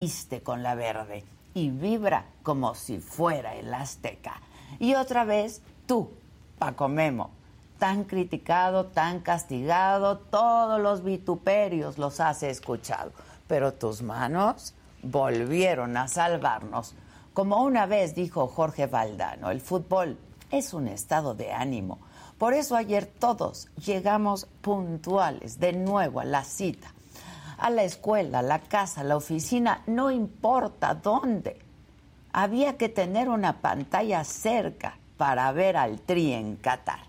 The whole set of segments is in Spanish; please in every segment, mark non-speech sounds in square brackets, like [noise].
viste con la verde y vibra como si fuera el azteca. Y otra vez tú, Paco Memo, tan criticado, tan castigado, todos los vituperios los has escuchado, pero tus manos volvieron a salvarnos. Como una vez dijo Jorge Valdano, el fútbol es un estado de ánimo. Por eso ayer todos llegamos puntuales de nuevo a la cita, a la escuela, la casa, la oficina, no importa dónde. Había que tener una pantalla cerca para ver al Tri en Qatar.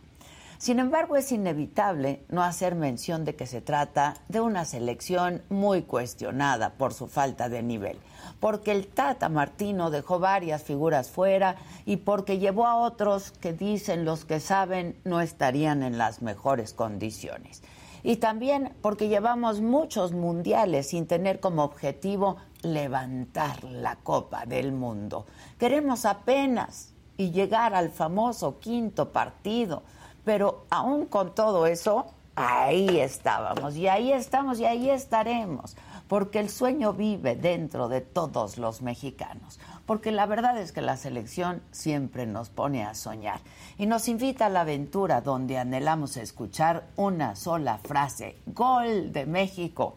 Sin embargo, es inevitable no hacer mención de que se trata de una selección muy cuestionada por su falta de nivel, porque el Tata Martino dejó varias figuras fuera y porque llevó a otros que dicen los que saben no estarían en las mejores condiciones. Y también porque llevamos muchos mundiales sin tener como objetivo levantar la Copa del Mundo. Queremos apenas y llegar al famoso quinto partido. Pero aún con todo eso, ahí estábamos y ahí estamos y ahí estaremos, porque el sueño vive dentro de todos los mexicanos, porque la verdad es que la selección siempre nos pone a soñar y nos invita a la aventura donde anhelamos escuchar una sola frase, gol de México.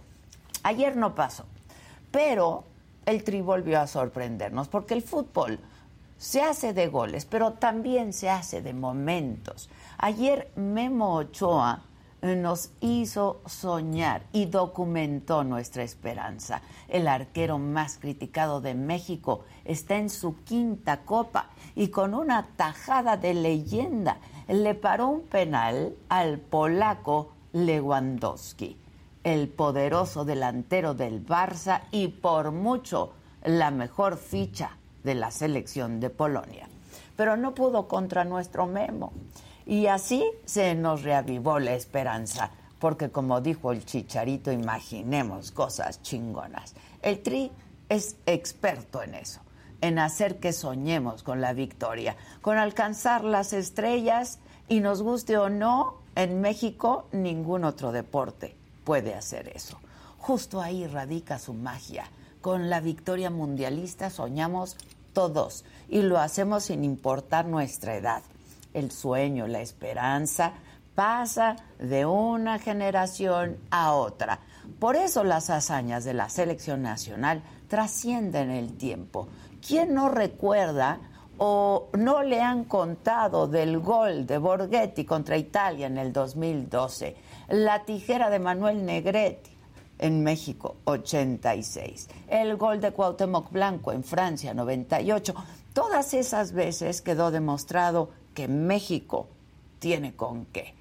Ayer no pasó, pero el tri volvió a sorprendernos, porque el fútbol se hace de goles, pero también se hace de momentos. Ayer Memo Ochoa nos hizo soñar y documentó nuestra esperanza. El arquero más criticado de México está en su quinta copa y con una tajada de leyenda le paró un penal al polaco Lewandowski, el poderoso delantero del Barça y por mucho la mejor ficha de la selección de Polonia. Pero no pudo contra nuestro Memo. Y así se nos reavivó la esperanza, porque como dijo el chicharito, imaginemos cosas chingonas. El Tri es experto en eso, en hacer que soñemos con la victoria, con alcanzar las estrellas y nos guste o no, en México ningún otro deporte puede hacer eso. Justo ahí radica su magia. Con la victoria mundialista soñamos todos y lo hacemos sin importar nuestra edad. El sueño, la esperanza pasa de una generación a otra. Por eso las hazañas de la selección nacional trascienden el tiempo. ¿Quién no recuerda o no le han contado del gol de Borghetti contra Italia en el 2012? La tijera de Manuel Negretti en México 86, el gol de Cuauhtémoc Blanco en Francia 98. Todas esas veces quedó demostrado que México tiene con qué,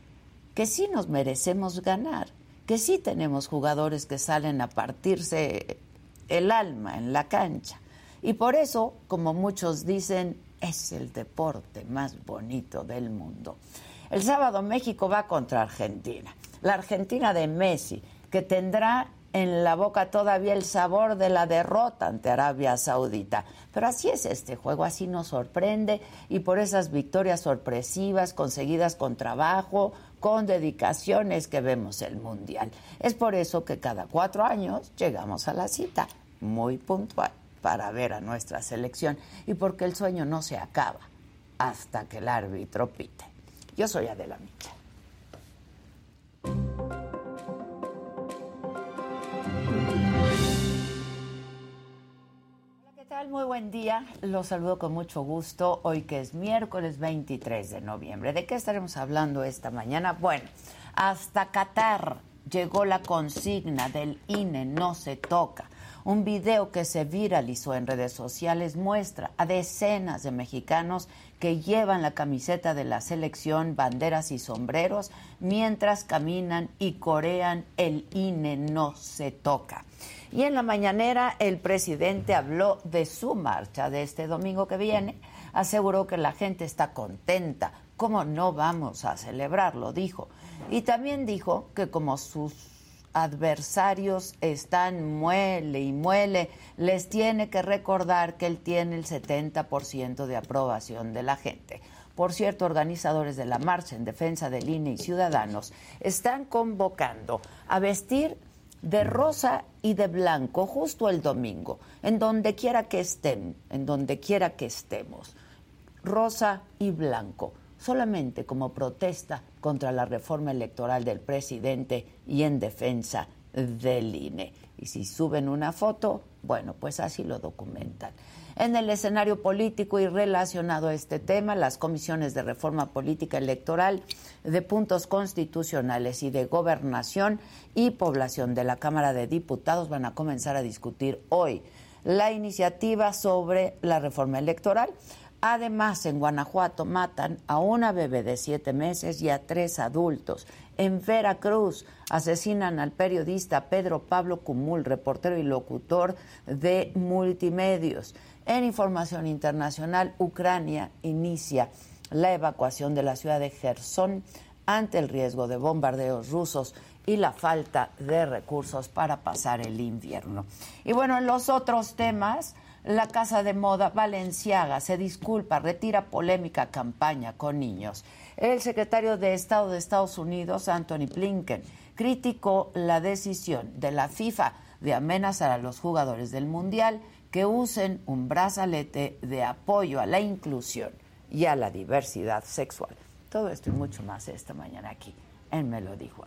que sí nos merecemos ganar, que sí tenemos jugadores que salen a partirse el alma en la cancha. Y por eso, como muchos dicen, es el deporte más bonito del mundo. El sábado México va contra Argentina. La Argentina de Messi, que tendrá en la boca todavía el sabor de la derrota ante Arabia Saudita. Pero así es este juego, así nos sorprende y por esas victorias sorpresivas conseguidas con trabajo, con dedicaciones que vemos el Mundial. Es por eso que cada cuatro años llegamos a la cita, muy puntual, para ver a nuestra selección y porque el sueño no se acaba hasta que el árbitro pite. Yo soy Adela Micha. Muy buen día. Los saludo con mucho gusto hoy que es miércoles 23 de noviembre. ¿De qué estaremos hablando esta mañana? Bueno, hasta Qatar llegó la consigna del INE no se toca. Un video que se viralizó en redes sociales muestra a decenas de mexicanos que llevan la camiseta de la selección, banderas y sombreros mientras caminan y corean el INE no se toca. Y en la mañanera el presidente habló de su marcha de este domingo que viene. Aseguró que la gente está contenta. ¿Cómo no vamos a celebrarlo? Dijo. Y también dijo que como sus adversarios están muele y muele, les tiene que recordar que él tiene el 70% de aprobación de la gente. Por cierto, organizadores de la marcha en defensa del INE y ciudadanos están convocando a vestir de rosa y de blanco justo el domingo, en donde quiera que estén, en donde quiera que estemos. Rosa y blanco, solamente como protesta contra la reforma electoral del presidente y en defensa del INE. Y si suben una foto, bueno, pues así lo documentan. En el escenario político y relacionado a este tema, las comisiones de reforma política electoral, de puntos constitucionales y de gobernación y población de la Cámara de Diputados van a comenzar a discutir hoy la iniciativa sobre la reforma electoral. Además, en Guanajuato matan a una bebé de siete meses y a tres adultos. En Veracruz asesinan al periodista Pedro Pablo Cumul, reportero y locutor de multimedios. En información internacional, Ucrania inicia la evacuación de la ciudad de Gerson ante el riesgo de bombardeos rusos y la falta de recursos para pasar el invierno. Y bueno, en los otros temas, la casa de moda Valenciaga se disculpa, retira polémica campaña con niños. El secretario de Estado de Estados Unidos, Anthony Blinken, criticó la decisión de la FIFA de amenazar a los jugadores del Mundial que usen un brazalete de apoyo a la inclusión y a la diversidad sexual. Todo esto y mucho más esta mañana aquí en Me lo dijo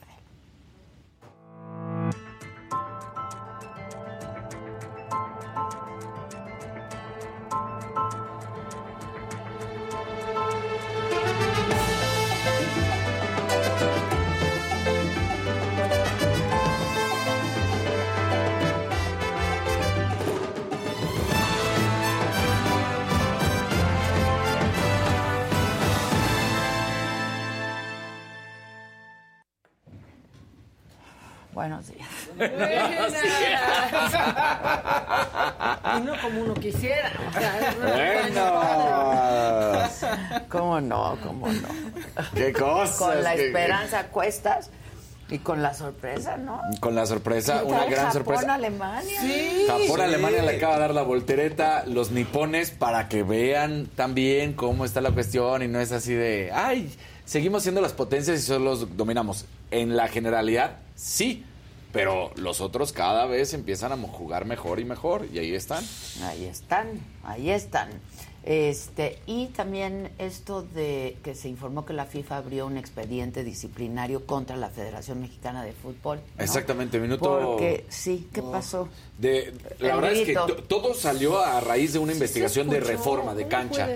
Días. Uno [laughs] como uno quisiera. Bueno. ¿Cómo no? ¿Cómo no? Qué cosas. Con la esperanza cuestas y con la sorpresa, ¿no? Con la sorpresa, ¿Qué una gran Japón, sorpresa. Alemania. Japón, Sí. Alemania le acaba de dar la voltereta, los nipones, para que vean también cómo está la cuestión y no es así de, ay, seguimos siendo las potencias y solo los dominamos. En la generalidad, sí, pero los otros cada vez empiezan a jugar mejor y mejor y ahí están. Ahí están, ahí están. Este, y también esto de que se informó que la FIFA abrió un expediente disciplinario contra la Federación Mexicana de Fútbol. ¿no? Exactamente, minuto- Porque, sí, ¿qué pasó? De, la El verdad es que todo salió a raíz de una investigación de reforma de ¿Cómo cancha.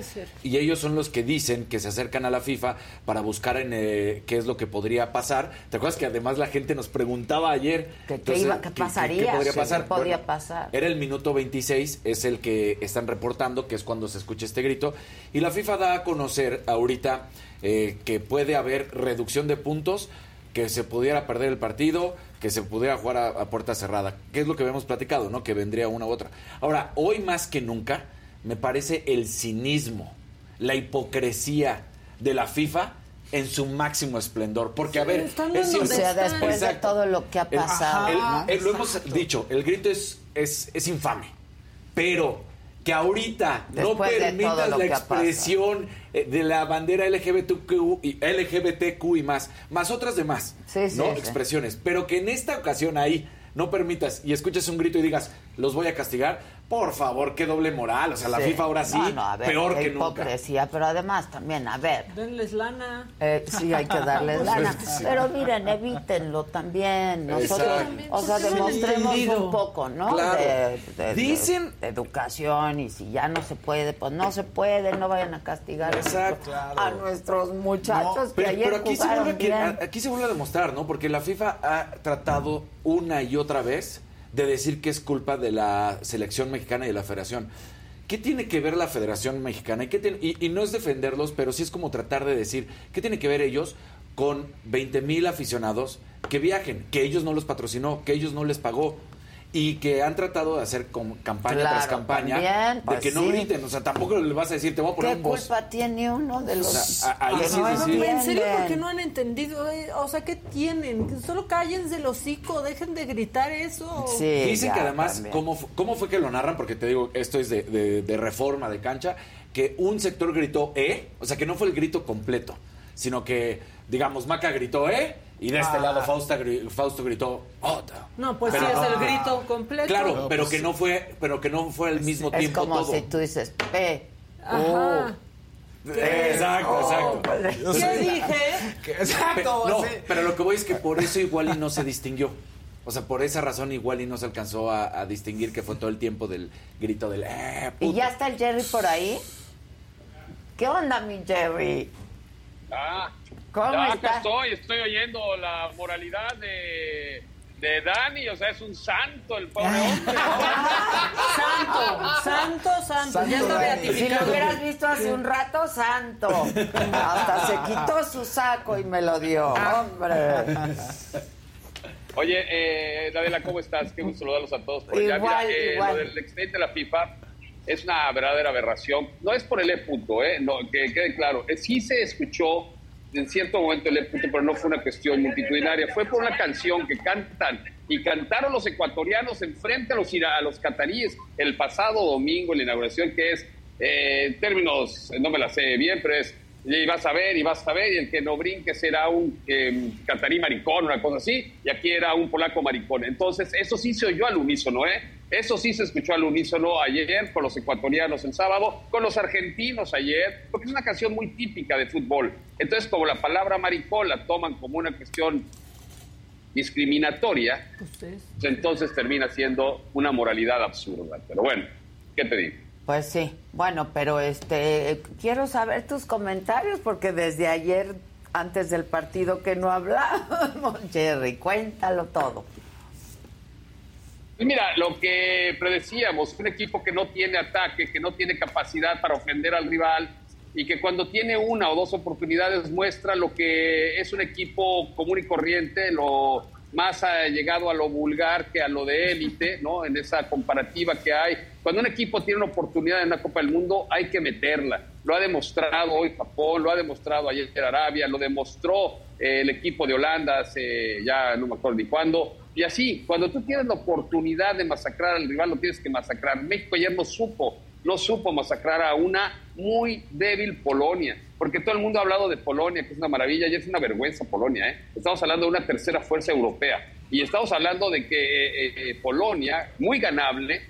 Y ellos son los que dicen que se acercan a la FIFA para buscar en eh, qué es lo que podría pasar. ¿Te acuerdas que además la gente nos preguntaba ayer qué iba- qué pasaría, podría pasar? qué pasar. Era el minuto 26, es el que están reportando, que es cuando se escucha este grito. Y la FIFA da a conocer ahorita eh, que puede haber reducción de puntos, que se pudiera perder el partido, que se pudiera jugar a, a puerta cerrada, que es lo que habíamos platicado, ¿no? Que vendría una u otra. Ahora, hoy más que nunca, me parece el cinismo, la hipocresía de la FIFA en su máximo esplendor. Porque, a ver, es O sea, después de todo lo que ha pasado. el- lo hemos dicho, el grito es, es, es infame, pero que ahorita no Después permitas la expresión eh, de la bandera LGBTQ y, LGBTQ y más, más otras demás, Sí, sí, ¿no? sí. expresiones, pero que en esta ocasión ahí no permitas y escuches un grito y digas, los voy a castigar, por favor, qué doble moral, o sea, la Sí. FIFA ahora sí, No, no, a ver, peor que nunca. hipocresía, pero además también, a ver, Denles lana. Eh, sí, hay que darles [laughs] lana. Sí. Pero miren, evítenlo también. Nosotros, Exacto. o sea, demostremos un poco, ¿no? Claro. De, de- Dicen- de educación y si ya no se puede, pues no se puede, no vayan a castigar a Exacto. nuestros- a nuestros muchachos que Pero, ayer pero aquí, se jugaron que- bien. a- aquí se vuelve a demostrar, ¿no? Porque la FIFA ha tratado una y otra vez de decir que es culpa de la selección mexicana y de la federación. ¿Qué tiene que ver la Federación Mexicana? ¿Y, no es defenderlos, pero sí es como tratar de decir, ¿qué tiene que ver ellos con 20 mil aficionados que viajen? Que ellos no los patrocinó, que ellos no les pagó. Y que han tratado de hacer con campaña Claro, tras campaña también, de pues que no sí. griten. O sea, tampoco le vas a decir, te voy a poner ¿Qué un voz. culpa tiene uno de los O sea, a- sí, no sí, sí. En serio, entienden? ¿por qué no han entendido? Eh, O sea, ¿qué tienen? Solo cállense el hocico, dejen de gritar eso. Sí, Dicen ya, que además, también. ¿cómo, ¿cómo fue que lo narran? Porque te digo, esto es de, de- de reforma de cancha, que un sector gritó E, o sea, que no fue el grito completo, sino que, digamos, Maca gritó E Y de este lado Fausto, gri- Fausto gritó, "Ota". No, pues Pero- sí, es el grito completo. Claro, pero que no fue, pero que no fue al mismo Es tiempo como todo. si tú dices, P. Ajá. Exacto, exacto. ¿Qué dije? Exacto. Pe- no, sí. pero lo que voy es que por eso igual y no se distinguió. O sea, por esa razón igual y no se alcanzó a, a distinguir que fue todo el tiempo del grito del eh, ¿Y puto". ya está el Jerry por ahí? ¿Qué onda, mi Jerry? Ah, ¿Cómo ya está? acá estoy, estoy oyendo la moralidad de, de Dani, o sea, es un santo el pobre hombre. [laughs] Santo, santo, santo. Santo ya está. Si lo hubieras visto hace un rato, santo. Hasta se quitó su saco y me lo dio. Hombre. Oye, eh, Adela, ¿cómo estás? Qué gusto saludarlos a todos por allá. Igual, Mira, eh, igual. Lo del expediente de la FIFA es una verdadera aberración. No es por el E-punto, ¿eh? No, que quede claro. Eh, Sí se escuchó en cierto momento el E-punto, pero no fue una cuestión multitudinaria. Fue por una canción que cantan y cantaron los ecuatorianos enfrente a los, a los cataríes el pasado domingo en la inauguración, que es, eh, en términos, no me la sé bien, pero es y vas a ver, y vas a ver, y el que no brinque será un eh, catarí maricón, una cosa así, y aquí era un polaco maricón. Entonces, eso sí se oyó al unísono, ¿eh? Eso sí se escuchó al unísono ayer con los ecuatorianos el sábado, con los argentinos ayer, porque es una canción muy típica de fútbol. Entonces, como la palabra maricón la toman como una cuestión discriminatoria, pues entonces termina siendo una moralidad absurda. Pero bueno, ¿qué te digo? Pues sí, bueno, pero este quiero saber tus comentarios porque desde ayer, antes del partido que no hablábamos, [laughs] Jerry, cuéntalo todo. Pues mira, lo que predecíamos, un equipo que no tiene ataque, que no tiene capacidad para ofender al rival y que cuando tiene una o dos oportunidades muestra lo que es un equipo común y corriente, lo más ha llegado a lo vulgar que a lo de élite, [laughs] ¿no? En esa comparativa que hay. Cuando un equipo tiene una oportunidad en la Copa del Mundo, hay que meterla. Lo ha demostrado hoy Japón, lo ha demostrado ayer Arabia, lo demostró eh, el equipo de Holanda hace ya no me acuerdo ni cuándo. Y así, cuando tú tienes la oportunidad de masacrar al rival, lo tienes que masacrar. México ayer no supo, no supo masacrar a una muy débil Polonia, porque todo el mundo ha hablado de Polonia, que es una maravilla, y es una vergüenza Polonia. ¿eh? Estamos hablando de una tercera fuerza europea, y estamos hablando de que eh, eh, Polonia, muy ganable,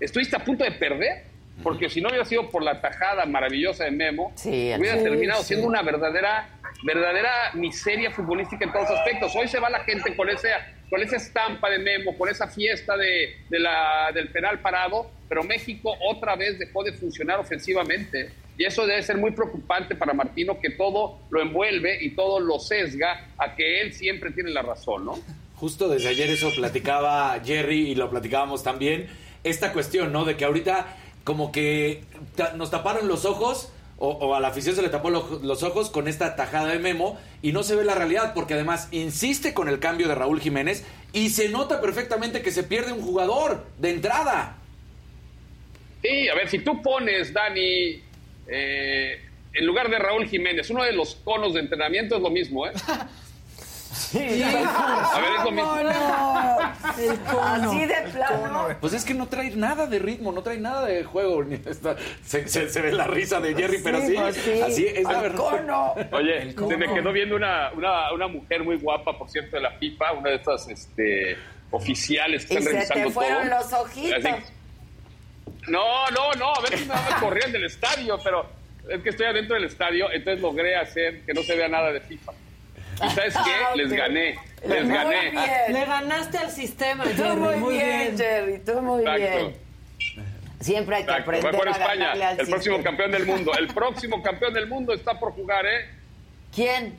estuviste a punto de perder, porque si no hubiera sido por la tajada maravillosa de Memo, Sí, hubiera sí, terminado sí. siendo una verdadera verdadera miseria futbolística en todos los aspectos. Hoy se va la gente con esa, con esa estampa de Memo, con esa fiesta de, de la, del penal parado, pero México otra vez dejó de funcionar ofensivamente. Y eso debe ser muy preocupante para Martino, que todo lo envuelve y todo lo sesga a que él siempre tiene la razón, ¿no? Justo desde ayer eso platicaba Jerry y lo platicábamos también. Esta cuestión, ¿no? De que ahorita como que nos taparon los ojos o, o a la afición se le tapó lo- los ojos con esta tajada de Memo y no se ve la realidad porque además insiste con el cambio de Raúl Jiménez y se nota perfectamente que se pierde un jugador de entrada. Sí, a ver, si tú pones, Dani, eh, en lugar de Raúl Jiménez, uno de los conos de entrenamiento es lo mismo, ¿eh? [laughs] A ver. El cono. Así de plano. Pues es que no trae nada de ritmo, no trae nada de juego. ni está- se, se- se ve la risa de Jerry, pero sí, pues sí. así es la Al verdad. cono. Oye, se me quedó viendo una, una, una mujer muy guapa, por cierto, de la FIFA, una de estas este, oficiales que Y están se revisando te fueron todo. los ojitos. Así- no, no, no, a ver si me, me [laughs] corrían del estadio, pero es que estoy adentro del estadio, entonces logré hacer que no se vea nada de FIFA. ¿Y sabes qué? Ah. Les gané, les Muy gané. bien. Le ganaste al sistema, Tú Jerry. muy, Muy bien, bien. Jerry, tú muy Exacto. bien. Siempre hay que Exacto, aprender va por a España, al el próximo campeón del mundo. El [laughs] próximo campeón del mundo está por jugar, ¿eh? ¿Quién?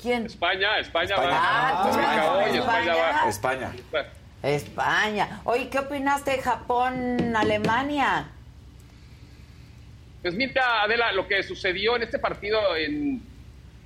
¿Quién? España, España, España. va. Ah, España hoy, España va. España. España. Oye, ¿qué opinaste de Japón-Alemania? Pues mira, Adela, lo que sucedió en este partido en,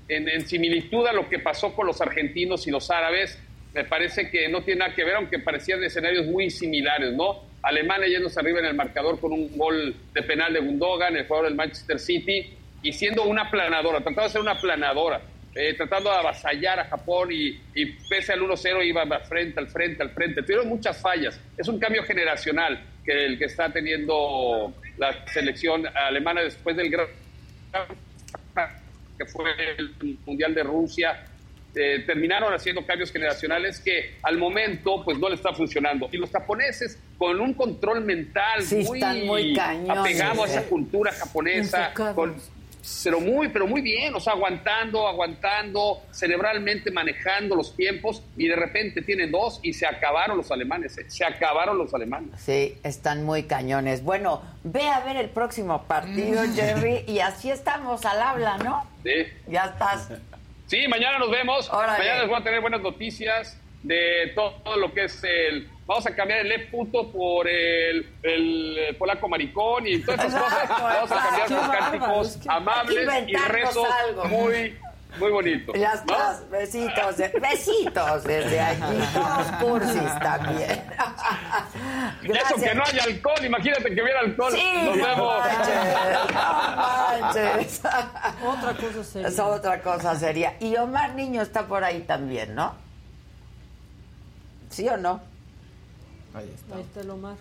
en, similitud a lo que pasó con los argentinos y los árabes, me parece que no tiene nada que ver, aunque parecían escenarios muy similares, ¿no? Alemania yéndose arriba en el marcador con un gol de penal de Gundogan, el jugador del Manchester City, y siendo una planadora, tratando de ser una planadora, eh, tratando de avasallar a Japón y, y pese al 1-0 iba al frente, al frente, al frente. Tuvieron muchas fallas. Es un cambio generacional que el que está teniendo la selección alemana después del gran que fue el Mundial de Rusia. eh, terminaron haciendo cambios generacionales que al momento pues no le está funcionando. Y los japoneses con un control mental muy, muy apegado a esa cultura japonesa, con, pero muy, pero muy bien, o sea, aguantando, aguantando, cerebralmente manejando los tiempos y de repente tienen dos y se acabaron los alemanes, ¿eh? se acabaron los alemanes. Sí, están muy cañones. Bueno, ve a ver el próximo partido, mm. Jerry, y así estamos al habla, ¿no? Sí. Ya estás. Sí, mañana nos vemos. Mañana les voy a tener buenas noticias de todo lo que es el vamos a cambiar el E puto por el, el, polaco maricón y todas esas [laughs] cosas. Vamos a cambiar los cánticos amables y rezos muy muy bonito. [laughs] Ya estás, besitos, besitos desde aquí, [laughs] todos cursis también. Eso que no hay alcohol, imagínate que hubiera alcohol. Sí, Nos vemos. otra cosa sería. Es otra cosa sería. Y Omar Niño está por ahí también, ¿no? ¿Sí o no? Ahí está. Ahí está el Omar.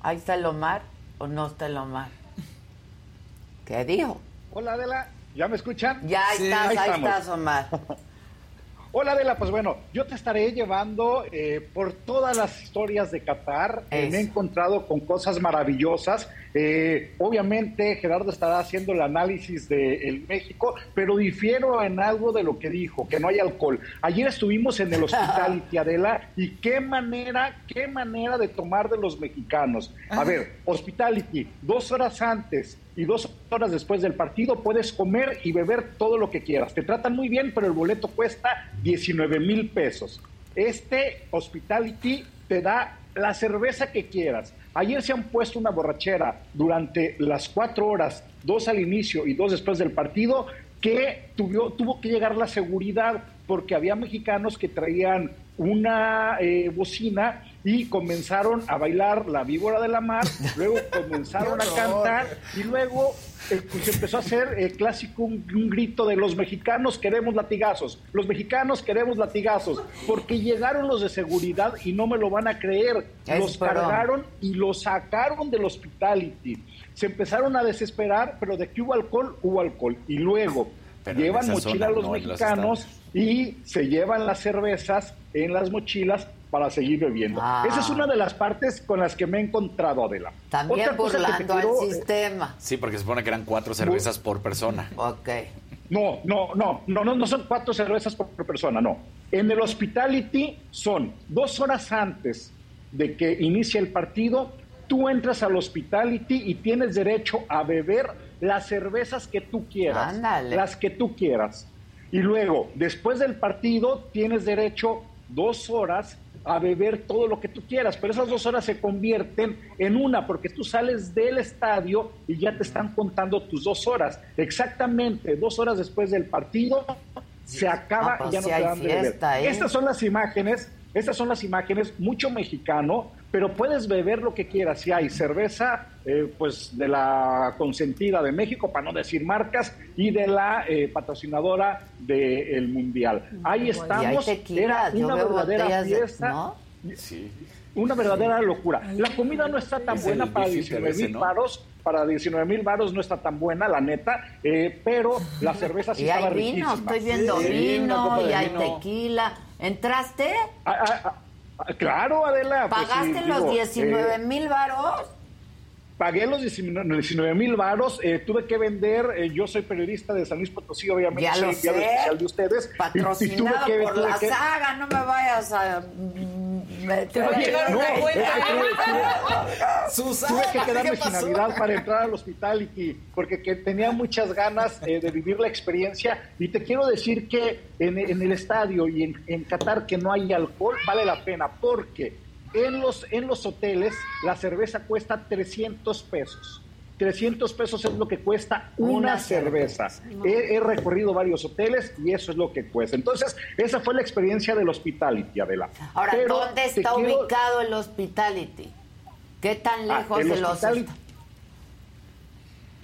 ¿Ahí está el Omar o no está el Omar? ¿Qué dijo? Hola, Adela. ¿Ya me escuchan? Ya estás, ahí, estás, Omar. [laughs] Hola Adela, pues bueno, yo te estaré llevando eh, por todas las historias de Qatar. me he encontrado con cosas maravillosas. Eh, obviamente Gerardo estará haciendo el análisis de México, pero difiero en algo de lo que dijo, que no hay alcohol. Ayer estuvimos en el Hospitality, [laughs] Adela, y qué manera, qué manera de tomar de los mexicanos. A ver, Hospitality, dos horas antes y dos horas después del partido puedes comer y beber todo lo que quieras. Te tratan muy bien, pero el boleto cuesta 19 mil pesos. Este Hospitality te da la cerveza que quieras. Ayer se han puesto una borrachera durante las cuatro horas, dos al inicio y dos después del partido, que tuvo, tuvo que llegar la seguridad porque había mexicanos que traían una eh, bocina y comenzaron a bailar la víbora de la mar, [laughs] luego comenzaron a cantar y luego eh, pues empezó a hacer el clásico un, grito de los mexicanos queremos latigazos, los mexicanos queremos latigazos, porque llegaron los de seguridad y no me lo van a creer, los cargaron y los sacaron del hospitality. Se empezaron a desesperar, pero de que hubo alcohol, hubo alcohol. Y luego llevan mochila a los mexicanos y se llevan las cervezas en las mochilas para seguir bebiendo. Ah. Esa es una de las partes con las que me he encontrado, Adela. También burlando al eh, sistema. Sí, porque se supone que eran cuatro cervezas por persona. Ok. No, no, no, no, no, no son cuatro cervezas por persona, no. En el hospitality son dos horas antes de que inicie el partido, tú entras al hospitality y tienes derecho a beber las cervezas que tú quieras. Ándale. Las que tú quieras. Y luego, después del partido, tienes derecho dos horas a beber todo lo que tú quieras, pero esas dos horas se convierten en una, porque tú sales del estadio y ya te están contando tus dos horas. Exactamente, dos horas después del partido se acaba y ya no te dan de beber. ¿eh? Estas son las imágenes, estas son las imágenes, mucho mexicano, pero puedes beber lo que quieras. Si hay cerveza, eh, pues de la consentida de México, para no decir marcas, y de la eh, patrocinadora del Mundial. Ahí estamos. Era una verdadera fiesta. Una verdadera locura. La comida no está tan buena para 19 mil varos. Para 19 mil varos no está tan buena, la neta. Eh, pero la cerveza sí y hay vino, estoy viendo vino, y hay tequila. ¿Entraste? Ah, ah, ah, Claro, Adela. Pues ¿Pagaste los 19 eh, mil varos? Pagué los 19 mil varos, eh, tuve que vender, eh, yo soy periodista de San Luis Potosí, obviamente ya soy enviado especial de ustedes. Patrocinado y, tuve que, por la saga, no me vayas a... Te va a llegar una cuenta. Tuve que quedarme sin Navidad para entrar al hospital y, porque que tenía muchas ganas de vivir la experiencia y te quiero decir que en, el estadio y en, en Qatar que no hay alcohol vale la pena porque en los, en los hoteles la cerveza cuesta 300 pesos. 300 pesos es lo que cuesta una, cerveza. He, recorrido varios hoteles y eso es lo que cuesta. Entonces, esa fue la experiencia del Hospitality, Adela. Ahora, ¿dónde está ubicado el Hospitality? ¿Qué tan ah, lejos de los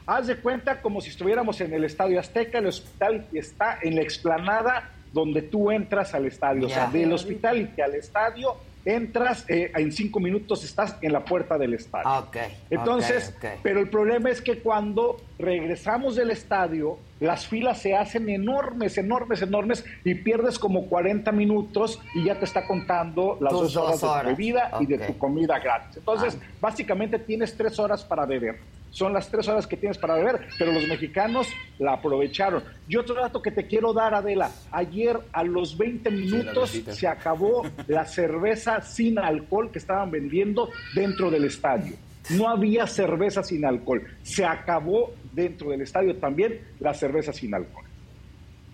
Haz de cuenta como si estuviéramos en el Estadio Azteca, el Hospitality está en la explanada donde tú entras al estadio. O sea, del Hospitality al estadio entras, eh, en cinco minutos estás en la puerta del estadio. Okay, Entonces, pero el problema es que cuando regresamos del estadio, las filas se hacen enormes, enormes, enormes y pierdes como 40 minutos y ya te está contando las dos, horas, de tu bebida y de tu comida gratis. Entonces, básicamente tienes tres horas para beber. Son las tres horas que tienes para beber, pero los mexicanos la aprovecharon. Y otro dato que te quiero dar, Adela, ayer a los 20 minutos se acabó la cerveza sin alcohol que estaban vendiendo dentro del estadio. No había cerveza sin alcohol. Se acabó dentro del estadio también la cerveza sin alcohol.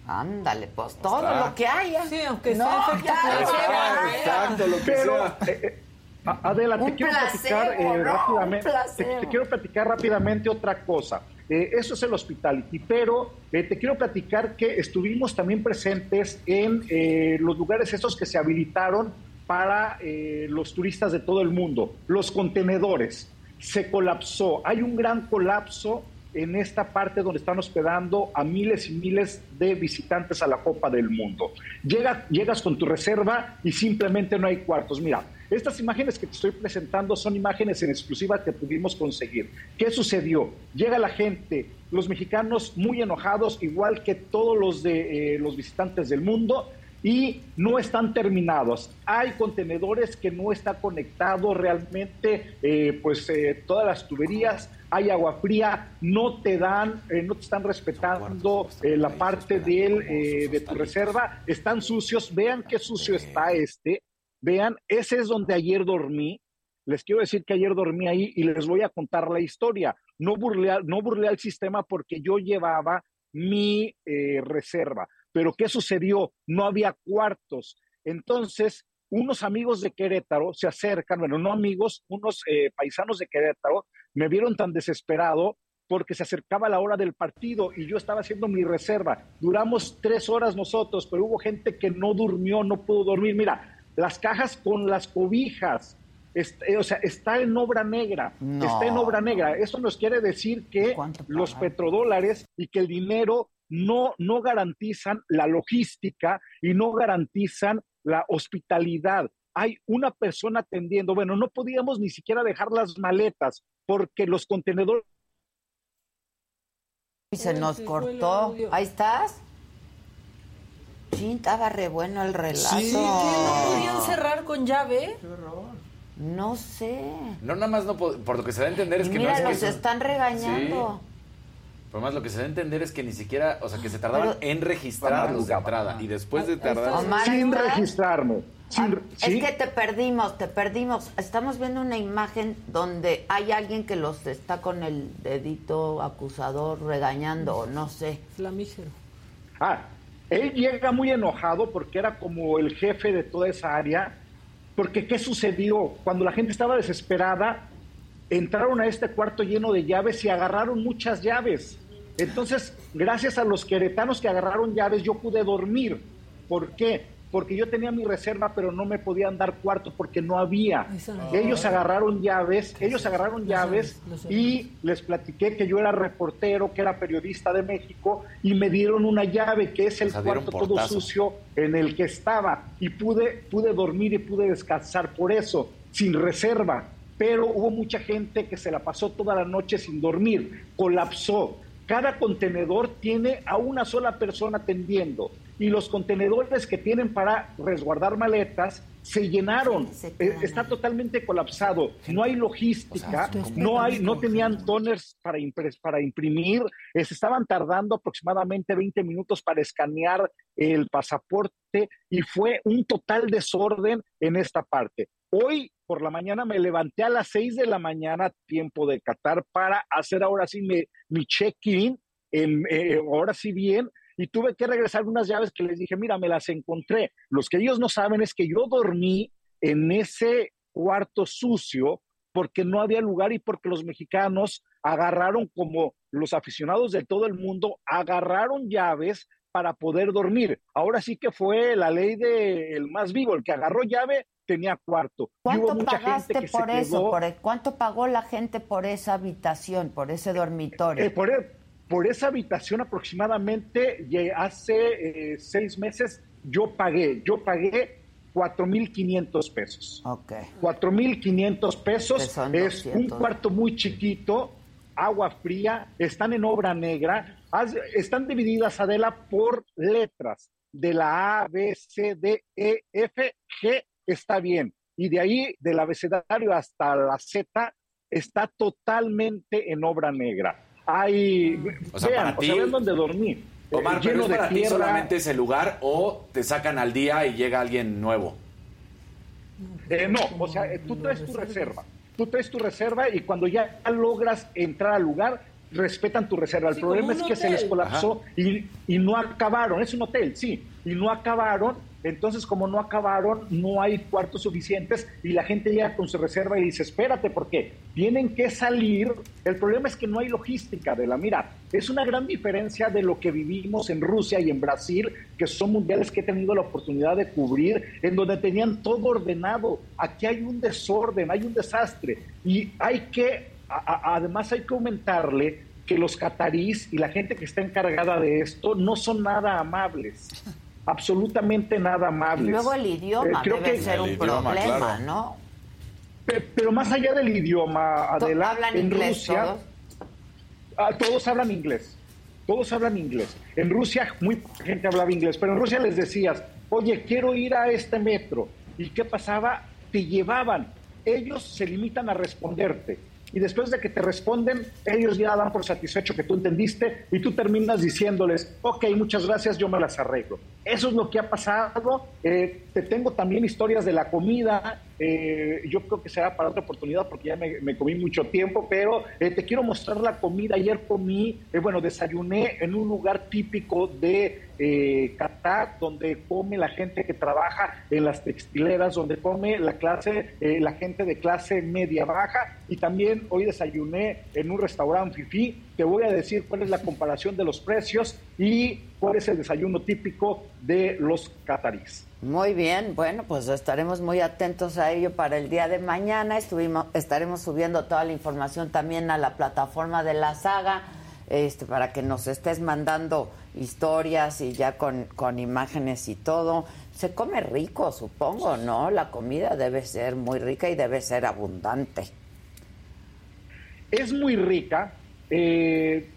Ándale, pues todo lo que haya. Sí, aunque sea Exacto, lo que sea. Eh, eh, Adela, te quiero platicar eh, rápidamente. Te, quiero platicar rápidamente otra cosa. eso es el hospitality, pero te quiero platicar que estuvimos también presentes en los lugares estos que se habilitaron para los turistas de todo el mundo, los contenedores. Se colapsó, hay un gran colapso en esta parte donde están hospedando a miles y miles de visitantes a la Copa del Mundo. llegas con tu reserva y simplemente no hay cuartos. Mira, estas imágenes que te estoy presentando son imágenes en exclusiva que pudimos conseguir. ¿Qué sucedió? Llega la gente, los mexicanos muy enojados, igual que todos los de eh, los visitantes del mundo, y no están terminados. Hay contenedores que no está conectado realmente, eh, pues eh, todas las tuberías, hay agua fría, no te dan, eh, no te están respetando la parte del, de tu reserva, están sucios, vean qué sucio está este, vean, ese es donde ayer dormí. Les quiero decir que ayer dormí ahí y les voy a contar la historia. No burlé, no al sistema porque yo llevaba mi reserva. Pero ¿qué sucedió? No había cuartos. Entonces, unos amigos de Querétaro se acercan, bueno, no amigos, unos eh, paisanos de Querétaro me vieron tan desesperado porque se acercaba la hora del partido y yo estaba haciendo mi reserva. Duramos tres horas nosotros, pero hubo gente que no durmió, no pudo dormir. Mira, las cajas con las cobijas, eh, o sea, está en obra negra, está en obra negra. Eso nos quiere decir que los petrodólares y que el dinero no, no garantizan la logística y no garantizan la hospitalidad. Hay una persona atendiendo, bueno, no podíamos ni siquiera dejar las maletas porque los contenedores... Y se nos cortó. Ahí estás. Sí, estaba re bueno el relato. Sí. ¿No podían cerrar con llave? No sé. No, nada más no, por lo que se da a entender es que no es los están regañando. Pero más lo que se da a entender es que ni siquiera, o sea, que se tardaban en registrarlos de entrada y después de tardar... Sin registrarme. Ah, es que te perdimos, te perdimos. Estamos viendo una imagen donde hay alguien que los está con el dedito acusador regañando, no sé. Flamígero. Ah, él llega muy enojado porque era como el jefe de toda esa área. Porque, ¿qué sucedió? Cuando la gente estaba desesperada, entraron a este cuarto lleno de llaves y agarraron muchas llaves. Entonces, gracias a los queretanos que agarraron llaves, yo pude dormir. ¿Por qué? Porque yo tenía mi reserva, pero no me podían dar cuarto porque no había. Ellos agarraron llaves, ellos agarraron llaves y les platiqué que yo era reportero, que era periodista de México y me dieron una llave que es el cuarto todo sucio en el que estaba. Y pude pude dormir y pude descansar por eso, sin reserva. Pero hubo mucha gente que se la pasó toda la noche sin dormir, colapsó. Cada contenedor tiene a una sola persona atendiendo y los contenedores que tienen para resguardar maletas se llenaron, eh, está totalmente colapsado, no hay logística, no hay, no tenían toners para, para imprimir, eh, se estaban tardando aproximadamente 20 minutos para escanear el pasaporte y fue un total desorden en esta parte. Hoy por la mañana me levanté a las 6 de la mañana, tiempo de Qatar, para hacer ahora sí mi, check-in, eh, ahora sí bien, y tuve que regresar unas llaves que les dije, mira, me las encontré. Los que ellos no saben es que yo dormí en ese cuarto sucio porque no había lugar y porque los mexicanos agarraron como los aficionados de todo el mundo, agarraron llaves para poder dormir. Ahora sí que fue la ley del más vivo, el que agarró llave tenía cuarto. ¿Cuánto pagaste por eso? ¿Cuánto pagó la gente por esa habitación, por ese dormitorio? Eh, por, e, por, esa habitación aproximadamente hace eh, seis meses yo pagué, yo pagué 4.500 pesos. Ok. 4.500 pesos es un 200. cuarto muy chiquito, agua fría, están en obra negra, están divididas, Adela, por letras de la A, B, C, D, E, F, G, está bien. Y de ahí, del abecedario hasta la Z, está totalmente en obra negra. Hay, O sea, vean, para o sea, ti- vean dónde dormí. Omar, Eh, pero es de para ti tierra. solamente ese lugar o te sacan al día y llega alguien nuevo. Eh, no, o sea, eh, tú traes tu reserva. Tú traes tu reserva y cuando ya logras entrar al lugar, respetan tu reserva. El Sí, problema es que se les colapsó y, y no acabaron. Es un hotel, sí, y no acabaron. Entonces, como no acabaron, no hay cuartos suficientes y la gente llega con su reserva y dice, espérate, porque tienen que salir. El problema es que no hay logística de la mira. Es una gran diferencia de lo que vivimos en Rusia y en Brasil, que son mundiales que he tenido la oportunidad de cubrir, en donde tenían todo ordenado. Aquí hay un desorden, hay un desastre. Y hay que, además hay que aumentarle que los catarís y la gente que está encargada de esto no son nada amables. Absolutamente nada Y amables. luego el idioma Eh, creo debe que- ser un idioma, problema, claro. ¿no? Pe- Pero más allá del idioma, Adela, ¿Hablan en inglés Rusia, todos? ah, todos hablan inglés. Todos hablan inglés. En Rusia muy poca gente hablaba inglés, pero en Rusia les decías, oye, quiero ir a este metro. ¿Y qué pasaba? Te llevaban. Ellos se limitan a responderte. Y después de que te responden, ellos ya dan por satisfecho que tú entendiste y tú terminas diciéndoles, ok, muchas gracias, yo me las arreglo. Eso es lo que ha pasado. Eh, te tengo también historias de la comida. Eh, yo creo que será para otra oportunidad porque ya me, comí mucho tiempo, pero eh, te quiero mostrar la comida. Ayer comí, eh, bueno, desayuné en un lugar típico de eh, Qatar, donde come la gente que trabaja en las textileras, donde come la clase, eh, la gente de clase media baja. Y también hoy desayuné en un restaurante fifi. Te voy a decir cuál es la comparación de los precios y cuál es el desayuno típico de los catarís. Muy bien, bueno, pues estaremos muy atentos a ello para el día de mañana. Estuvimos, estaremos subiendo toda la información también a la plataforma de la saga, este, para que nos estés mandando historias y ya con, con imágenes y todo. Se come rico, supongo, ¿no? La comida debe ser muy rica y debe ser abundante. Es muy rica. Eh,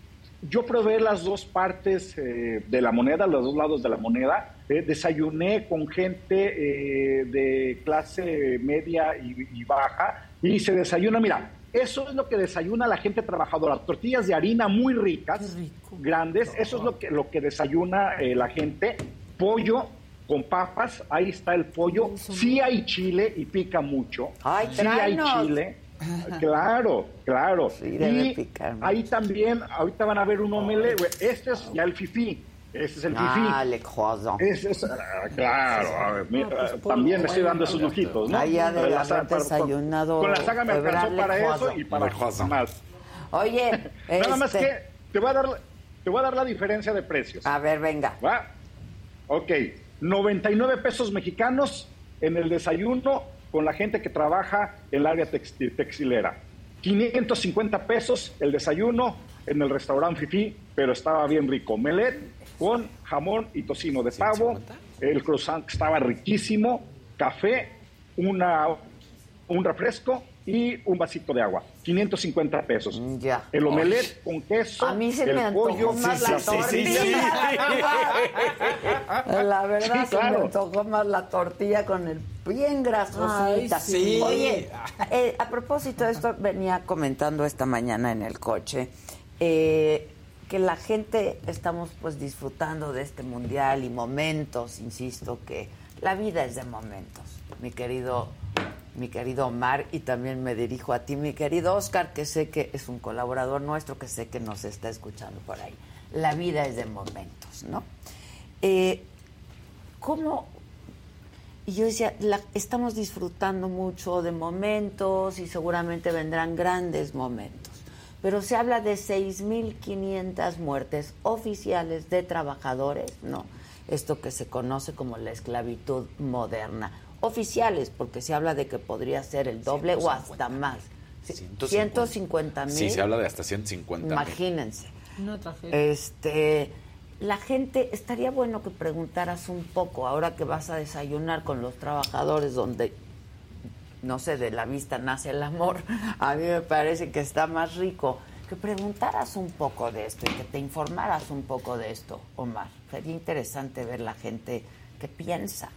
yo probé las dos partes eh, de la moneda, los dos lados de la moneda. Eh, desayuné con gente eh, de clase media y, y baja y se desayuna, mira, eso es lo que desayuna la gente trabajadora. Tortillas de harina muy ricas, rico. grandes, eso es lo que, lo que desayuna eh, la gente. Pollo con papas, ahí está el pollo. Sí hay chile y pica mucho. Ay, sí hay chile. Claro, claro. Sí, y ahí también, ahorita van a ver un omelette. Este es ya el fifí. Este es el Ah, fifí. le croissant. Ese es, ah, claro, a ver, mira, No, pues, también lo me estoy dando esos lujitos, ¿no? Ha de Con la haber saga- para- desayunado Con la saga me alcanzó para eso y para Le croissant. más. Oye, [laughs] Nada más este, que te voy a dar, te voy a dar la diferencia de precios. a ver, venga. ¿Va? Ok, 99 pesos mexicanos en el desayuno con la gente que trabaja en el área textil- textilera. 550 pesos el desayuno en el restaurante Fifi, pero estaba bien rico. Melet con jamón y tocino de pavo. El croissant estaba riquísimo. Café, una, un refresco y un vasito de agua. 550 pesos. Mm, ya. El omelette con queso. A mí se el me antojó pollo, más Sí, la sí, sí, sí, sí. tortilla. [laughs] La verdad Sí, se me antojó más la tortilla con el bien grasosita. Ay, sí. Oye, eh, a propósito de esto, venía comentando esta mañana en el coche eh, que la gente estamos pues disfrutando de este mundial y momentos, insisto, que la vida es de momentos, mi querido mi querido Omar, y también me dirijo a ti, mi querido Oscar, que sé que es un colaborador nuestro, que sé que nos está escuchando por ahí. La vida es de momentos, ¿no? Eh, ¿Cómo? Y yo decía, estamos disfrutando mucho de momentos y seguramente vendrán grandes momentos. Pero se habla de 6.500 muertes oficiales de trabajadores, ¿no? Esto que se conoce como la esclavitud moderna. Oficiales, porque se habla de que podría ser el doble o hasta más. 150 mil. Sí, se habla de hasta 150 mil. Imagínense. Tragedia. Este, la gente, estaría bueno que preguntaras un poco, ahora que vas a desayunar con los trabajadores donde, no sé, de la vista nace el amor, [laughs] a mí me parece que está más rico, que preguntaras un poco de esto y que te informaras un poco de esto, Omar. Sería interesante ver la gente que piensa.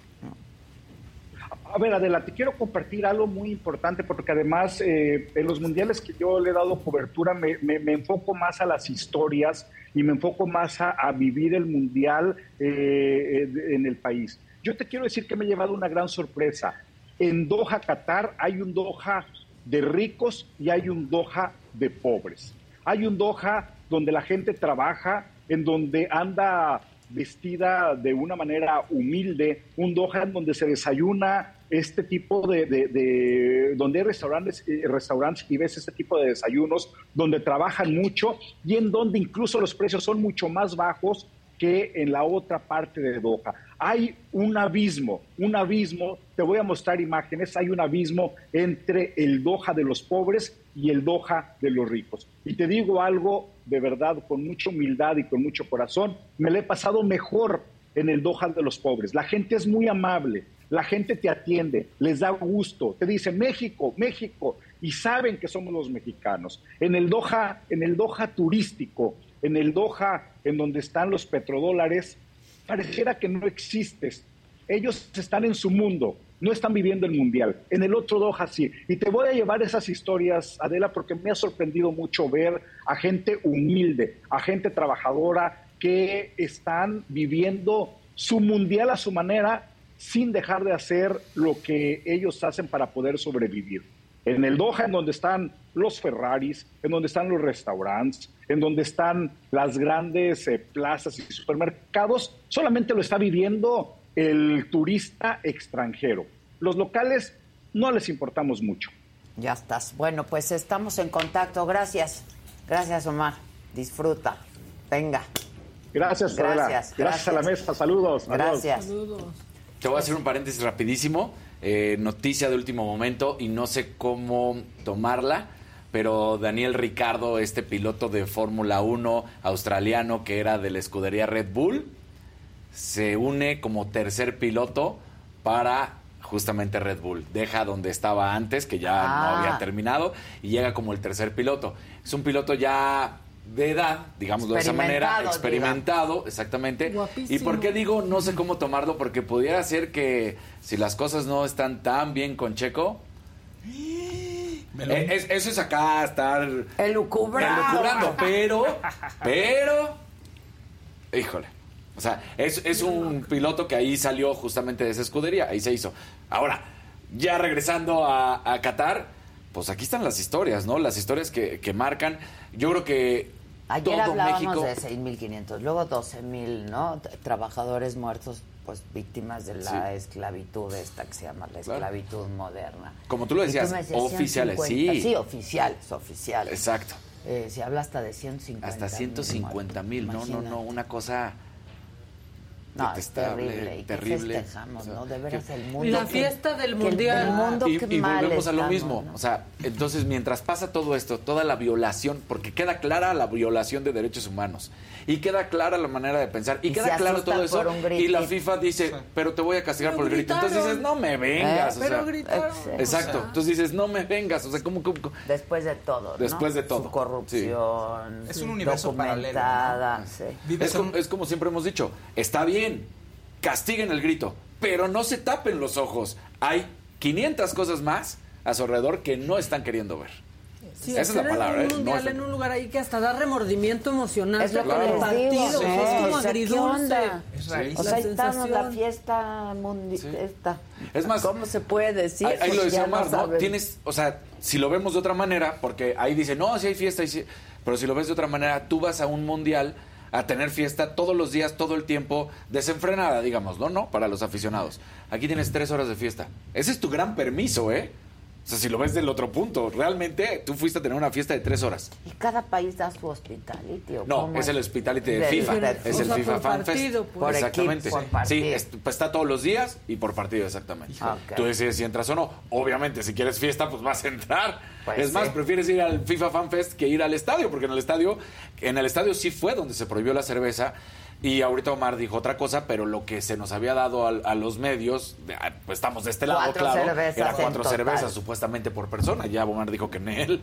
A ver, Adela, te quiero compartir algo muy importante porque además eh, en los mundiales que yo le he dado cobertura me, enfoco más a las historias y me enfoco más a, vivir el mundial eh, en el país. Yo te quiero decir que me he llevado una gran sorpresa. En Doha, Qatar, hay un Doha de ricos y hay un Doha de pobres. Hay un Doha donde la gente trabaja, en donde anda vestida de una manera humilde, un Doha en donde se desayuna este tipo de, donde hay restaurantes, eh, restaurantes y ves este tipo de desayunos, donde trabajan mucho y en donde incluso los precios son mucho más bajos que en la otra parte de Doha. Hay un abismo, un abismo, te voy a mostrar imágenes, hay un abismo entre el Doha de los pobres y el Doha de los ricos. Y te digo algo de verdad, con mucha humildad y con mucho corazón, me lo he pasado mejor en el Doha de los pobres. La gente es muy amable, la gente te atiende, les da gusto, te dice México, México, y saben que somos los mexicanos. En el Doha, en el Doha turístico, en el Doha en donde están los petrodólares, pareciera que no existes. Ellos están en su mundo, no están viviendo el mundial. En el otro Doha sí. Y te voy a llevar esas historias, Adela, porque me ha sorprendido mucho ver a gente humilde, a gente trabajadora que están viviendo su mundial a su manera sin dejar de hacer lo que ellos hacen para poder sobrevivir. En el Doha, en donde están los Ferraris, en donde están los restaurantes, en donde están las grandes eh, plazas y supermercados, solamente lo está viviendo el turista extranjero. Los locales no les importamos mucho. Ya estás. Bueno, pues estamos en contacto. Gracias. Gracias, Omar. Disfruta. Venga. Gracias, gracias. Gracias, a la mesa. Saludos. Gracias. Te voy a hacer un paréntesis rapidísimo. Eh, noticia de último momento y no sé cómo tomarla, pero Daniel Ricardo, este piloto de Fórmula 1 australiano que era de la escudería Red Bull, se une como tercer piloto para justamente Red Bull. Deja donde estaba antes, que ya no ah. había terminado, y llega como el tercer piloto. Es un piloto ya de edad, digámoslo de esa manera, experimentado, exactamente. ¿Y por qué digo no sé cómo tomarlo? Porque pudiera ser que si las cosas no están tan bien con Checo, eh, eso es acá estar elucubrando, [laughs] pero, pero, híjole, o sea, es, un piloto que ahí salió justamente de esa escudería, ahí se hizo. Ahora, ya regresando a, Qatar, pues aquí están las historias, ¿no? Las historias que, marcan. Yo creo que Ayer todo hablábamos de 6.500, luego 12.000, ¿no? Trabajadores muertos, pues víctimas de la esclavitud esta que se llama la esclavitud moderna. Como tú lo decías, oficiales, sí. Sí, oficiales, oficiales. Exacto. Eh, se habla hasta de 150 Hasta 150 mil, no, no, no, una cosa no, es terrible. ¿Y terrible. festejamos, ¿no? De veras el mundo. La fiesta del mundial. El mundo y, y volvemos a lo mismo. O sea, entonces mientras pasa todo esto, toda la violación, porque queda clara la violación de derechos humanos y queda clara la manera de pensar y, queda claro todo eso y la FIFA dice, pero te voy a castigar por el grito. Entonces dices, no me vengas. Eh, pero gritaron. Exacto. Entonces dices, no me vengas. O sea, como después de todo. Después de todo. Su corrupción. Es un universo paralelo. Es, como, es como siempre hemos dicho, está bien castiguen el grito, pero no se tapen los ojos. Hay 500 cosas más a su alrededor que no están queriendo ver. Esa es la palabra. Un ¿eh? mundial en un lugar ahí que hasta da remordimiento emocional. Es lo que les partido, Es como agridulce. O sea, estamos la fiesta mundial. Es más, ¿cómo se puede decir? Ahí, lo decía Omar, ¿no? Tienes, o sea, si lo vemos de otra manera, porque ahí dice, no, si hay fiesta, pero si lo ves de otra manera, tú vas a un mundial a tener fiesta todos los días, todo el tiempo, desenfrenada, digamos, ¿no? No, para los aficionados. Aquí tienes tres horas de fiesta. Ese es tu gran permiso, ¿eh? O sea, si lo ves del otro punto, realmente tú fuiste a tener una fiesta de tres horas. ¿Y cada país da su hospitality? ¿o no, es el hospitality de FIFA. es el FIFA Fan Fest. Por exactamente. sí, pues está todos los días y por partido, exactamente. Tú decides si entras o no. Obviamente, si quieres fiesta, pues vas a entrar. Pues es más, prefieres ir al FIFA Fan Fest que ir al estadio, porque en el estadio, en el estadio sí fue donde se prohibió la cerveza Y ahorita Omar dijo otra cosa, pero lo que se nos había dado a, los medios, ah, pues estamos de este lado, cuatro claro. Cervezas era cuatro cervezas supuestamente por persona. Ya Omar dijo que en él.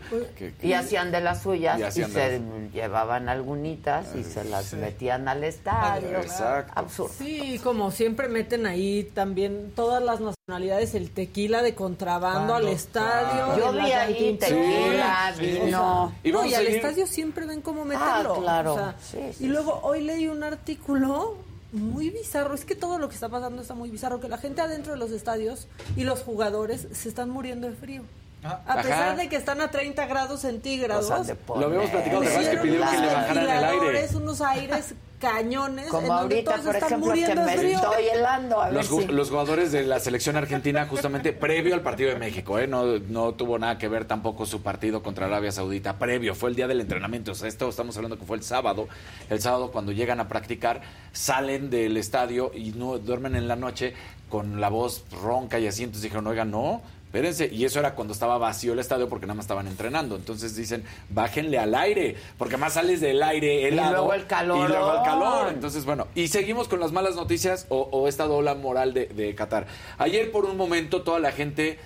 y hacían de las suyas y, se llevaban algunitas y se las metían al estadio. Exacto. Absurdo. Sí, como siempre meten ahí también todas las nacionalidades el tequila de contrabando al estadio. Yo vi ahí tequila, vino. Y, no, y al estadio siempre ven cómo meterlo. Ah, claro. y luego hoy leí un artículo muy bizarro. Es que todo lo que está pasando está muy bizarro. Que la gente adentro de los estadios y los jugadores se están muriendo de frío. Ah. A pesar de que están a 30 grados centígrados. lo habíamos platicado de que pidieron que le bajaran el aire. unos aires [laughs] cañones. Como ahorita, por ejemplo, que me estoy helando. A los, los, jugadores de la selección argentina, justamente previo al partido de México, ¿eh? no, no tuvo nada que ver tampoco su partido contra Arabia Saudita. Previo, fue el día del entrenamiento. O sea, esto estamos hablando que fue el sábado. El sábado, cuando llegan a practicar, salen del estadio y no duermen en la noche con la voz ronca y así. Entonces dijeron, oigan, no espérense. Y eso era cuando estaba vacío el estadio porque nada más estaban entrenando. Entonces dicen, bájenle al aire, porque más sales del aire helado. Y luego el calor. Y luego el calor. Entonces, bueno, y seguimos con las malas noticias o, esta doble moral de, de Qatar. Ayer por un momento toda la gente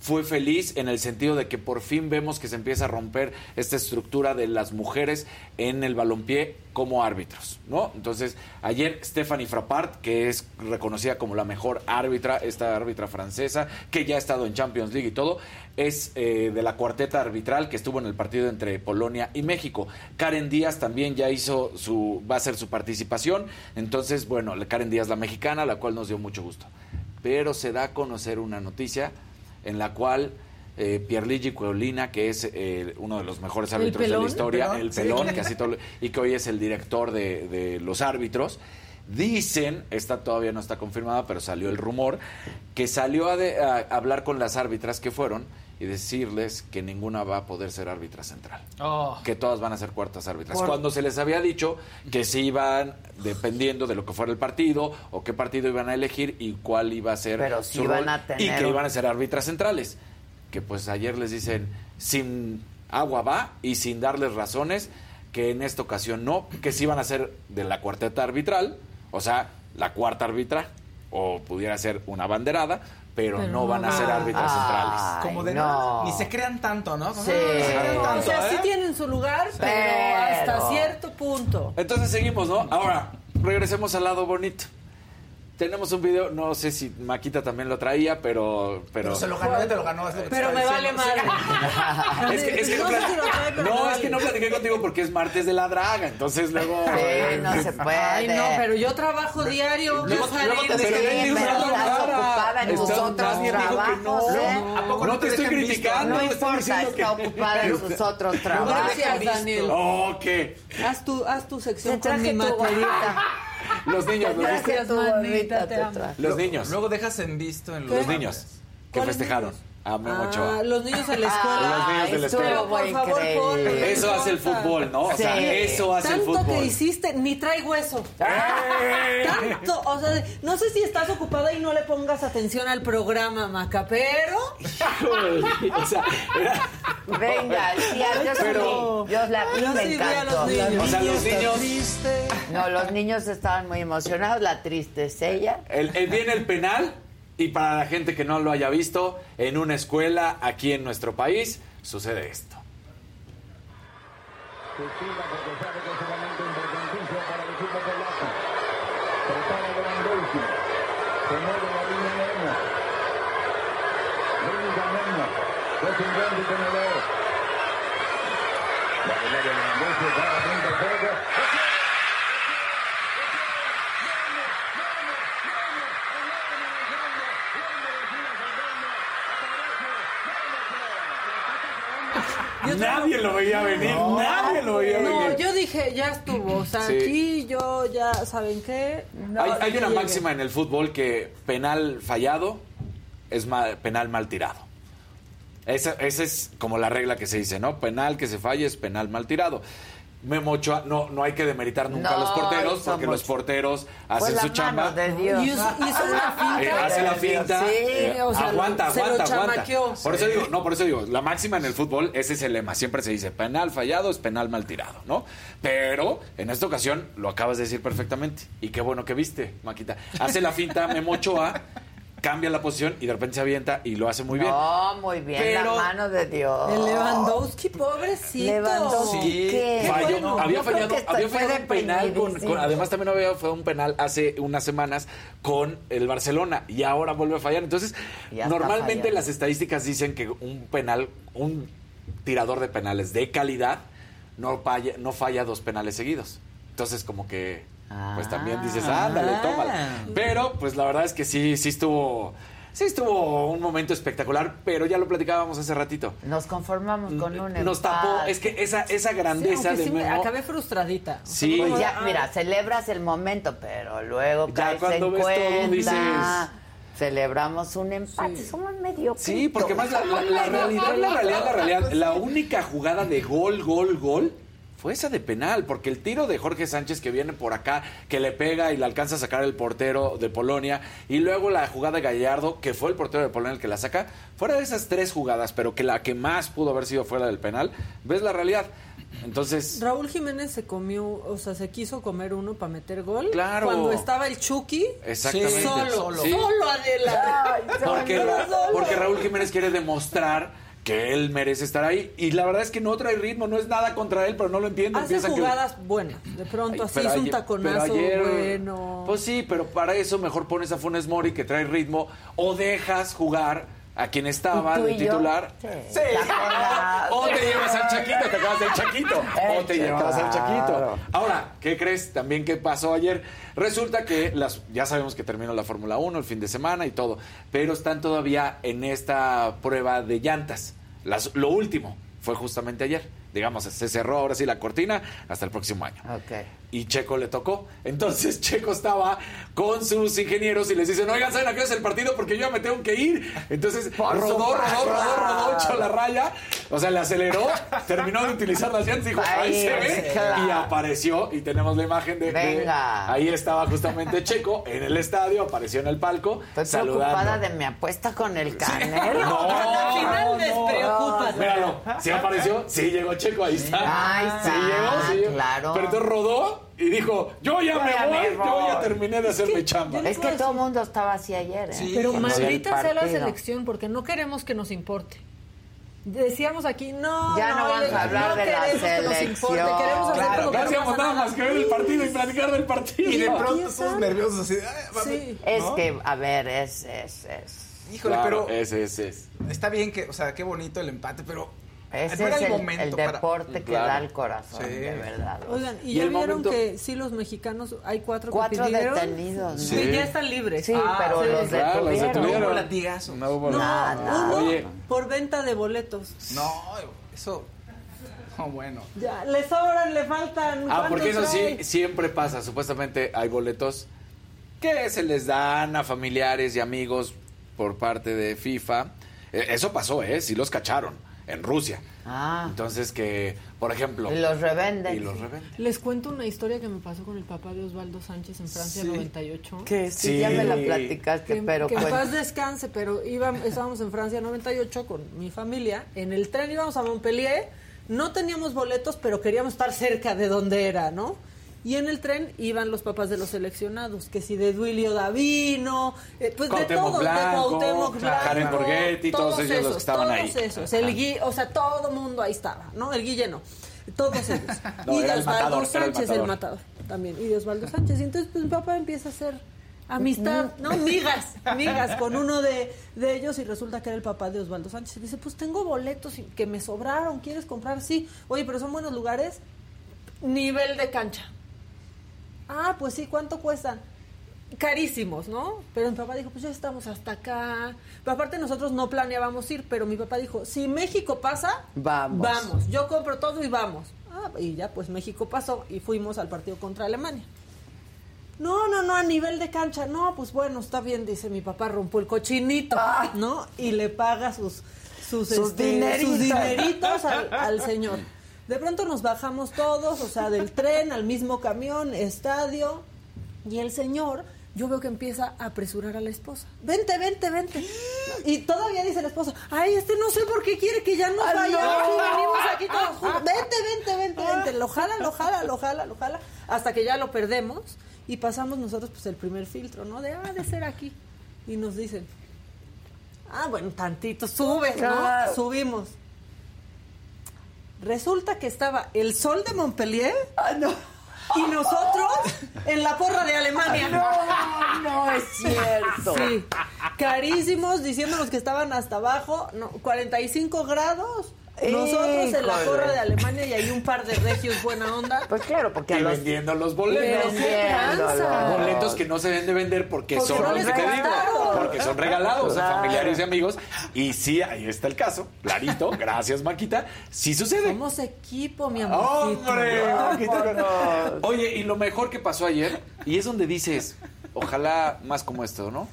fue feliz en el sentido de que por fin vemos que se empieza a romper esta estructura de las mujeres en el balompié como árbitros, ¿no? Entonces, ayer Stephanie Frappart, que es reconocida como la mejor árbitra, esta árbitra francesa, que ya ha estado en Champions League y todo, es eh, de la cuarteta arbitral que estuvo en el partido entre Polonia y México. Karen Díaz también ya hizo su, va a hacer su participación, entonces, bueno, Karen Díaz la mexicana, la cual nos dio mucho gusto. Pero se da a conocer una noticia en la cual eh, Pierluigi Cueolina, que es eh, uno de los mejores árbitros de la historia, el pelón, que así todo, y que hoy es el director de, los árbitros, dicen, esta todavía no está confirmada, pero salió el rumor, que salió a, hablar con las árbitras que fueron y decirles que ninguna va a poder ser árbitra central. Oh. Que todas van a ser cuartas árbitras. Cuando se les había dicho que se iban dependiendo de lo que fuera el partido o qué partido iban a elegir y cuál iba a ser Pero su rol, a tener... y que iban a ser árbitras centrales. Que pues ayer les dicen sin agua va y sin darles razones que en esta ocasión no, que sí iban a ser de la cuarteta arbitral, o sea, la cuarta árbitra o pudiera ser una banderada, pero, no van a ser árbitros centrales. Como de no. ni se crean tanto, ¿no? Sí. o sea, sí ¿eh? tienen su lugar, pero hasta cierto punto. Entonces seguimos, ¿no? Ahora, regresemos al lado bonito tenemos un video, no sé si Maquita también lo traía, pero... Pero, se lo ganó, te lo ganó. pero me vale mal. [laughs] es que, es que no, no, es que no platiqué contigo porque es martes de la draga, entonces luego... Sí, no se [laughs] puede. Ay, no, pero yo trabajo diario. Luego, luego te pero estás ocupada en tus otros trabajos. No, no te estoy criticando. No importa, está ocupada en sus otros [laughs] trabajos. Gracias, Daniel. Ok. Haz tu, haz tu sección con mi material. Los niños, los niños. Los niños. Luego dejas en visto en los, los niños que festejaron. A Memo ah, los niños en la escuela. los niños en la escuela. Por favor, ponle. Eso hace el fútbol, ¿no? O sea, eso hace el fútbol. Tanto que hiciste, ni trae hueso. Tanto, o sea, no sé si estás ocupada y no le pongas atención al programa, Maca, pero... o sea, Venga, sí, yo pero... Yo la vi, me encantó. O sea, los niños... No, los niños estaban muy emocionados, la triste es ella. El, el viene el penal y para la gente que no lo haya visto, en una escuela aquí en nuestro país sucede esto. Nadie lo veía venir, nadie lo veía venir. No, yo dije, ya estuvo. O sea, aquí yo ya, ¿saben qué? hay, una máxima en el fútbol que penal fallado es penal mal tirado. Esa, esa, es como la regla que se dice, ¿no? Penal que se falle es penal mal tirado. Memo Ochoa, no, no hay que demeritar nunca a los porteros, porque los porteros hacen la su mano chamba. de Dios. Y hizo, hizo una [laughs] finta. Eh, hace la finta. Sí, eh, o sea, aguanta, se lo aguanta, aguanta. Por eso digo, no, por eso digo, la máxima en el fútbol, ese es el lema. Siempre se dice, penal fallado es penal mal tirado, ¿no? Pero en esta ocasión lo acabas de decir perfectamente. Y qué bueno que viste, Maquita. Hace la finta Memo Ochoa, cambia la posición y de repente se avienta y lo hace muy bien. No, muy bien, Pero- la mano de Dios. El Lewandowski, pobrecito. Lewandowski, Sí. ¿qué? Falló, bueno. había fallado, que había fallado un penal con, además también había fue un penal hace unas semanas con el Barcelona y ahora vuelve a fallar. Entonces, Ya normalmente fallando. las estadísticas dicen que un penal, un tirador de penales de calidad no falla, no falla dos penales seguidos. Entonces, como que pues también dices, Ah. ándale, tómala. Pero pues la verdad es que sí sí estuvo sí estuvo un momento espectacular, pero ya lo platicábamos hace ratito. Nos conformamos con un Nos tapó, empate. es que esa esa Sí, grandeza de sí Memo- acabé frustradita. Sí. Pues ya, ah, mira, celebras el momento, pero luego Ya caes cuando en ves todo, cuenta. dices- Celebramos un empate, somos medio Sí, porque más la, la- la [laughs] realidad, la realidad, la realidad, la única jugada de gol, gol, gol fue esa de penal, porque el tiro de Jorge Sánchez que viene por acá, que le pega y le alcanza a sacar el portero de Polonia, y luego la jugada de Gallardo, que fue el portero de Polonia el que la saca, fuera de esas tres jugadas, pero que la que más pudo haber sido fuera del penal, ves la realidad. Entonces, Raúl Jiménez se comió, o sea, se quiso comer uno para meter gol. Claro. Cuando estaba el Chucky. exactamente. Solo, solo. Sí. solo Adela. Porque, solo. porque Raúl Jiménez quiere demostrar que él merece estar ahí. Y la verdad es que no trae ritmo, no es nada contra él, pero no lo entiendo. Hace que- jugadas buenas. De pronto, Ay, así hizo un taconazo ayer- bueno. Pues sí, pero para eso mejor pones a Funes Mori que trae ritmo o dejas jugar a quien estaba ¿Tú de yo? titular. Sí. O te llevas al Chaquito, te acabas del Chaquito. [laughs] O te llevas al. Chaquito. Ahora, ¿qué crees también que pasó ayer? Resulta que las, ya sabemos que terminó la Fórmula 1 el fin de semana y todo, pero están todavía en esta prueba de llantas. Las- lo último fue justamente ayer. Digamos, se cerró ahora sí la cortina hasta el próximo año Ok. Y Checo le tocó. Entonces [laughs] Checo estaba con sus ingenieros y les dicen, oigan, ¿saben a qué es el partido? Porque yo ya me tengo que ir. Entonces rodó, rodó, rodó, rodó, echó la raya, o sea, le aceleró, [laughs] terminó de utilizar las llantas y dijo, ahí Ahí, se ve. claro. Y apareció y tenemos la imagen de... de- Venga. ahí estaba justamente Checo en el estadio, apareció en el palco, Estoy saludando. preocupada de mi apuesta con el canelo. [laughs] No, Al final no, despreocúpate. Míralo, sí apareció, sí llegó Checo, ahí está. Ahí está, Sí llegó, sí llegó. claro. Pero entonces rodó y dijo, yo ya, Yo me, ya voy, me yo ya voy. terminé de hacer mi chamba. Es que todo el mundo estaba así ayer, ¿eh? Sí. Pero maldita sea la selección, porque no queremos que nos importe. Decíamos aquí, no, Ya no vamos a hablar de la queremos que nos importe, selección. queremos hacer Claro, que No no hacíamos nada más que ver el partido y platicar del partido. Y de pronto están. nerviosos así. de, "Ay, va a Sí. ver", Es ¿no? que, a ver, es, es, es. Híjole, Claro, pero ese, ese es. está bien que, o sea, qué bonito el empate, pero Ese no es el, momento el para- deporte que Claro. da el corazón, Sí. de verdad. Oigan, y, Y ya vieron momento- que sí los mexicanos, hay cuatro, Cuatro detenidos, Sí, ¿no? ya están libres. Sí, Ah, pero sí, los claro, los detuvieron. no detuvieron. hubo latigazos. No hubo No, Nada. uno Oye. por venta de boletos. No, eso. No, bueno. Ya, le sobran, le faltan. Ah, porque eso ¿cuántos sí, siempre pasa. Supuestamente hay boletos que se les dan a familiares y amigos por parte de FIFA. Eh, Eso pasó, ¿eh? Sí los cacharon en Rusia. Ah, Entonces que, por ejemplo... y los revenden. y los revenden. Les cuento una historia que me pasó con el papá de Osvaldo Sánchez en Francia Sí. 98. Que sí, Sí. ya me la platicaste, Que, pero que en pues... paz descanse, pero íbamos, estábamos en Francia 98 con mi familia. En el tren íbamos a Montpellier. No teníamos boletos, pero queríamos estar cerca de donde era, ¿no? Y en el tren iban los papás de los seleccionados, que si de Duilio Davino, eh, pues de Cuauhtémoc todo, Blanco, de Cuauhtémoc claro, Karen Blanco, Borghetti, todos ellos los que estaban todos ahí. esos, el Gui, o sea, todo mundo ahí estaba, ¿no? El Guille no, todos ellos. [laughs] No, y de el Osvaldo matador, el Sánchez, el matador. también, y de Osvaldo Sánchez. Y entonces, pues mi papá empieza a hacer amistad, ¿no? Migas, [laughs] migas con uno de, de ellos y resulta que era el papá de Osvaldo Sánchez. Y dice, pues tengo boletos que me sobraron, ¿quieres comprar? Sí. Oye, pero son buenos lugares. Nivel de cancha. Ah, pues sí, ¿cuánto cuestan? Carísimos, ¿no? Pero mi papá dijo, pues ya estamos hasta acá. Pero aparte nosotros no planeábamos ir, pero mi papá dijo, si México pasa, Vamos. vamos. Yo compro todo y vamos. Ah, y ya pues México pasó y fuimos al partido contra Alemania. No, no, no, a nivel de cancha. No, pues bueno, está bien, dice mi papá, rompo el cochinito, ¿no? Y le paga sus sus, Sus este, dineritos. sus dineritos al, al señor. De pronto nos bajamos todos, o sea, del tren al mismo camión, estadio, y el señor, yo veo que empieza a apresurar a la esposa. Vente, vente, vente. Y todavía dice la esposa, ay, este no sé por qué quiere que ya nos vayamos y venimos aquí todos juntos. Vente, vente, vente, vente. Lo jala, lo jala, lo jala, lo jala, hasta que ya lo perdemos y pasamos nosotros pues el primer filtro, ¿no? De, ah, de ser aquí. Y nos dicen, ah, bueno, tantito, sube, ¿no? Subimos. Resulta que estaba el sol de Montpellier Ah, no. y nosotros en la porra de Alemania. No, no es cierto. Sí, carísimos, diciéndonos que estaban hasta abajo, no, 45 grados. Nosotros en la porra de Alemania y hay un par de regios buena onda. Pues claro, porque Y los vendiendo los boletos. Boletos que no se deben de vender porque, Porque son, no les ¿qué te digo? porque son regalados Claro. a familiares y amigos. Y sí, ahí está el caso. Clarito, [laughs] gracias Maquita. Sí sucede. Somos equipo, mi amorcito. ¡Hombre! Oye, y lo mejor que pasó ayer, y es donde dices, ojalá más como esto, ¿no?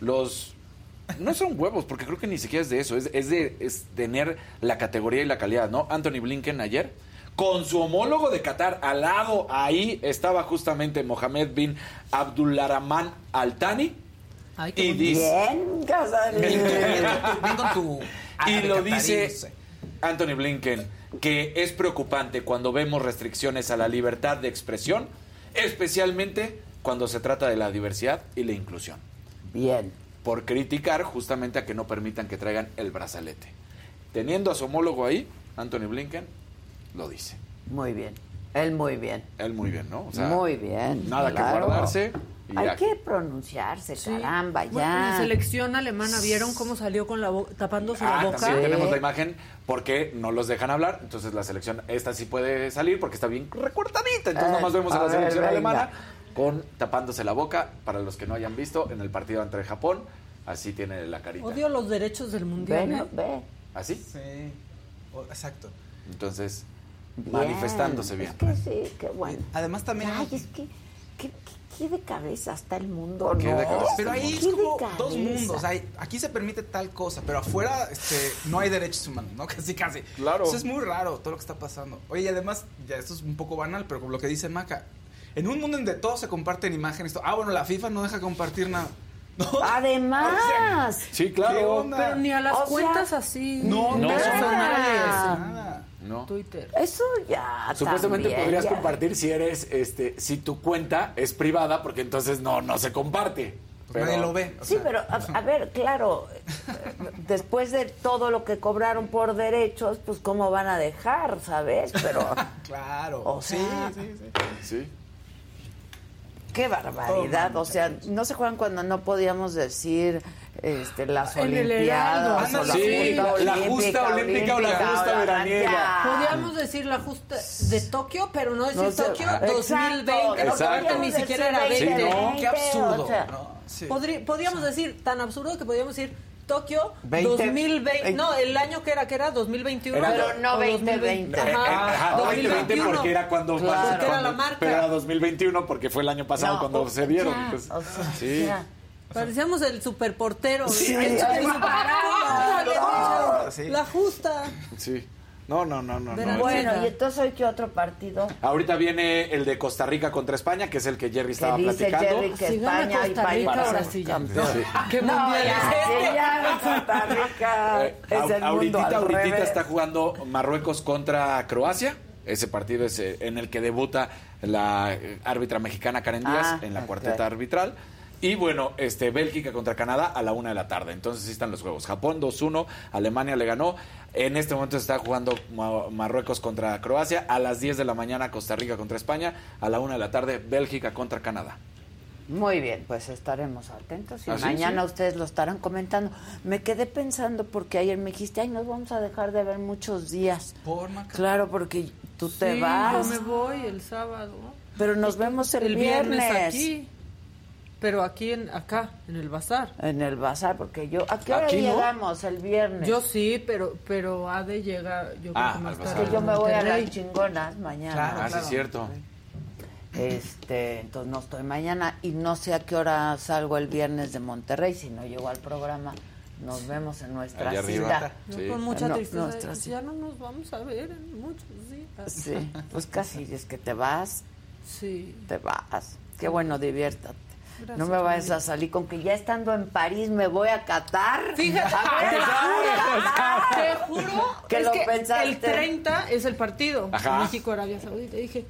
Los... No son huevos, porque creo que ni siquiera es de eso, es, es de es tener la categoría y la calidad, ¿no? Anthony Blinken ayer, con su homólogo de Qatar al lado, ahí estaba justamente Mohamed bin Abdulrahman Al Thani, Ay, qué y dice, Bien, con tu. y lo dice. Anthony Blinken, que es preocupante cuando vemos restricciones a la libertad de expresión, especialmente cuando se trata de la diversidad y la inclusión, Bien. Por criticar justamente a que no permitan que traigan el brazalete. Teniendo a su homólogo ahí, Anthony Blinken lo dice. Muy bien. Él muy bien. Él muy bien, ¿no? O sea, muy bien. Nada claro. que guardarse. y Hay ya. que pronunciarse, Sí. caramba, Bueno, la ya. selección alemana, ¿vieron cómo salió con la tapándose Ah, la boca? también Sí. tenemos la imagen porque no los dejan hablar, entonces la selección esta sí puede salir porque está bien recortadita, entonces Eh, nomás vemos a a la ver, selección venga. alemana con tapándose la boca, para los que no hayan visto en el partido ante Japón, así tiene la carita. Odio los derechos del mundial. Ve, ¿eh? ve. Así, Sí. O- exacto. entonces Bien. manifestándose bien. Es que sí, qué bueno. Además también. Ay, es que, ¿qué, qué, qué de cabeza está el mundo, ¿Qué no? de cabeza? Pero ahí es ¿Qué de como dos mundos. Hay- aquí se permite tal cosa, pero afuera este, no hay derechos humanos, ¿no? [laughs] Casi, casi. Claro. Eso es muy raro, todo lo que está pasando. Oye, y además, ya esto es un poco banal, pero como lo que dice Maca, en un mundo en donde todos se comparten imágenes, ah, bueno, la FIFA no deja compartir nada. [laughs] No. Además. Sí, ¿Qué claro. onda? Pero ni a las O sea, cuentas así. No, no, personales. Nada. No. Twitter. Eso ya. Supuestamente también, podrías ya. compartir si eres este si tu cuenta es privada porque entonces no no se comparte. Pues nadie lo ve. o Sí, sea. pero a, [laughs] a ver, claro, después de todo lo que cobraron por derechos, pues cómo van a dejar, ¿sabes? Pero [laughs] Claro. O sí, sí. Sí. Qué barbaridad, o sea, no se juegan cuando no podíamos decir este, las En olimpiadas o la Sí, justa la justa olímpica o la justa veraniega. Podríamos decir la justa de Tokio, pero no decir No sé, Tokio exacto, 2020, porque exacto. ahorita ni siquiera era Sí, 20. ¿no? Qué absurdo. o sea, ¿no? Sí. Podríamos decir, tan absurdo que podríamos decir Tokio 20. 2020. No, el año que era, que era 2021. Era- Pero no o 2020. Eh, eh, Ajá, ajá, 2020 2021. porque era cuando, Claro. Porque era la marca. pero era 2021 porque fue el año pasado No, cuando se dieron. ya, pues. o sea, sí. ya. Parecíamos el superportero. Sí, el superportero. Sí. La justa. Sí. No, no, no, no. no. Verán. Bueno, y entonces hoy qué otro partido Ahorita viene el de Costa Rica contra España, que es el que Jerry que estaba dice platicando. Jerry que Si España y Costa país Rica, para ahora ser sí ya. campeón. Sí. ¿Qué No, mundial ya, es este? ya, Costa Rica Eh, es el ahor- mundo ahorita, ahorita revés. está jugando Marruecos contra Croacia. Ese partido es eh, en el que debuta la eh, árbitra mexicana Karen Díaz Ah, en la ok. cuarteta arbitral. Y bueno, este Bélgica contra Canadá a la una de la tarde. Entonces sí están los juegos. Japón 2-1, Alemania le ganó. En este momento se está jugando Ma- Marruecos contra Croacia. A las 10 de la mañana Costa Rica contra España. A la una de la tarde Bélgica contra Canadá. Muy bien, pues estaremos atentos y ¿Ah, mañana Sí. ustedes lo estarán comentando. Me quedé pensando porque ayer me dijiste, ay, nos vamos a dejar de ver muchos días. Por Maca. Claro, porque tú te vas, Yo me voy el sábado. pero nos vemos el, El viernes, viernes, aquí. Pero aquí, en, acá, en el bazar. en el bazar, porque yo, ¿a qué hora ¿Aquí no? llegamos el viernes? Yo sí, pero pero ha de llegar. Yo Ah, creo que más al tarde. que yo me voy a Monterrey. las chingonas mañana. Claro, Ah, sí, es cierto. Este, entonces no estoy mañana y no sé a qué hora salgo el viernes de Monterrey, si no llego al programa, nos vemos en nuestra Allá arriba. cita. Yo con mucha No, tristeza. nuestra ya no nos vamos a ver en muchos días. Sí, pues casi es que te vas, Sí. te vas. Qué bueno, diviértate. Gracias, no me vayas a salir con que ya estando en París me voy a Qatar. Fíjate, A ver, te juro Que lo que pensaste. el 30 es el partido. Ajá. México-Arabia Saudita. Y dije,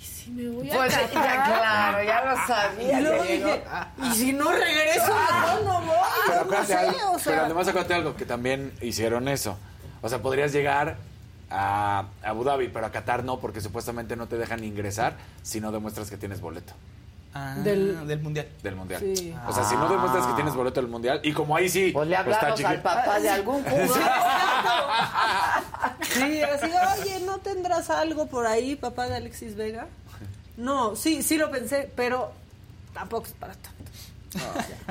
¿y si me voy a Pues Qatar? ya, claro, ya lo sabía. Y luego dije, ¿y si no regreso? No, no voy. Pero, no sé, algo, o sea. pero además acuérdate algo, que también hicieron eso. O sea, podrías llegar a Abu Dhabi, pero a Qatar no, porque supuestamente no te dejan ingresar si no demuestras que tienes boleto Ah, Del- del, mundial. del Mundial. Sí. O sea, si no demuestras que tienes boleto del Mundial, y como ahí sí, Pues le pues, está hablamos al chiqui- papá de algún jugador. Sí, así, oye, ¿no tendrás algo por ahí, papá de Alexis Vega? No, sí, sí lo pensé, pero tampoco es para tanto.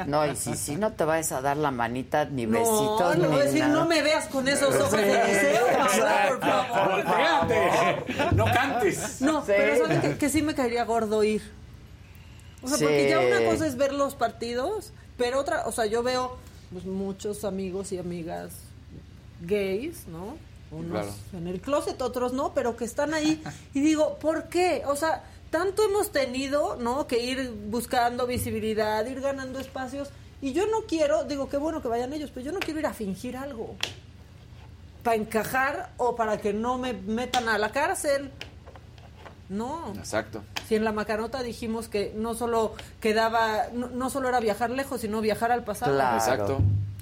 No, y si, si no te vayas a dar la manita, ni No, besitos, no, ni voy a decir, nada. no me veas con esos ojos de deseo, por favor. Voltéate, no cantes. No, Sí. pero ¿saben que, que sí me caería gordo ir? O sea, porque ya una cosa es ver los partidos, pero otra, o sea, yo veo pues, muchos amigos y amigas gays, ¿no? Unos Claro. en el closet, otros no, pero que están ahí. [laughs] Y digo, ¿por qué? O sea, tanto hemos tenido, ¿no? Que ir buscando visibilidad, ir ganando espacios. Y yo no quiero, digo, qué bueno que vayan ellos, pero yo no quiero ir a fingir algo. Para encajar o para que no me metan a la cárcel. No. Exacto. Si en la macanota dijimos que no solo quedaba, no, no solo era viajar lejos, sino viajar al pasado. Claro. Exacto.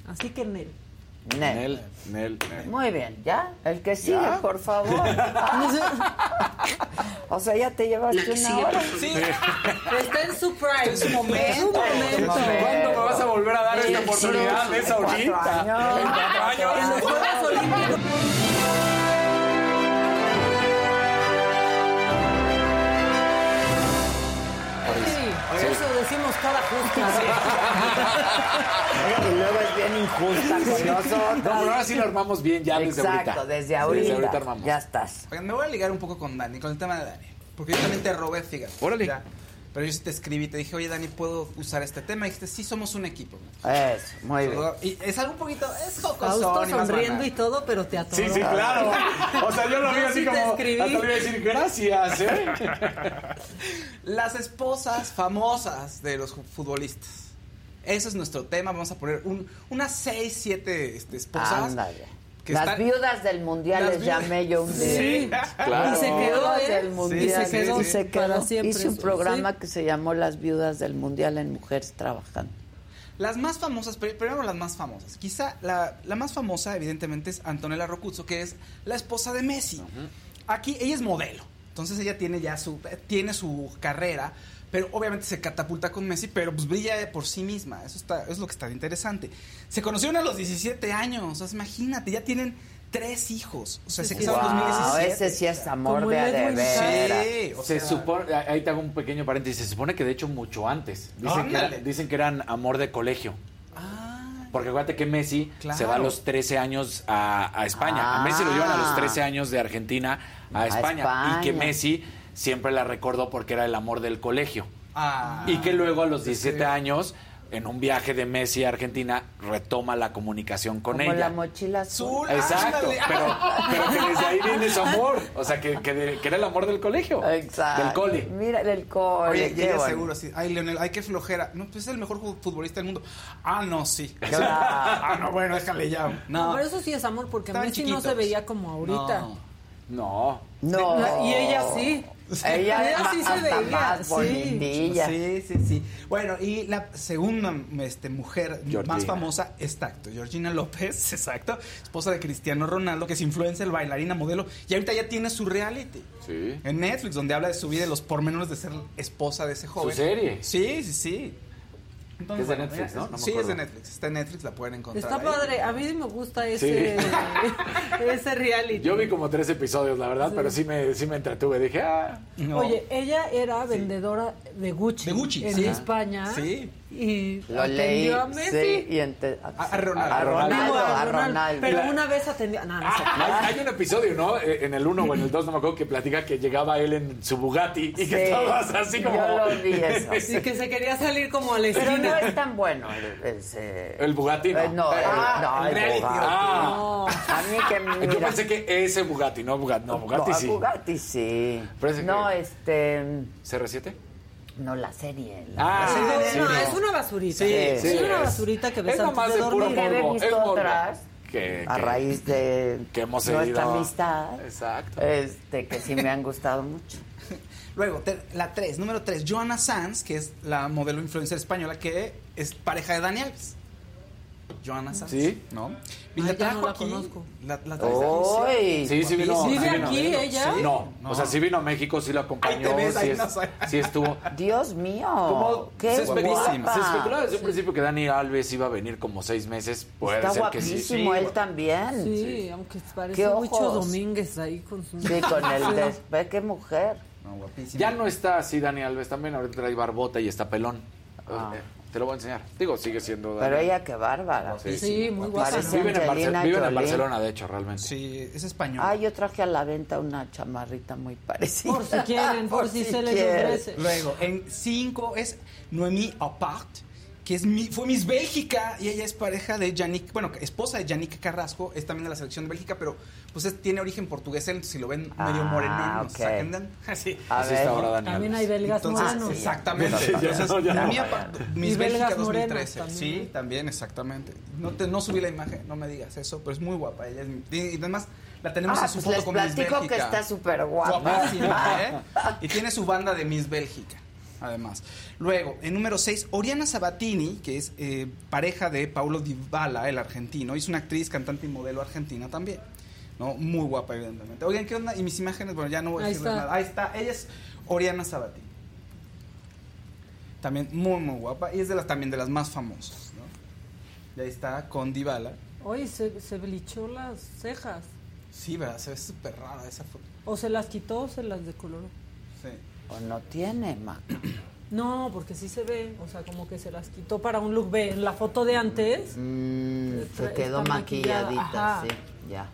Así que en él. Nel. Nel, Nel, Nel. Muy bien, ¿ya? El que sigue, ¿Ya? por favor. [laughs] o sea, ya te llevaste una hora. Sí. Está en su prime. en su momento, momento. ¿Cuándo me vas a volver a dar esta oportunidad? ¿Es ahorita? años. En cuatro años. En los Juegos Olímpicos. Cara justa. [laughs] Y luego es bien injusta con No, nosotros. pero ahora sí lo armamos bien ya desde Exacto, ahorita. desde ahorita. Desde ahorita armamos. ya estás. Me voy a ligar un poco con Dani, con el tema de Dani. Porque yo también te robé, fíjate. Órale. Ya. Pero yo sí te escribí y te dije, oye, Dani, ¿puedo usar este tema? Y dijiste, sí, somos un equipo. Eso, muy bien. Y es algo un poquito, es más sonriendo y todo, pero te atoró. Sí, sí, claro. O sea, yo lo [laughs] vi Yo así sí te como. escribí. Hasta le iba a decir gracias, ¿eh? [laughs] Las esposas famosas de los futbolistas. Ese es nuestro tema. Vamos a poner un, unas seis, siete este, esposas. Ándale. Que Las están- viudas del mundial Las les viudas- llamé yo un día. Sí. Claro. Y se quedó, ¿eh? del mundial. Y se quedó Y se quedó. siempre. Hice un eso, programa sí. que se llamó Las viudas del mundial en mujeres trabajando. Las más famosas, pri- primero las más famosas. Quizá la, la más famosa, evidentemente, es Antonella Rocuzzo, que es la esposa de Messi. Aquí ella es modelo. Entonces ella tiene ya su, tiene su carrera, pero obviamente se catapulta con Messi, pero pues brilla por sí misma. Eso está, es lo que está interesante. Se conocieron a los 17 años. O sea, imagínate, ya tienen tres hijos. O sea, se Sí, casaron en Wow, 2017. ese sí es amor de veras. Sí, o Se sea, supone, ahí te hago un pequeño paréntesis, se supone que de hecho mucho antes. Dicen, que, era- dicen que eran amor de colegio. Ah, Porque acuérdate que Messi Claro. se va a los 13 años a, a España. A Messi lo llevan a los 13 años de Argentina a A España. España. Y que Messi siempre la recordó porque era el amor del colegio. ah. Y que luego a los Sí, 17 sí. años, en un viaje de Messi a Argentina, retoma la comunicación con Como ella. la mochila azul. Exacto, pero, pero que desde ahí viene su amor. O sea, que, que, de- que era el amor del colegio. Exacto. Del cole. Mira, del cole. Oye, y qué ella bueno. seguro así. Ay, Leonel, ay, qué flojera. No, pues es el mejor futbolista del mundo. Ah, no, sí. Claro. ah, no, bueno, déjale ya. No, No. pero eso sí es amor, porque Messi no se veía como ahorita. No. No. No. Y ella sí. [laughs] Ella, [laughs] Ella sí se veía, más sí. bonitilla. Sí, sí, sí. Bueno, y la segunda este, mujer Georgina. más famosa, exacto, Georgina López, [laughs] exacto, esposa de Cristiano Ronaldo, que es influencer, bailarina, modelo, y ahorita ya tiene su reality. Sí. En Netflix, donde habla de su vida y los pormenores de ser esposa de ese joven. serie? Sí, sí, sí. Entonces, Es de Netflix, ¿no? No sí, es de Netflix. Está en Netflix, la pueden encontrar. Está ahí. padre. A mí sí me gusta ese, [laughs] ese reality. Yo vi como tres episodios, la verdad, pero sí me, sí me entretuve. Dije, ah. No. Oye, ella era vendedora de Gucci. De Gucci, En sí. España. Sí. Y Lo leí, a Messi. sí, y ente- A- a Ronaldo. a Ronaldo, a a Ronaldo. Ronaldo. Pero una vez atendió. No, no sé. Ah, hay, hay un episodio, ¿no? Eh, En el 1 o en el 2, no me acuerdo, que platica que llegaba él en su Bugatti y que Sí, estabas así como... Yo lo vi eso. [laughs] Sí, que se quería salir como a la Pero no esquina. es tan bueno el, ese... El Bugatti, no. Eh, no, el, Ah, no, el el. Bugatti. Ah. No. A mí que mira... Yo pensé que ese Bugatti, no Bugatti, no, Bugatti No, sí. Bugatti sí. Parece no, que- este... ¿CR7? No, la serie. la- Ah, Sí, No, sí, no, es una basurita. Sí, es sí, una es- basurita que ves es antes de dormir. visto es morbo. otras Que, a que- raíz de que hemos nuestra seguido. amistad. Exacto. Este, que sí me han gustado mucho. [laughs] Luego, te- la 3, número 3, Joana Sanz, que es la modelo influencer española que es pareja de Dani Alves. Joana Sanz. ¿Sí? ¿No? Y la trajo no la aquí. conozco. La, la traes aquí. Sí, sí vino. ¿Vive sí vino. aquí ella? No, No. o sea, sí vino a México, sí lo acompañó, Ahí te ves, sí, ahí es- no sé. sí estuvo. Dios mío, Como qué se, especulaba, se especulaba desde un principio que Dani Alves iba a venir como seis meses. Puede Está ser que sí. guapísimo él también. Sí, aunque parece ¿Qué mucho? Domínguez ahí con su... Sí, con el despe, qué mujer. No, guapísima. Ya no está así Dani Alves también, ahorita trae barbota y está pelón. Ah. Te lo voy a enseñar. Digo, sigue siendo. Pero ella qué bárbara. Sí, Sí, muy guapa. Viven, en, Barce- viven en. Barcelona, de hecho, realmente. Sí, es español. Ah, yo traje a la venta una chamarrita muy parecida. Por si quieren, por, [laughs] si, se les ofrece. Luego, en 5 es Noemí Apart, que es mi, fue Miss Bélgica y ella es pareja de Yannick, bueno, esposa de Yannick Carrasco, es también de la selección de Bélgica, pero pues es- tiene origen portugués, él, si lo ven medio Ah, morenón, no ok. se sacan así. A Así ver. está ahora Dani También hay belgas Entonces, exactamente. Entonces, ya, ya. Miss Bélgica belgas morenos 2013. también. Sí, también, exactamente. No, te, no subí la imagen, no me digas eso, pero es muy guapa. Ella es, y y además la tenemos Ah, en su pues foto les con Miss platico Bélgica. que está súper guapa. Guapísima, ¿eh? [laughs] Y tiene su banda de Miss Bélgica, además. Luego, en número 6, Oriana Sabatini, que es eh, pareja de Paulo Dybala, el argentino. y Es una actriz, cantante y modelo argentina también. ¿no? Muy guapa, evidentemente. Oigan, ¿qué onda? Y mis imágenes, bueno, ya no voy a decirles nada. Ahí está, ella es Oriana Sabatini. También muy, muy guapa. Y es de las, también de las más famosas, ¿no? Y ahí está con Dybala. Oye, se, se blichó las cejas. Sí, ¿verdad? Se ve súper rara esa foto. O se las quitó o se las decoloró. Sí. O no tiene, Mac. No, porque sí se ve. O sea, como que se las quitó para un look B. En la foto de antes. Mm, se Está quedó maquillada, maquilladita, ajá. sí, ya.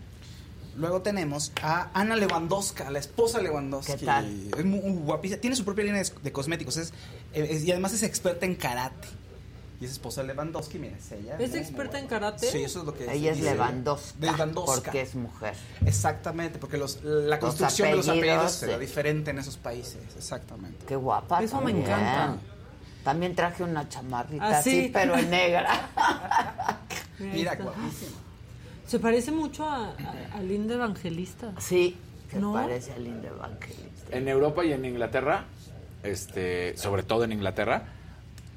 Luego tenemos a Ana Lewandowska, la esposa de Lewandowski. ¿Qué tal? Es muy, muy guapísima. Tiene su propia línea de, de cosméticos. Es, es- y además es experta en karate. Y es esposa de Lewandowski, mira, es ella. ¿Es muy, muy experta en karate? Sí, eso es lo que Ella es dice. Lewandowska, Lewandowska. porque es mujer. Exactamente, porque los, la construcción de los apellidos, apellidos será sí. diferente en esos países. Exactamente. Qué guapa Eso me encanta. También traje una chamarrita Ah, así, sí. pero en negra. [laughs] Mira, guapísima. Se parece mucho a, a, a Linda Evangelista. Sí, se ¿No? parece a Linda Evangelista. En Europa y en Inglaterra, este, sobre todo en Inglaterra,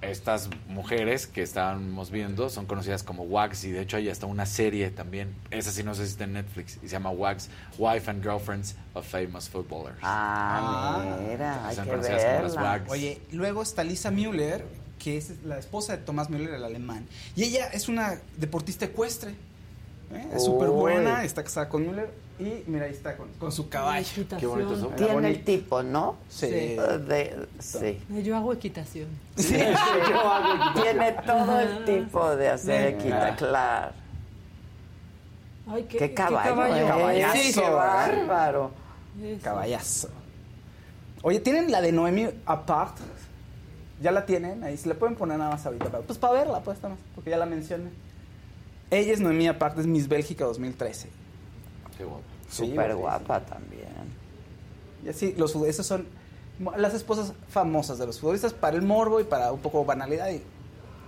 estas mujeres que estábamos viendo son conocidas como WAGs y de hecho hay hasta una serie también. Esa sí no sé si está en Netflix y se llama WAGs, Wife and Girlfriends of Famous Footballers. Ah, Ah. mira, hay Son que conocidas como las verla. WAGs. Oye, luego está Lisa Müller, que es la esposa de Tomás Müller, el alemán. Y ella es una deportista ecuestre. ¿eh? Es súper buena, está casada con Müller. Y mira, ahí está con, con su caballo. Equitación. Qué bonitos son. Tiene el bonito. tipo, ¿no? Sí. De- sí. Yo hago equitación. Sí, Tiene todo el tipo de hacer Venga. equita, claro. Ay, qué, Qué caballo, caballo. ¿eh? Caballazo, Sí, qué bárbaro. Eso. Caballazo. Oye, ¿tienen la de Noemi Apart? ¿Ya la tienen? Ahí se la pueden poner nada más ahorita. Pues para verla, pues, nada más, porque ya la mencioné. Ella es Noemí Apart, es Miss Bélgica 2013. Qué guapo. Sí, Súper guapísima. guapa también. Y así, los fut- esas son las esposas famosas de los futbolistas para el morbo y para un poco banalidad y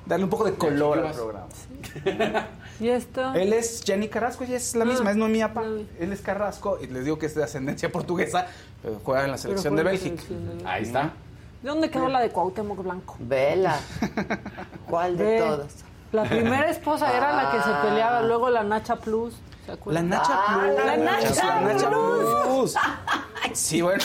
darle un poco de color ¿Qué al programa. [laughs] ¿Y esto? Él es Jenny Carrasco, ella es la Ah, misma, es Noemí Apart. ya vi. Él es Carrasco y les digo que es de ascendencia [laughs] portuguesa, pero juega en la selección de Bélgica. de. Ahí está. ¿De dónde quedó la de Cuauhtémoc Blanco? Vela. [laughs] ¿Cuál de Ve, todas? La primera esposa era la que se Ah. peleaba, luego la Nacha Plus. ¿se La? Nacha Ah, Plus. la Nacha La Nacha Plus. Sí, bueno.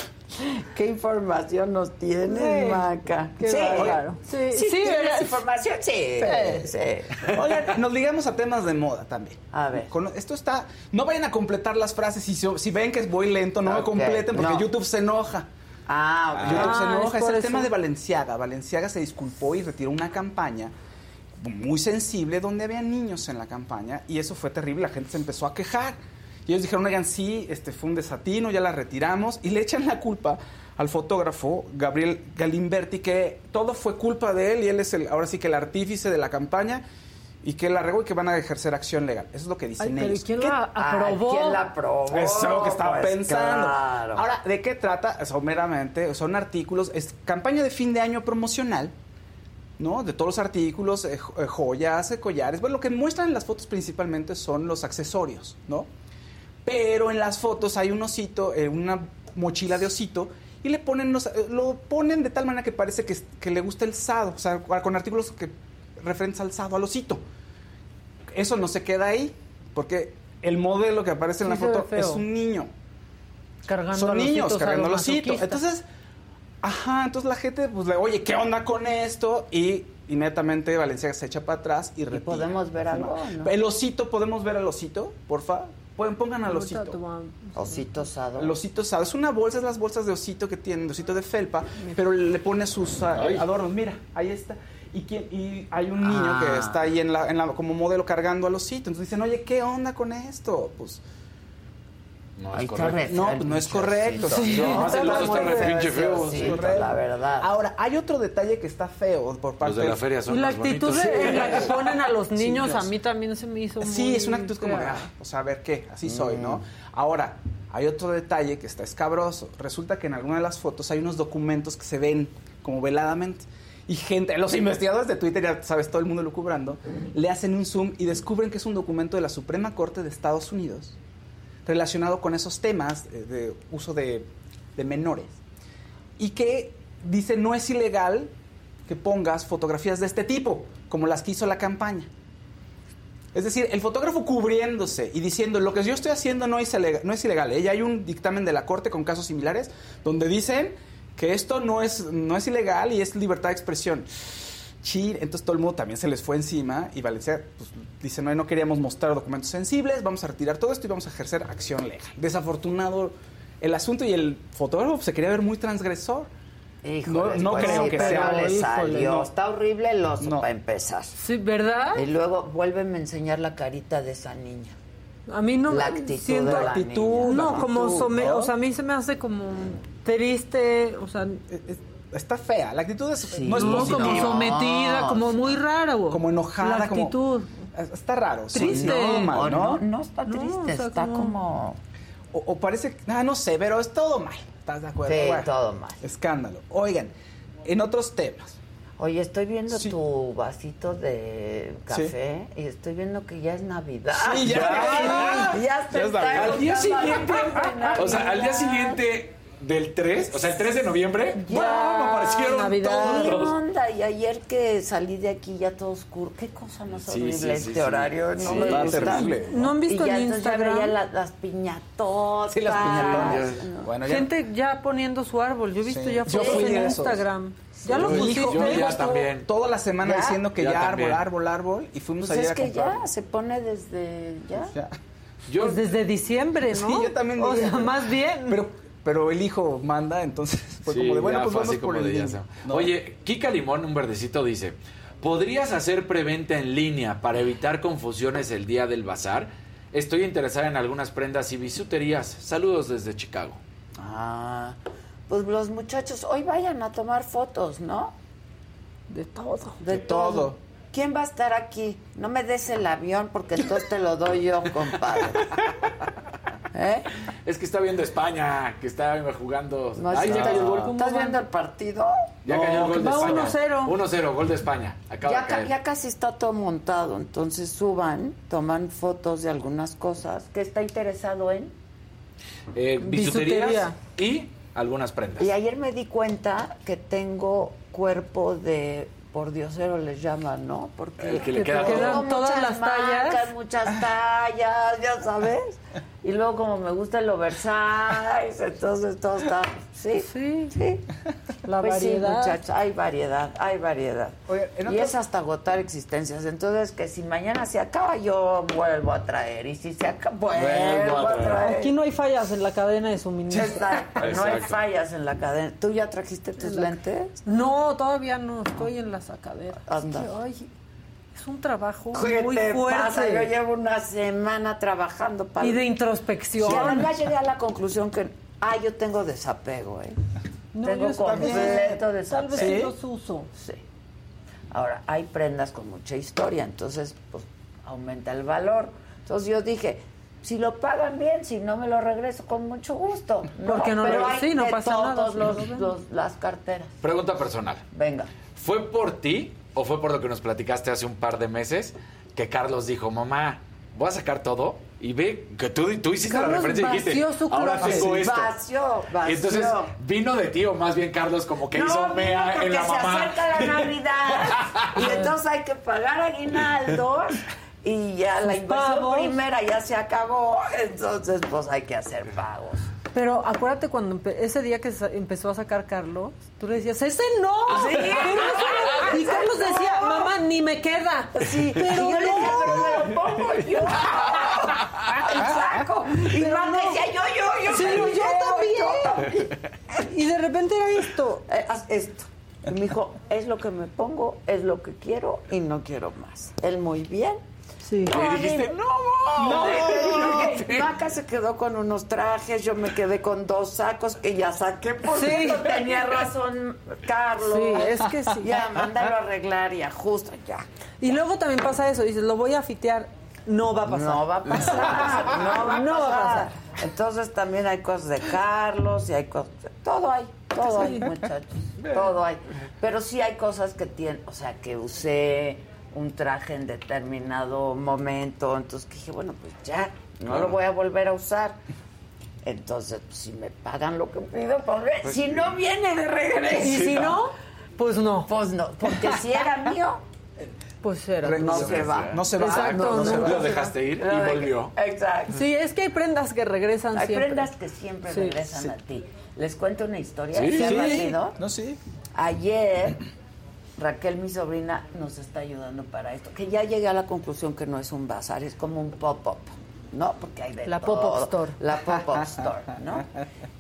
¿Qué información nos tienes, Sí. Maca? Qué sí, bárbaro. Sí, sí, sí, ¿tienes ¿verdad? información? Sí, sí. [laughs] Oigan, nos ligamos a temas de moda también. A ver. Con- esto está. No vayan a completar las frases. Si, si ven que voy lento, no me Ok, completen porque no. YouTube se enoja. Ah, Yo creo que se Ah, enoja. es el eso. tema de Valenciaga. Valenciaga se disculpó y retiró una campaña muy sensible donde había niños en la campaña y eso fue terrible. La gente se empezó a quejar. Y ellos dijeron, oigan, sí, este fue un desatino, ya la retiramos. Y le echan la culpa al fotógrafo Gabriel Galimberti, que todo fue culpa de él y él es el, ahora sí que el artífice de la campaña y que la regó y que van a ejercer acción legal. Eso es lo que dicen Ay, pero ¿y ellos. quién ¿Qué la aprobó? Ay, ¿Quién la aprobó? eso es lo que estaba Pues pensando. claro. Ahora, ¿de qué trata? Someramente, son artículos, es campaña de fin de año promocional, ¿no? De todos los artículos, eh, eh, joyas, eh, collares. Bueno, lo que muestran en las fotos principalmente son los accesorios, ¿no? Pero en las fotos hay un osito, eh, una mochila de osito, y le ponen los- lo ponen de tal manera que parece que, que le gusta el sado, o sea, con artículos que referentes al sado, al osito. Eso no se queda ahí, porque el modelo que aparece en Sí la foto es un niño Cargando son al niños cargando el osito. Entonces, ajá, entonces la gente, pues, le, oye, ¿qué onda con esto? Y inmediatamente Valencia se echa para atrás y retira. podemos ver algo, ¿no? El osito, ¿podemos ver al osito? Porfa. Pueden, pongan al osito. Osito sado. El osito sado. Es una bolsa, es las bolsas de osito que tienen, de osito de felpa, pero le pone sus ah, Ay. adornos. Mira, ahí está. Y, quién- y hay un niño Ah. que está ahí en la, en la- como modelo cargando al osito. Entonces dicen, oye, ¿qué onda con esto? Pues No es correcto. No, es correcto. No, la verdad. Ahora, hay otro detalle que está feo por parte Los de la feria son Y la más actitud bonitos. en la que ponen a los niños a mí también se me hizo muy Sí, es una actitud como de, ah, o sea, a ver qué, así soy, ¿no? Ahora, hay otro detalle que está escabroso. Resulta que en alguna de las fotos hay unos documentos que se ven como veladamente. Y gente, los investigadores de Twitter, ya sabes, todo el mundo lucubrando, le hacen un zoom y descubren que es un documento de la Suprema Corte de Estados Unidos relacionado con esos temas eh, de uso de, de menores. Y que dice no es ilegal que pongas fotografías de este tipo, como las que hizo la campaña. Es decir, el fotógrafo cubriéndose y diciendo lo que yo estoy haciendo no es ilegal. No es ilegal ¿eh? Ya hay un dictamen de la Corte con casos similares donde dicen que esto no es, no es ilegal y es libertad de expresión. Chin, entonces todo el mundo también se les fue encima y Valencia pues, dice, no, no queríamos mostrar documentos sensibles, vamos a retirar todo esto y vamos a ejercer acción legal. Desafortunado el asunto y el fotógrafo pues, se quería ver muy transgresor. Híjole, no pues creo sí, que pero sea- le híjole, no. Está horrible el oso No. para empezar. Sí, ¿verdad? Y luego vuélveme a enseñar la carita de esa niña. A mí no La me actitud siento de la actitud, niña. No, la como some- ¿no? o sea, a mí se me hace como triste, o sea, Es- es- está fea, la actitud es- Sí. no es no, positiva. como sometida, como muy rara, güey. como enojada, La como- actitud. Está raro. sí, Triste. no, mal, ¿no? no, no está No, triste, o sea, está como-. O, o parece, ah, no sé, pero es todo mal. ¿Estás de acuerdo? Sí, Bueno, todo mal. Escándalo. Oigan, en otros temas. Oye, estoy viendo Sí. tu vasito de café y estoy viendo que ya es Navidad. Sí, ya. [laughs] ya, ya Ya es está Navidad. Al día siguiente, o sea, al día siguiente del 3, o sea, el 3 de noviembre, Ya, me aparecieron Navidad. ¿Qué todos. onda? Y ayer que salí de aquí ya todo oscuro. Qué cosa más Sí, horrible sí, sí, este sí. horario. No Sí, me está gusta. terrible. ¿No han visto y ya en ya Instagram? veía la- las piñatotas. Sí, las piñatonas. No. Bueno, ya. Gente ya poniendo su árbol. Yo he visto Sí. ya fotos en esos. Instagram. ¿Ya lo pusiste? Yo ya también. toda la semana ¿Ya? diciendo que Ya ya, árbol, árbol, árbol. Y fuimos Pues ayer es que ya se pone desde ya. Ya. Yo, Pues desde diciembre, ¿no? Sí, yo también O sea, más bien. Pero, pero el hijo manda, entonces [laughs] fue Sí, como de, bueno, ya pues fue vamos así por como el de ya niño. se- ¿no? Oye, Kika Limón, un verdecito, dice: ¿Podrías hacer preventa en línea para evitar confusiones el día del bazar? Estoy interesada en algunas prendas y bisuterías. Saludos desde Chicago. Ah, pues los muchachos hoy vayan a tomar fotos, ¿no? De todo. De, De todo. todo. ¿Quién va a estar aquí? No me des el avión porque entonces te lo doy yo, compadre. [laughs] ¿Eh? [laughs] Es que está viendo España, que está jugando. No, Ay, sí, ya estás- cayó el gol. ¿Estás viendo el partido? Ya No, cayó el gol de va España. 1-0. 1-0, gol de España. Acaba Ya, de ca- caer. ya casi está todo montado, entonces suban, toman fotos de algunas cosas. ¿Qué está interesado en? Eh, bisuterías Bisutería. y algunas prendas. Y ayer me di cuenta que tengo cuerpo de por diosero les llaman, ¿no? Porque El que le queda quedan todas las tallas. muchas tallas, ya sabes. [laughs] y luego como me gusta el oversize, [laughs] entonces todo está... Sí, sí, sí. La pues variedad. Sí, muchachos, hay variedad, hay variedad. y es hasta agotar existencias. Entonces, que si mañana se acaba, yo vuelvo a traer. Y si se acaba, vuelvo, a, traer. Aquí no hay fallas en la cadena de suministro. No hay fallas en la cadena. ¿Tú ya trajiste tus lentes? No, todavía no. Estoy en la sacadera. Anda. Es un trabajo muy fuerte. Yo llevo una semana trabajando para... Y de introspección. Y además llegué a la conclusión que, ah, yo tengo desapego, ¿eh? tengo completo desapego. Tal vez los uso. Sí. Ahora, hay prendas con mucha historia, entonces, pues, aumenta el valor. Entonces yo dije, si lo pagan bien, si no me lo regreso con mucho gusto. Porque no lo sí, no pasa todos Los, las carteras. Pregunta personal. Venga. ¿Fue por ti o fue por lo que nos platicaste hace un par de meses que Carlos dijo, mamá, voy a sacar todo y ve que tú, tú hiciste la referencia y dijiste, ahora tengo esto. Vació, vació. Y entonces vino de ti o más bien Carlos como que hizo mea en la se mamá. se acerca la [laughs] Navidad y entonces hay que pagar aguinaldos y ya la inversión primera ya se acabó, entonces pues hay que hacer pagos. Pero acuérdate cuando ese día que empezó a sacar Carlos, tú le decías, ¡ese no! Sí. y Carlos decía, mamá, ni me queda. Sí, pero y yo decía, pero me lo [laughs] pongo yo. saco. Y mamá decía, yo, yo, yo. Sí, yo, yo, también. Y de repente era esto. Eh, haz esto. Y me dijo, es lo que me pongo, es lo que quiero y no quiero más. Él muy bien Sí. Y dijiste, no, no. [laughs] Maca se quedó con unos trajes, yo me quedé con dos sacos que ya saqué. Por sí. tenía [laughs] razón Carlos. Sí, es que sí. Ya, mándalo a arreglar y ajusta, ya. Y luego también pasa eso, dices, lo voy a fitear. No va a pasar. No va a pasar. [laughs] No va a, pasar. Entonces también hay cosas de Carlos y hay cosas. Todo hay, todo hay, muchachos. Todo hay. Pero sí hay cosas que tienen, o sea, que usé un traje en determinado momento. Entonces dije, bueno, pues ya, no lo voy a volver a usar. Entonces, si me pagan lo que pido, pues, si no viene de regreso. Y si no, pues no. Pues no, porque si era [laughs] mío, pues era. No, se va. No se va. Exacto, no, Lo dejaste ir y volvió. Exacto. Sí, es que hay prendas que regresan hay siempre. Hay prendas que siempre regresan a ti. Les cuento una historia. Sí, sí. No, sí. Ayer Raquel, mi sobrina, nos está ayudando para esto. Que ya llegué a la conclusión que no es un bazar, es como un pop-up, ¿no? Porque hay de La pop-up store. La pop-up store, ¿no?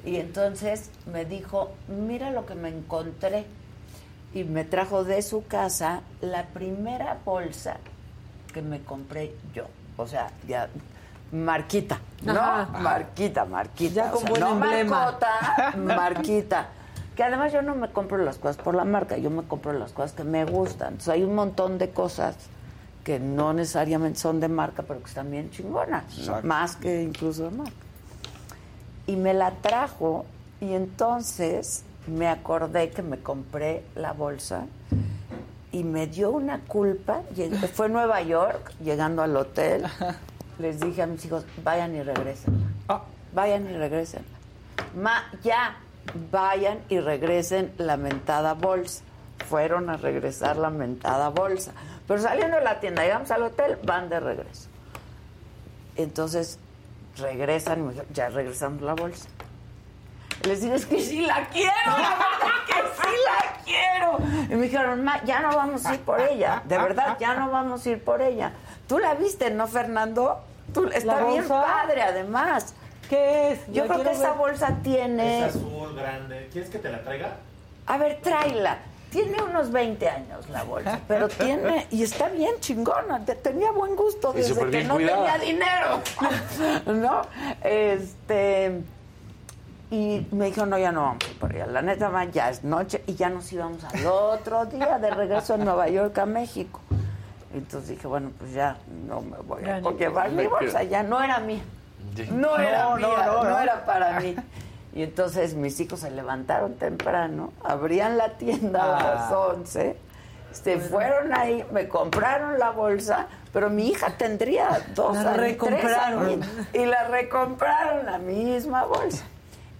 Y entonces me dijo, mira lo que me encontré. Y me trajo de su casa la primera bolsa que me compré yo. O sea, ya marquita, ¿no? Marquita, marquita. Ya con no marcota, [laughs] marquita. Que además yo no me compro las cosas por la marca, yo me compro las cosas que me gustan. Entonces hay un montón de cosas que no necesariamente son de marca, pero que están bien chingonas, más que incluso de marca. Y me la trajo y entonces me acordé que me compré la bolsa y me dio una culpa. fue Nueva York, llegando al hotel, [laughs] les dije a mis hijos, vayan y regresen. Ah. Vayan y regresen. Ma, ya, vayan y regresen la mentada bolsa. Fueron a regresar la mentada bolsa. Pero saliendo de la tienda, llegamos al hotel, van de regreso. Entonces regresan y ya regresamos la bolsa. Les digo, es que sí la quiero, que sí la quiero. Y me dijeron, ya no vamos a ir por ella, de verdad, ya no vamos a ir por ella. Tú la viste, ¿no, Fernando? Tú, está bien padre, además. ¿Qué es? Yo creo que esa bolsa tiene... Es azul, grande. ¿Quieres que te la traiga? A ver, tráela. Tiene unos 20 años la bolsa, [laughs] pero tiene... Y está bien chingona. Tenía buen gusto desde que no tenía dinero. [laughs] ¿No? Este... Y me dijo, no, ya no vamos por ella. La neta, man, ya es noche y ya nos íbamos al otro día de regreso a Nueva York a México. Entonces dije, bueno, pues ya no me voy a llevar mi bolsa, ya no era mía. No era mía, no, era para mí. [laughs] Y entonces mis hijos se levantaron temprano, abrían la tienda a las 11, ah. se fueron ahí, me compraron la bolsa, pero mi hija tendría dos la recompraron. y la recompraron la misma bolsa.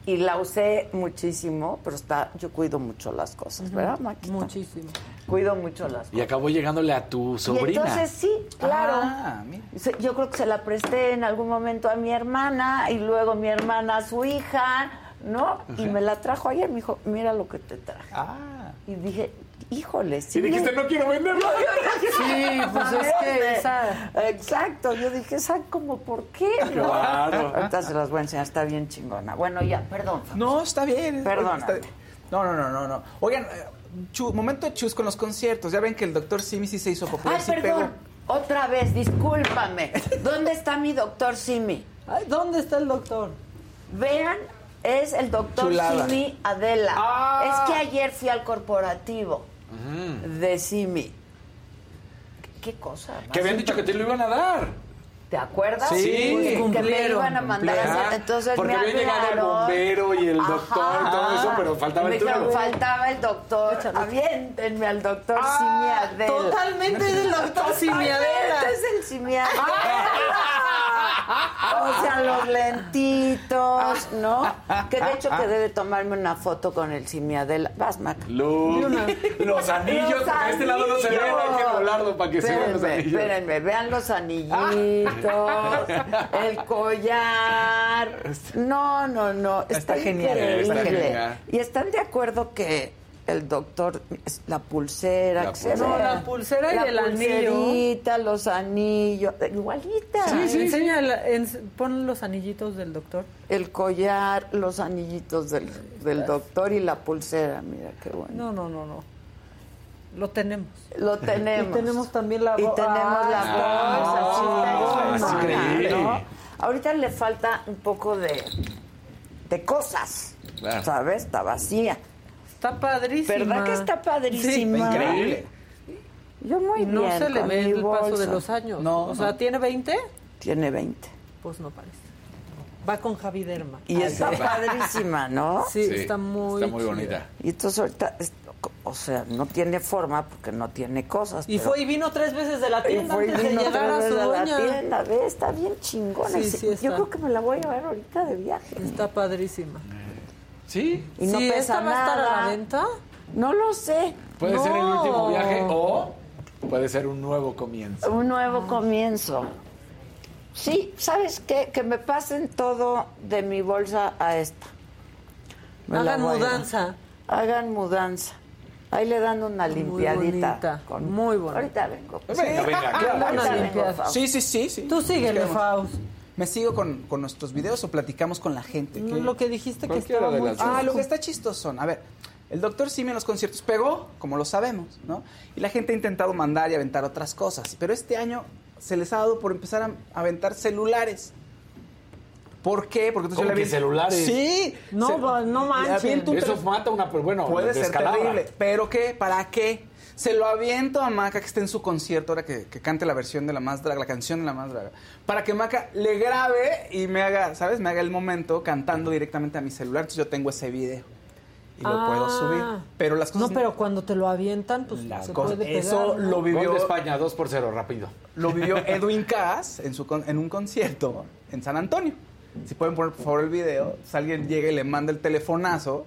y la usé muchísimo, pero está, yo cuido mucho las cosas, ¿verdad, Maquita? Muchísimo. Cuido mucho las cosas. Y acabó llegándole a tu Y sobrina. entonces sí, claro. Ah, mira. Yo creo que se la presté en algún momento a mi hermana y luego mi hermana a su hija, ¿no? Y me la trajo ayer, me dijo, mira lo que te traje. Ah. Y dije, híjole, sí. Y dijiste, no quiero venderlo. [laughs] Sí, pues es que [laughs] esa... Exacto, yo dije, ¿esa como por qué? no? [laughs] Claro. Ahorita se las voy a enseñar, está bien chingona. Bueno, ya, perdón. No, está bien. Está bien. No, no, no, no, no. Oigan, eh, chu- momento chus con los conciertos. Ya ven que el doctor Simi sí se hizo popular. Ay, sí perdón, otra vez, discúlpame. ¿Dónde está mi doctor Simi? Ay, ¿Dónde está el doctor? Vean, es el doctor Chulada. Simi Adela. Ah. Es que ayer fui al corporativo de Simi. ¿Qué cosa? Que habían dicho que te lo iban a dar. ¿Te acuerdas? Sí, que, que me iban a mandar a Ajá, hacer. Entonces porque me había llegado el bombero y el doctor y todo eso, pero faltaba me el dijeron, faltaba el doctor. Aviéntenme al doctor Simi Adela. Totalmente es el doctor Simiadela. Este es el Simiadela. O sea, los lentitos, ¿no? Que de hecho que debe tomarme una foto con el Simiadela. Vas, Mac. Luz, los anillos, Los porque de este lado no se ven, hay que volarlo para que se vean los Espérenme, anillos. espérenme, vean los anillitos, el collar. [laughs] No, no, no, está, Está genial, increíble. está genial. Y están de acuerdo que el doctor, la pulsera, La que se pulsera. No, la pulsera y la el anillo. pulserita, los anillos, igualita. Enseña, la- ens- pon los anillitos del doctor. El collar, los anillitos del, del doctor y la pulsera, mira qué bueno. No, no, no, no. Lo tenemos. Lo tenemos. Y tenemos también la Y tenemos la Ah, bolsa, chingona, increíble. ¿no? Ahorita le falta un poco de, de cosas, Claro. ¿sabes? Está vacía. Está padrísima. ¿Verdad que está padrísima? Increíble. Yo muy no bien se le ve el paso de los años. No, o sea, no. ¿tiene 20? Tiene 20. Pues no parece. Va con Javi Derma. Y está padrísima, ¿no? [laughs] Sí, Sí, está muy Está muy chida. bonita. Y entonces ahorita, es- o sea, no tiene forma porque no tiene cosas. Y pero- fue y vino tres veces de la Y tienda antes de llegar a su dueña. la tienda, ¿ves? Está bien chingona. Sí, Yo creo que me la voy a llevar ahorita de viaje. Está padrísima. Sí, Y no sí, pesa ¿esta va a estar a nada. la venta? No lo sé. puede ser el último viaje o puede ser un nuevo comienzo. Un nuevo comienzo. Sí, ¿sabes qué? Que me pasen todo de mi bolsa a esta. Me Hagan mudanza. Hagan mudanza. Ahí le dan una Muy limpiadita. bonita, muy bonita. Ahorita vengo. Venga, venga, claro. Ahorita vengo. Sí, sí, sí, sí. Tú quedamos. Faust. ¿Me sigo con, con nuestros videos o platicamos con la gente? Lo que dijiste que estaba muy Ah, lo que está chistoso. A ver, el doctor Simi en los conciertos pegó, como lo sabemos, ¿no? Y la gente ha intentado mandar y aventar otras cosas. Pero este año se les ha dado por empezar a aventar celulares. ¿Por qué? Porque entonces ¿Cómo yo le celulares? Sí. No, Se- no un Eso mata una, pues bueno, Puede ser terrible. ¿Pero qué? ¿Para qué? Se lo aviento a Maca que esté en su concierto ahora que, que cante la versión de la más draga, la canción de la más draga. Para que Maca le grabe y me haga, ¿sabes? Me haga el momento cantando directamente a mi celular. Entonces yo tengo ese video. Y lo Ah. puedo subir. Pero las cosas. No, pero cuando te lo avientan, pues las se cosas- puede pegar. Eso ¿no? lo Gol vivió. de España, 2 por 0, rápido. Lo vivió [laughs] Edwin Cass en, su con- en un concierto en San Antonio. Si pueden poner por favor el video, si alguien llega y le manda el telefonazo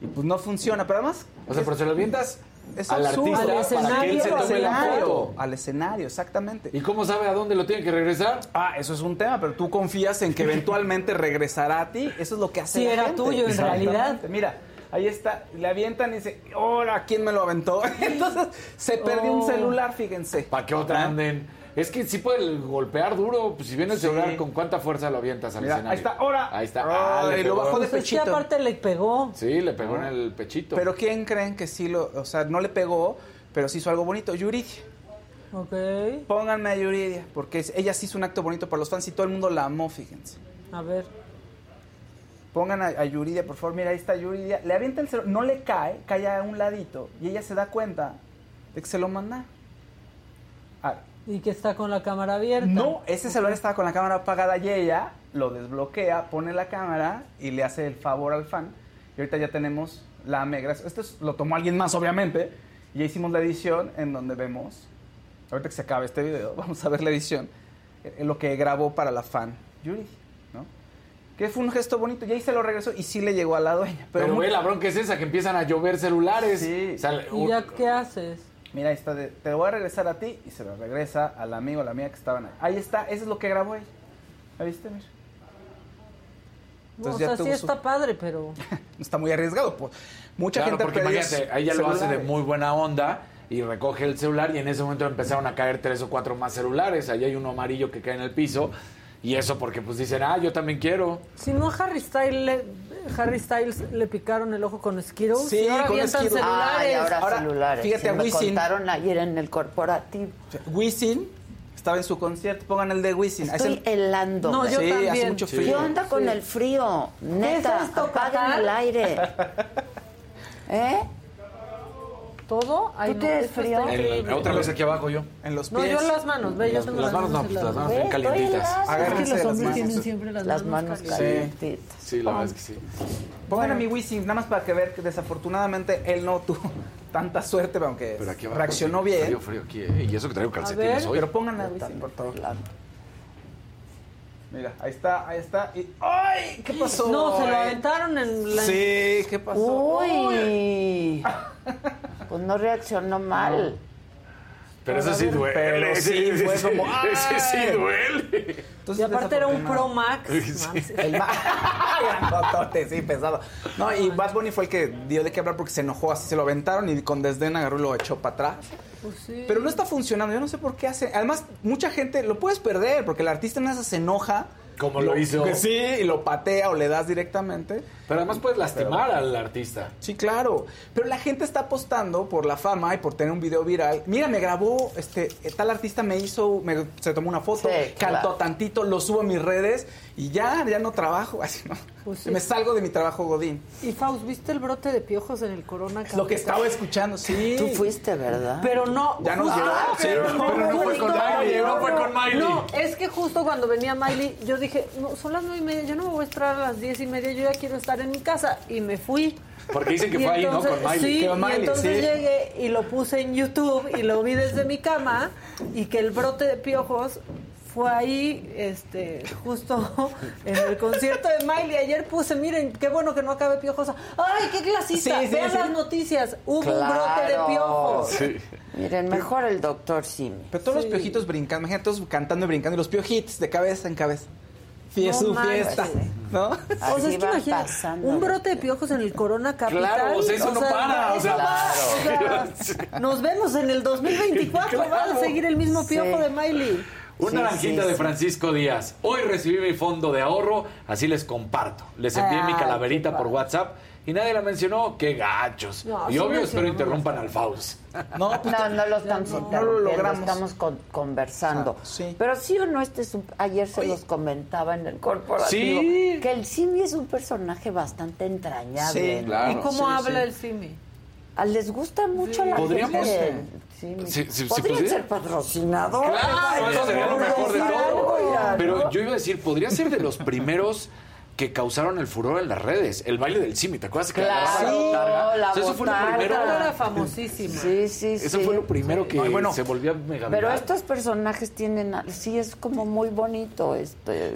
y pues no funciona. Pero además. O sea, es- pero se lo avientas es al absurdo. artista Al para que él se escenario, tome la escenario, foto. al escenario, exactamente. ¿Y cómo sabe a dónde lo tiene que regresar? Ah, eso es un tema, pero tú confías en que [laughs] eventualmente regresará a ti. Eso es lo que hace Sí, la era gente. tuyo, en realidad. Mira, ahí está, le avientan y dice, ahora, ¿quién me lo aventó? [laughs] Entonces, se perdió un Oh. celular, fíjense. ¿Para qué otra anden? Es que sí puede golpear duro. Pues si viene el Sí. celular, ¿con cuánta fuerza lo avientas al Mira, escenario? ahí está, ahora. Ahí está. Ah, Ah, le lo bajó de Pues es que pechito. aparte le pegó. Sí, le pegó en el pechito. Pero ¿quién creen que sí lo, o sea, no le pegó, pero sí hizo algo bonito? Yuridia. Ok. Pónganme a Yuridia, porque es- ella sí hizo un acto bonito para los fans y todo el mundo la amó, fíjense. A ver. Pongan a, a Yuridia, por favor. Mira, ahí está Yuridia. Le avienta el celular, no le cae, cae a un ladito. Y ella se da cuenta de que se lo manda. Ah, Y que está con la cámara abierta. no, ese celular estaba con la cámara apagada y ella lo desbloquea, pone la cámara y le hace el favor al fan. Y ahorita ya tenemos la mega. Esto es- lo tomó alguien más, obviamente. Y ya hicimos la edición en donde vemos. Ahorita que se acabe este video, [laughs] vamos a ver la edición. eh, Lo que grabó para la fan Yuridia, ¿no? que fue un gesto bonito. Y ahí se lo regresó y sí le llegó a la dueña. Pero, muy- güey, la bronca es esa, que empiezan a llover celulares. Sí. O sea, ¿Y ya qué haces? Mira, ahí está, de- te lo voy a regresar a ti y se lo regresa al amigo o la amiga que estaban ahí. Ahí está, eso es lo que grabó ella. ¿La viste? Mira. No, o Entonces ya sea, sí su- está padre, pero... [laughs] Está muy arriesgado. Pues. Mucha Claro, gente porque imagínate, ella lo hace de muy buena onda y recoge el celular y en ese momento empezaron a caer tres o cuatro más celulares. Ahí hay uno amarillo que cae en el piso y eso porque pues dicen, ah, yo también quiero. Si no Harry Styles, le, Harry Styles le picaron el ojo con Skittles Sí, y ahora con Skittles. celulares. Ay, ahora, Ahora, celulares. fíjate, Sí, me Wisin. contaron ayer en el corporativo. Wisin estaba en su concierto. Pongan el de Wisin. Estoy helando. No, yo sí, hace también. mucho frío. ¿Qué onda con el frío? Neta, apaguen el aire. [laughs] ¿Eh? ¿Todo? Ay, ¿Tú no, tienes esto frío? increíble. otra vez aquí abajo yo. En los No, pies. yo las manos, ve, yo tengo Las manos no, pues, las manos bien calientitas. Agárrense Es que los hombres manos. tienen siempre las, Las manos calientitas. Sí, la verdad es que sí. Pongan a mi Wisin, nada más para que vean que desafortunadamente él no tuvo [laughs] tanta suerte, aunque Pero aquí abajo. reaccionó sí, bien. Frío, frío aquí, ¿eh? Y eso que traigo calcetines ver. hoy. Pero pongan a Wisin, también por favor. Mira, ahí está, ahí está. Y... ¡Ay! ¿Qué pasó? No, se lo aventaron en la... Sí, ¿qué pasó? Uy. Pues no reaccionó mal. Pero eso sí duele. Pero [laughs] sí, fue ese- como, [laughs] Ese sí duele. Entonces, Y aparte era un Pro. Max. [laughs] Sí. Max. El ma- Grandotote, sí, pesado. No, y Bad Bunny fue el que dio de qué hablar porque se enojó, así se lo aventaron y con desdén agarró y lo echó para atrás. Pues sí. Pero no está funcionando, yo no sé por qué hace. Además, mucha gente lo puedes perder porque el artista en esa se enoja. Como lo hizo. que sí, y lo patea o le das directamente. Pero además puedes lastimar al artista. Sí, claro. Pero la gente está apostando por la fama y por tener un video viral. Mira, me grabó, este, tal artista me hizo, me- se tomó una foto, Sí, cantó claro. tantito, lo subo a mis redes y ya, ya no trabajo. [laughs] Así, ¿no? Pues sí. Me salgo de mi trabajo Godín. Y Faust, ¿viste el brote de piojos en el Corona? Lo que estaba escuchando, sí. Tú fuiste, ¿verdad? Pero no. Ya nos llegó, sí, pero pero no fue con Miley, no fue con Miley. No, es que justo cuando venía Miley, yo dije, no, son las nueve y media, yo no me voy a esperar a las diez y media, yo ya quiero estar en mi casa. Y me fui. Porque dicen que Y fue ahí, ¿no? entonces- Con Miley. Sí, con y Miley, entonces sí. llegué y lo puse en YouTube y lo vi desde mi cama y que el brote de piojos fue ahí, este, justo [laughs] en el concierto de Miley. Ayer puse, miren, qué bueno que no acabe piojosa. ¡Ay, qué clasista! Sí, sí, Vean sí. las noticias. Hubo un brote de piojos. Sí. Miren, mejor el doctor Simi. Pero todos Sí. los piojitos brincando, imagínate todos cantando y brincando y los piojitos de cabeza en cabeza. No su fiesta, ¿no? O sea, es que van imagina, pasando un brote de piojos en el Corona Capital. Claro, o sea, eso no para, o eso sea, va, [laughs] o sea, [laughs] nos vemos en el 2024, va a seguir el mismo piojo Sí. de Miley. Una naranjita sí, de sí. Francisco Díaz. Hoy recibí mi fondo de ahorro, así les comparto. Les envié mi Ay, calaverita por. WhatsApp y nadie la mencionó. ¡Qué gachos! No, y sí obvio, espero interrumpan al Faust. No, pues, No, no lo estamos no lo logramos. estamos con- conversando. Ah, sí. Pero sí o no, este es un- ayer se los comentaba en el corporativo, Sí. que el Simi es un personaje bastante entrañable. Sí, ¿no? claro. ¿Y cómo sí, habla sí. el Simi? Ah, Les gusta mucho la Podríamos- gente. del Simi. Sí, sí, sí, Podrían podría. ser patrocinadores. Claro, Ay, eso sería lo mejor de algo, todo. ¿no? Pero yo iba a decir, podría ser de los primeros que causaron el furor en las redes. El baile del Simi, ¿te acuerdas? Que Claro, agarraba la botarga? la O sea, eso fue lo primero. Era famosísima. Sí, sí, Eso sí. fue lo primero que Ay, bueno. se volvió mega Pero viral. estos personajes tienen, a- sí es como muy bonito, este.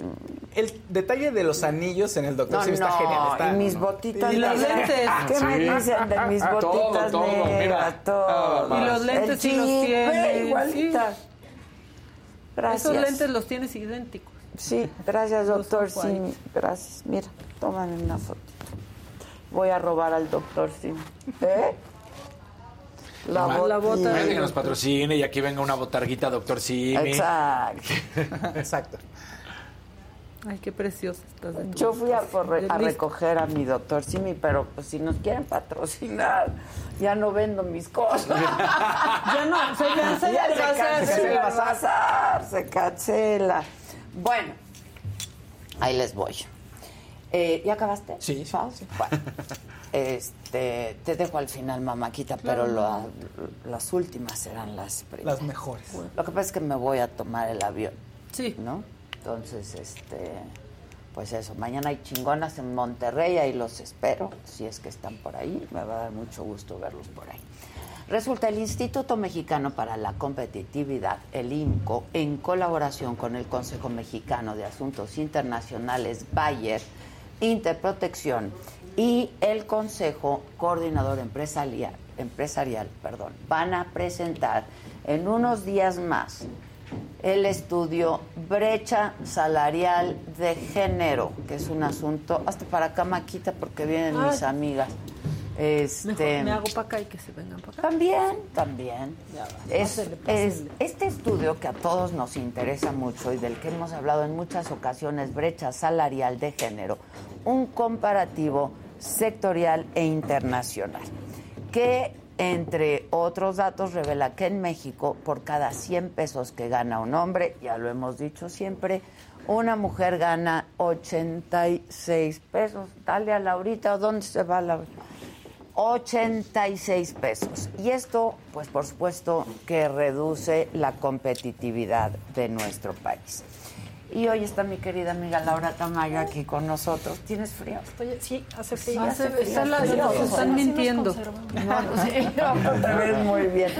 El detalle de los anillos en el doctor No, sí está no, genial. Está, y mis no. botitas Y los lentes. ¿Qué me Sí. dicen de mis botitas todo, mira. negras? Todo. Y los lentes sí los chip, tiene, eh, igualita. Gracias. Esos lentes los tienes idénticos. Sí, gracias, doctor. White. gracias. Mira, tómame una fotito. Voy a robar al doctor Sim. ¿Eh? La, La botita. bota. Que nos patrocine y aquí venga una botarguita Doctor Simi. Exacto. [laughs] Exacto. Ay, qué preciosa estás de Yo fui a, corre- a recoger a mi doctor Simi, pero pues si nos quieren patrocinar, ya no vendo mis cosas. [laughs] Ya no, se cancela Ya se cancela se cancela. Bueno, ahí les voy. Eh, ¿Ya acabaste? Sí, sí, Faust? Bueno, este, te dejo al final, mamáquita, pero lo- las últimas serán las primeras. Las mejores. Lo que pasa es que me voy a tomar el avión, Sí. ¿no? Entonces, este, pues eso, mañana hay chingonas en Monterrey, ahí los espero, si es que están por ahí, me va a dar mucho gusto verlos por ahí. Resulta el Instituto Mexicano para la Competitividad, el INCO, en colaboración con el Consejo Mexicano de Asuntos Internacionales, Bayer, Interprotección y el Consejo Coordinador Empresarial, empresarial perdón, van a presentar en unos días más el estudio Brecha Salarial de Género, que es un asunto, hasta para acá Maquita porque vienen mis amigas. Este, me hago para acá y que se vengan para acá. También, también. es, este estudio que a todos nos interesa mucho y del que hemos hablado en muchas ocasiones, brecha salarial de género, un comparativo sectorial e internacional, que entre otros datos revela que en México, por cada 100 pesos que gana un hombre, ya lo hemos dicho siempre, una mujer gana 86 pesos. Dale a Laurita, ¿dónde se va la 86 pesos. Y esto, pues por supuesto, que reduce la competitividad de nuestro país. Y hoy está mi querida amiga Laura Tamayo aquí con nosotros. ¿Tienes frío? sí, hace frío. están, mintiendo. No, no, sí, [laughs] te ves muy bien.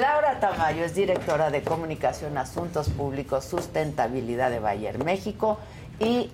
Laura Tamayo es directora de Comunicación, Asuntos Públicos, Sustentabilidad de Bayer México y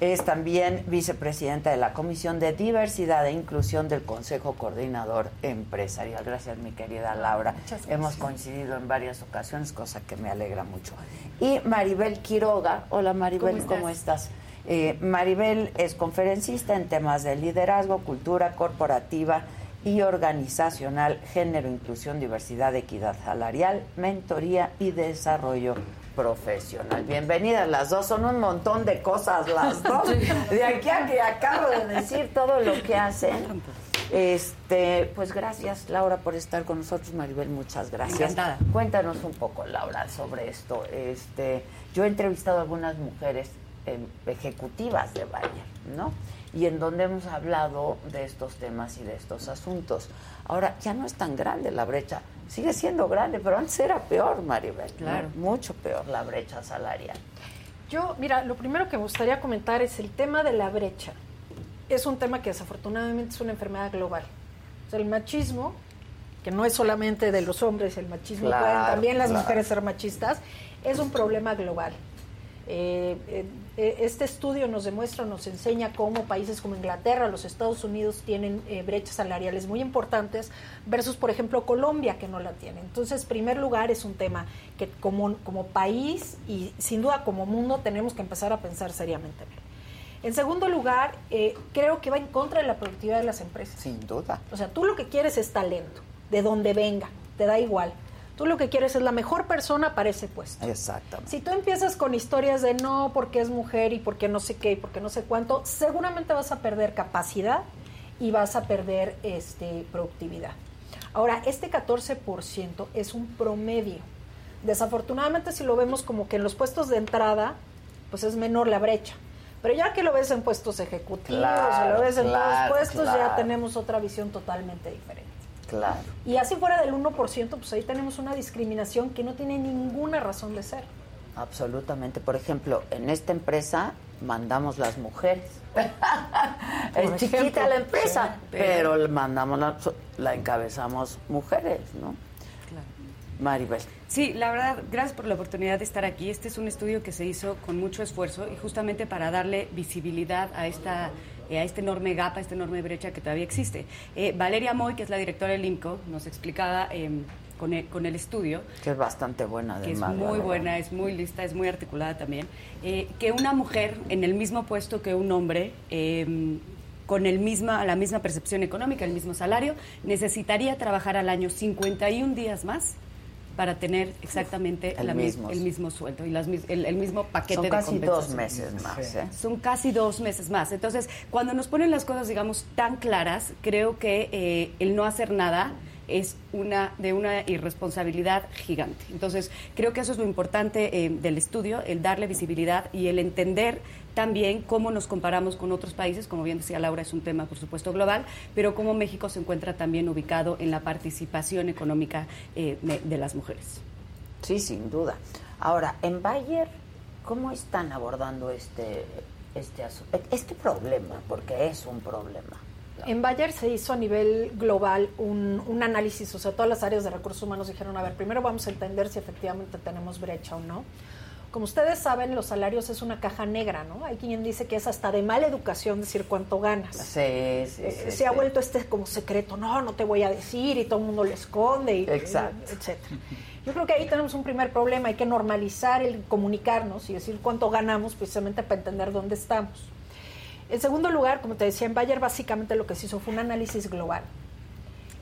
es también vicepresidenta de la Comisión de Diversidad e Inclusión del Consejo Coordinador Empresarial. Gracias, mi querida Laura. Hemos coincidido en varias ocasiones, cosa que me alegra mucho. Y Maribel Quiroga. Hola, Maribel, ¿cómo estás? Eh, Maribel es conferencista en temas de liderazgo, cultura corporativa y organizacional, género, inclusión, diversidad, equidad salarial, mentoría y desarrollo profesional. Bienvenidas las dos, son un montón de cosas las [laughs] dos. De aquí a que acabo de decir todo lo que hacen. Este, pues gracias Laura por estar con nosotros, Maribel, muchas gracias. Cuéntanos un poco, Laura, sobre esto. Este, yo he entrevistado a algunas mujeres em, ejecutivas de Bayer, ¿no? Y en donde hemos hablado de estos temas y de estos asuntos. Ahora, ya no es tan grande la brecha sigue siendo grande, pero antes era peor, Maribel. Claro. Mucho peor la brecha salarial. Yo, mira, lo primero que me gustaría comentar es el tema de la brecha. Es un tema que desafortunadamente es una enfermedad global. O sea, el machismo, que no es solamente de los hombres, el machismo pueden también las mujeres ser machistas, es un problema global. Eh, eh, eh, este estudio nos demuestra, nos enseña cómo países como Inglaterra, los Estados Unidos tienen brechas salariales muy importantes versus, por ejemplo, Colombia, que no la tiene. Entonces, en primer lugar, es un tema que como, como país y sin duda como mundo tenemos que empezar a pensar seriamente. En segundo lugar, creo que va en contra de la productividad de las empresas. Sin duda. O sea, tú lo que quieres es talento, de donde venga, te da igual. Tú lo que quieres es la mejor persona para ese puesto. Exactamente. Si tú empiezas con historias de no, porque es mujer y porque no sé qué y porque no sé cuánto, seguramente vas a perder capacidad y vas a perder este, productividad. Ahora, este 14% es un promedio. Desafortunadamente, si lo vemos como que en los puestos de entrada, pues es menor la brecha. Pero ya que lo ves en puestos ejecutivos, o lo ves en todos los puestos, ya tenemos otra visión totalmente diferente. Claro. Y así fuera del 1%, pues ahí tenemos una discriminación que no tiene ninguna razón de ser. Absolutamente. Por ejemplo, en esta empresa mandamos las mujeres. [laughs] es chiquita la empresa, pero, mandamos la, la, encabezamos mujeres, ¿no? Claro. Maribel. Sí, la verdad, gracias por la oportunidad de estar aquí. Este es un estudio que se hizo con mucho esfuerzo y justamente para darle visibilidad a esta eh, a este enorme gap, a esta enorme brecha que todavía existe. Eh, Valeria Moy, que es la directora del IMCO, nos explicaba em, con, el, con, el, estudio. Que es bastante buena, además. Que es muy buena, es muy lista, es muy articulada también. Eh, que una mujer en el mismo puesto que un hombre em, con el misma, la misma percepción económica, el mismo salario, necesitaría trabajar al año 51 días más para tener exactamente el, mismo. el mismo sueldo y las, el, mismo paquete de compensación. Son casi dos meses más. ¿eh? Son casi dos meses más. Entonces, cuando nos ponen las cosas, digamos, tan claras, creo que eh, el no hacer nada es una de una irresponsabilidad gigante. Entonces, creo que eso es lo importante eh, del estudio, el darle visibilidad y el entender también cómo nos comparamos con otros países, como bien decía Laura, es un tema por supuesto global, pero cómo México se encuentra también ubicado en la participación económica eh, de, las mujeres. Sí, sin duda. Ahora, en Bayer, ¿cómo están abordando este, este, este problema? Porque es un problema En Bayer se hizo a nivel global un, un, análisis, o sea, todas las áreas de recursos humanos dijeron, a ver, primero vamos a entender si efectivamente tenemos brecha o no. Como ustedes saben, los salarios es una caja negra, ¿no? Hay quien dice que es hasta de mala educación decir cuánto ganas. Sí, sí, eh, se ha vuelto este como secreto, no, no te voy a decir y todo el mundo lo esconde, y, Exacto. etcétera. Yo creo que ahí tenemos un primer problema, hay que normalizar el comunicarnos y decir cuánto ganamos precisamente para entender dónde estamos. En segundo lugar, como te decía, en Bayer básicamente lo que se hizo fue un análisis global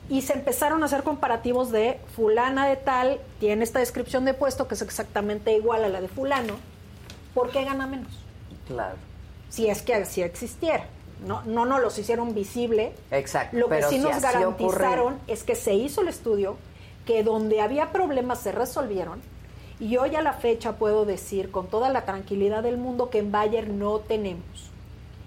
y se empezaron a hacer comparativos de fulana de tal, tiene esta descripción de puesto que es exactamente igual a la de fulano, ¿por qué gana menos? Claro. Si es que así existiera. No, no nos los hicieron visible. Exacto. Lo que sí nos garantizaron es que se hizo el estudio, que donde había problemas se resolvieron. Y hoy a la fecha puedo decir con toda la tranquilidad del mundo que en Bayer no tenemos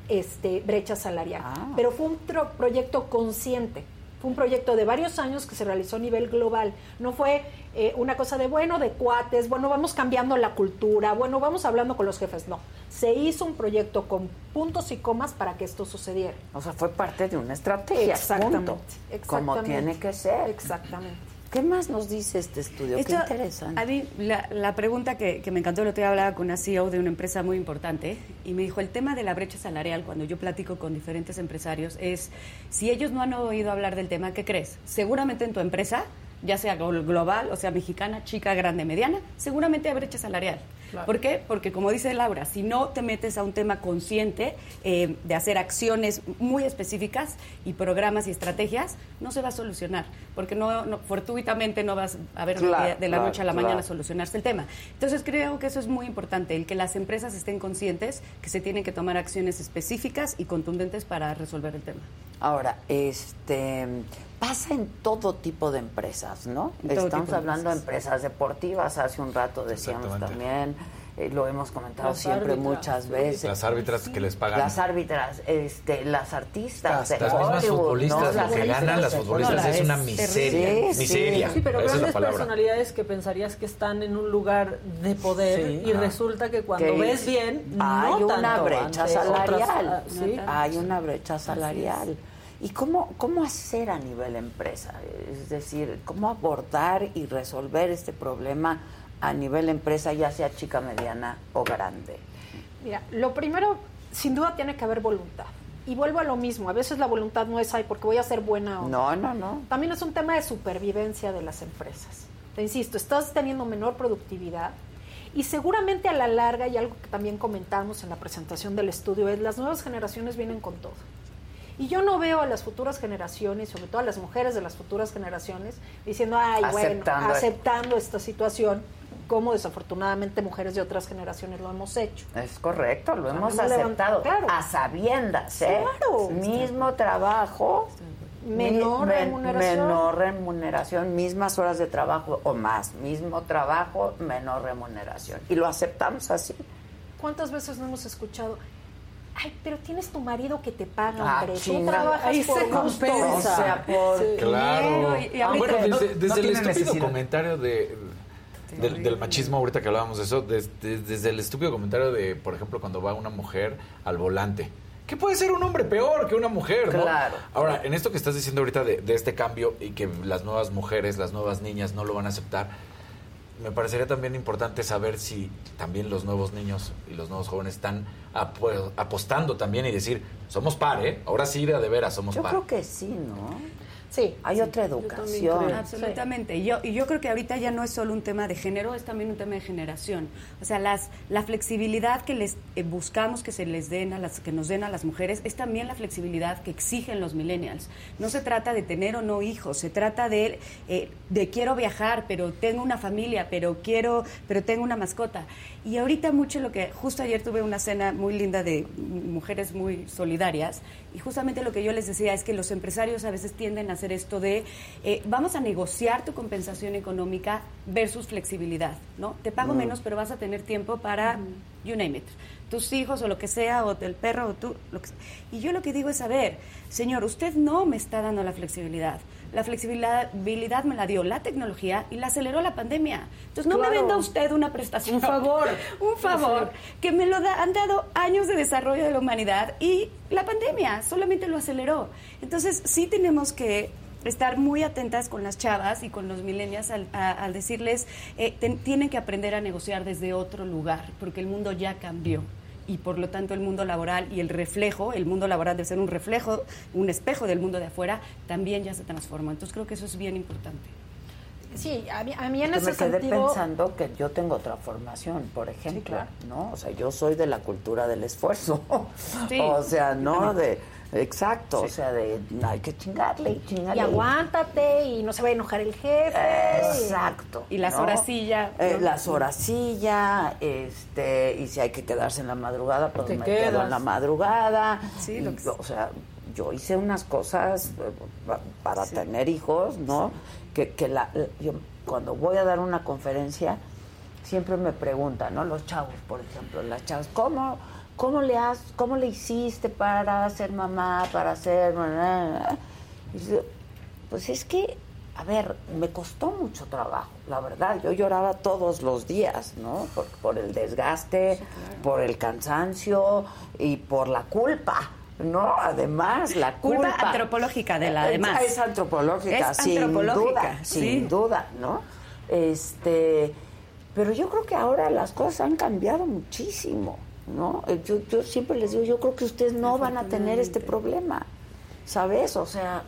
este, brecha salarial. Ah. Pero fue un proyecto consciente fue un proyecto de varios años que se realizó a nivel global. No fue eh, una cosa de, bueno, de cuates, bueno, vamos cambiando la cultura, bueno, vamos hablando con los jefes. No, se hizo un proyecto con puntos y comas para que esto sucediera. O sea, fue parte de una estrategia. Exactamente. Como tiene que ser. Exactamente. ¿Qué más nos dice este estudio? Qué interesante. A mí, la, pregunta que, me encantó, el otro día hablaba con una CEO de una empresa muy importante y me dijo, el tema de la brecha salarial, cuando yo platico con diferentes empresarios, es, si ellos no han oído hablar del tema, ¿qué crees? Seguramente en tu empresa ya sea global, o sea, mexicana, chica, grande, mediana, seguramente hay brecha salarial. ¿Por qué? Porque como dice Laura, si no te metes a un tema consciente eh, de hacer acciones muy específicas y programas y estrategias, no se va a solucionar, porque no, fortuitamente no vas a ver de la noche a la mañana solucionarse el tema. Entonces creo que eso es muy importante, el que las empresas estén conscientes que se tienen que tomar acciones específicas y contundentes para resolver el tema. Ahora, este pasa en todo tipo de empresas, ¿no? Estamos hablando de empresas deportivas, hace un rato decíamos también, eh, lo hemos comentado siempre muchas veces. Las árbitras que les pagan. Las árbitras, este, las artistas. Las, las mismas futbolistas, lo que ganan las futbolistas es, una miseria. miseria. Sí, pero grandes personalidades que pensarías que están en un lugar de poder y resulta que cuando ves bien, hay no una tanto brecha salarial. Ah, hay una brecha salarial. ¿Y cómo, cómo hacer a nivel empresa? Es decir, cómo abordar y resolver este problema a nivel empresa, ya sea chica, mediana o grande. Mira, lo primero, sin duda, tiene que haber voluntad. Y vuelvo a lo mismo, a veces la voluntad no es, ahí porque voy a ser buena o no. No, no, También es un tema de supervivencia de las empresas. Te insisto, estás teniendo menor productividad y seguramente a la larga, y algo que también comentamos en la presentación del estudio, es las nuevas generaciones vienen con todo. Y yo no veo a las futuras generaciones, sobre todo a las mujeres de las futuras generaciones, diciendo, ay, bueno, aceptando esta situación, como desafortunadamente mujeres de otras generaciones lo hemos hecho. Es correcto, lo hemos aceptado a sabiendas, ¿eh? Claro. Mismo trabajo, menor remuneración. Menor remuneración, mismas horas de trabajo o más, mismo trabajo, menor remuneración. Y lo aceptamos así. ¿Cuántas veces no hemos escuchado? Ay, pero tienes tu marido que te paga, ah, hombre. Tú trabajas Ahí por se compensa. O sea, por claro. Y, ah, bueno, desde, desde el estúpido comentario de, del, machismo, ahorita que hablábamos de eso, desde, desde el estúpido comentario de, por ejemplo, cuando va una mujer al volante. ¿Qué puede ser un hombre peor que una mujer? ¿no? Claro. Ahora, en esto que estás diciendo ahorita de, de este cambio y que las nuevas mujeres, las nuevas niñas no lo van a aceptar, me parecería también importante saber si también los nuevos niños y los nuevos jóvenes están apostando también y decir, somos par, ¿eh? Ahora sí, de, de veras, somos par. Yo creo que sí, ¿no? Sí. Hay otra educación. Absolutamente. Y yo, y yo creo que ahorita ya no es solo un tema de género, es también un tema de generación. O sea, las, la flexibilidad que les eh, buscamos que se les den a las, que nos den a las mujeres, es también la flexibilidad que exigen los millennials. No se trata de tener o no hijos, se trata de, eh, de quiero viajar, pero tengo una familia, pero quiero, pero tengo una mascota. Y ahorita mucho lo que, justo ayer tuve una cena muy linda de mujeres muy solidarias, y justamente lo que yo les decía es que los empresarios a veces tienden a hacer esto de, eh, vamos a negociar tu compensación económica versus flexibilidad, ¿no? Te pago menos, pero vas a tener tiempo para you name it tus hijos o lo que sea, o el perro o tú. Lo que Y yo lo que digo es, a ver, señor, usted no me está dando la flexibilidad. La flexibilidad me la dio la tecnología y la aceleró la pandemia. Entonces no me venda usted una prestación. Un [laughs] favor. un favor. Que me lo han dado años de desarrollo de la humanidad y la pandemia solamente lo aceleró. Entonces sí tenemos que estar muy atentas con las chavas y con los millennials al, decirles, eh, tienen que aprender a negociar desde otro lugar, porque el mundo ya cambió y por lo tanto el mundo laboral y el reflejo, el mundo laboral debe ser un reflejo, un espejo del mundo de afuera, también ya se transforma. Entonces creo que eso es bien importante. Sí, a mí, a mí en ese me quedé pensando que yo tengo otra formación, por ejemplo, ¿no? O sea, yo soy de la cultura del esfuerzo. [laughs] o sea, no de Exacto, o sea, de hay que chingarle y chingarle. Y aguántate y no se va a enojar el jefe. Exacto. Y las horas silla. Eh, las horas silla, este, y si hay que quedarse en la madrugada, pues me quedo en la madrugada. Sí, O sea, yo hice unas cosas eh, para tener hijos, ¿no? Que, que la, yo cuando voy a dar una conferencia, siempre me preguntan, ¿no? Los chavos, por ejemplo, las chavas, ¿cómo? ¿cómo le, has, cómo le hiciste para ser mamá, para ser... Pues es que, a ver, me costó mucho trabajo, la verdad. Yo lloraba todos los días, ¿no? Por, el desgaste, por el cansancio y por la culpa. No, además, la culpa. antropológica de la demás. Es, antropológica, sin duda, sin duda, ¿no? Este, pero yo creo que ahora las cosas han cambiado muchísimo. ¿no? Eh, yo, yo siempre les digo, yo creo que ustedes no van a tener este problema, ¿sabes? O sea...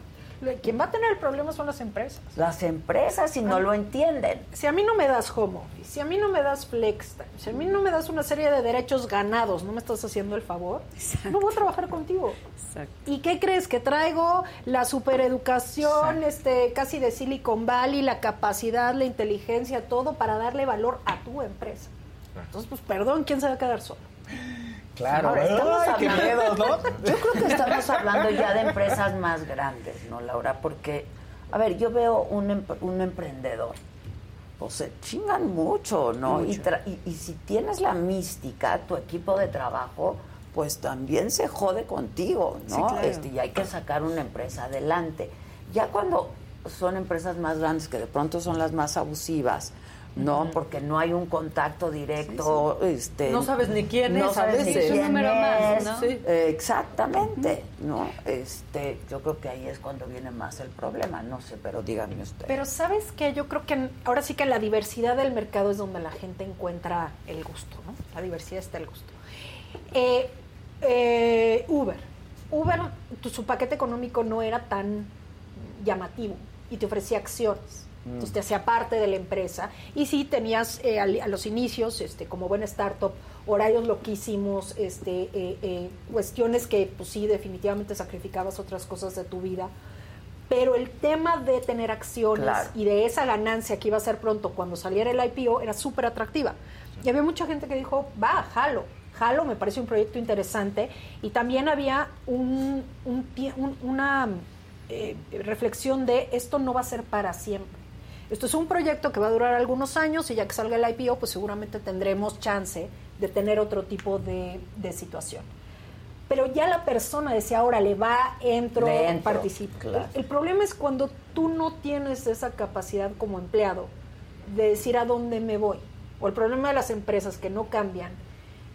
Quien va a tener el problema son las empresas. Las empresas, si no lo entienden. Si a mí no me das home office, si a mí no me das flex time, si a mí no me das una serie de derechos ganados, no me estás haciendo el favor, no voy a trabajar contigo. ¿Y qué crees? Que traigo la supereducación este, casi de Silicon Valley, la capacidad, la inteligencia, todo para darle valor a tu empresa. Entonces, pues perdón, ¿quién se va a quedar solo? Claro, estamos hablando, [laughs] Yo creo que estamos hablando ya de empresas más grandes, ¿no, Laura? Porque, a ver, yo veo un, un emprendedor, pues se chingan mucho, ¿no? Y, y, si tienes la mística, tu equipo de trabajo, pues también se jode contigo, ¿no? este, y hay que sacar una empresa adelante. Ya cuando son empresas más grandes, que de pronto son las más abusivas, no porque no hay un contacto directo este no sabes ni quién es no sabes ni quién número más ¿no? exactamente no este yo creo que ahí es cuando viene más el problema no sé pero díganme usted pero sabes que yo creo que ahora sí que la diversidad del mercado es donde la gente encuentra el gusto no la diversidad está el gusto. Eh, eh, Uber. Uber su paquete económico no era tan llamativo y te ofrecía acciones entonces te hacía parte de la empresa. Y sí tenías eh, a, los inicios, este, como buena startup, horarios loquísimos, este, eh, eh, cuestiones que pues sí definitivamente sacrificabas otras cosas de tu vida. Pero el tema de tener acciones y de esa ganancia que iba a ser pronto cuando saliera el IPO era súper atractiva. Y había mucha gente que dijo, va, jalo, jalo, me parece un proyecto interesante. Y también había un, una reflexión de esto no va a ser para siempre esto es un proyecto que va a durar algunos años y ya que salga el IPO, pues seguramente tendremos chance de tener otro tipo de, situación. Pero ya la persona decía, ahora le va, entro, participo. El, problema es cuando tú no tienes esa capacidad como empleado de decir a dónde me voy. O el problema de las empresas que no cambian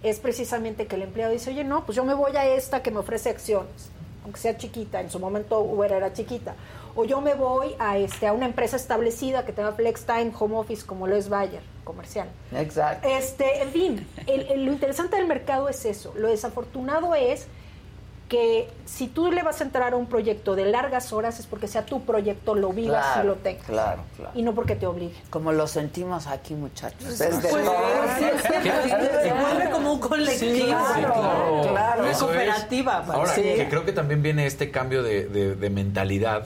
es precisamente que el empleado dice, oye, no, pues yo me voy a esta que me ofrece acciones, aunque sea chiquita, en su momento Uber era chiquita, o yo me voy a este a una empresa establecida que tenga flex time, home office como lo es Bayer comercial. Exacto. Este, en fin, lo interesante del mercado es eso. Lo desafortunado es que si tú le vas a entrar a un proyecto de largas horas es porque sea tu proyecto, lo vivas y lo tengas. Claro, claro. Y no porque te obligue. Como lo sentimos aquí, muchachos. Desde pues, se vuelve como un colectivo. claro, claro. Una cooperativa. Ahora, que creo que también viene este cambio de, de mentalidad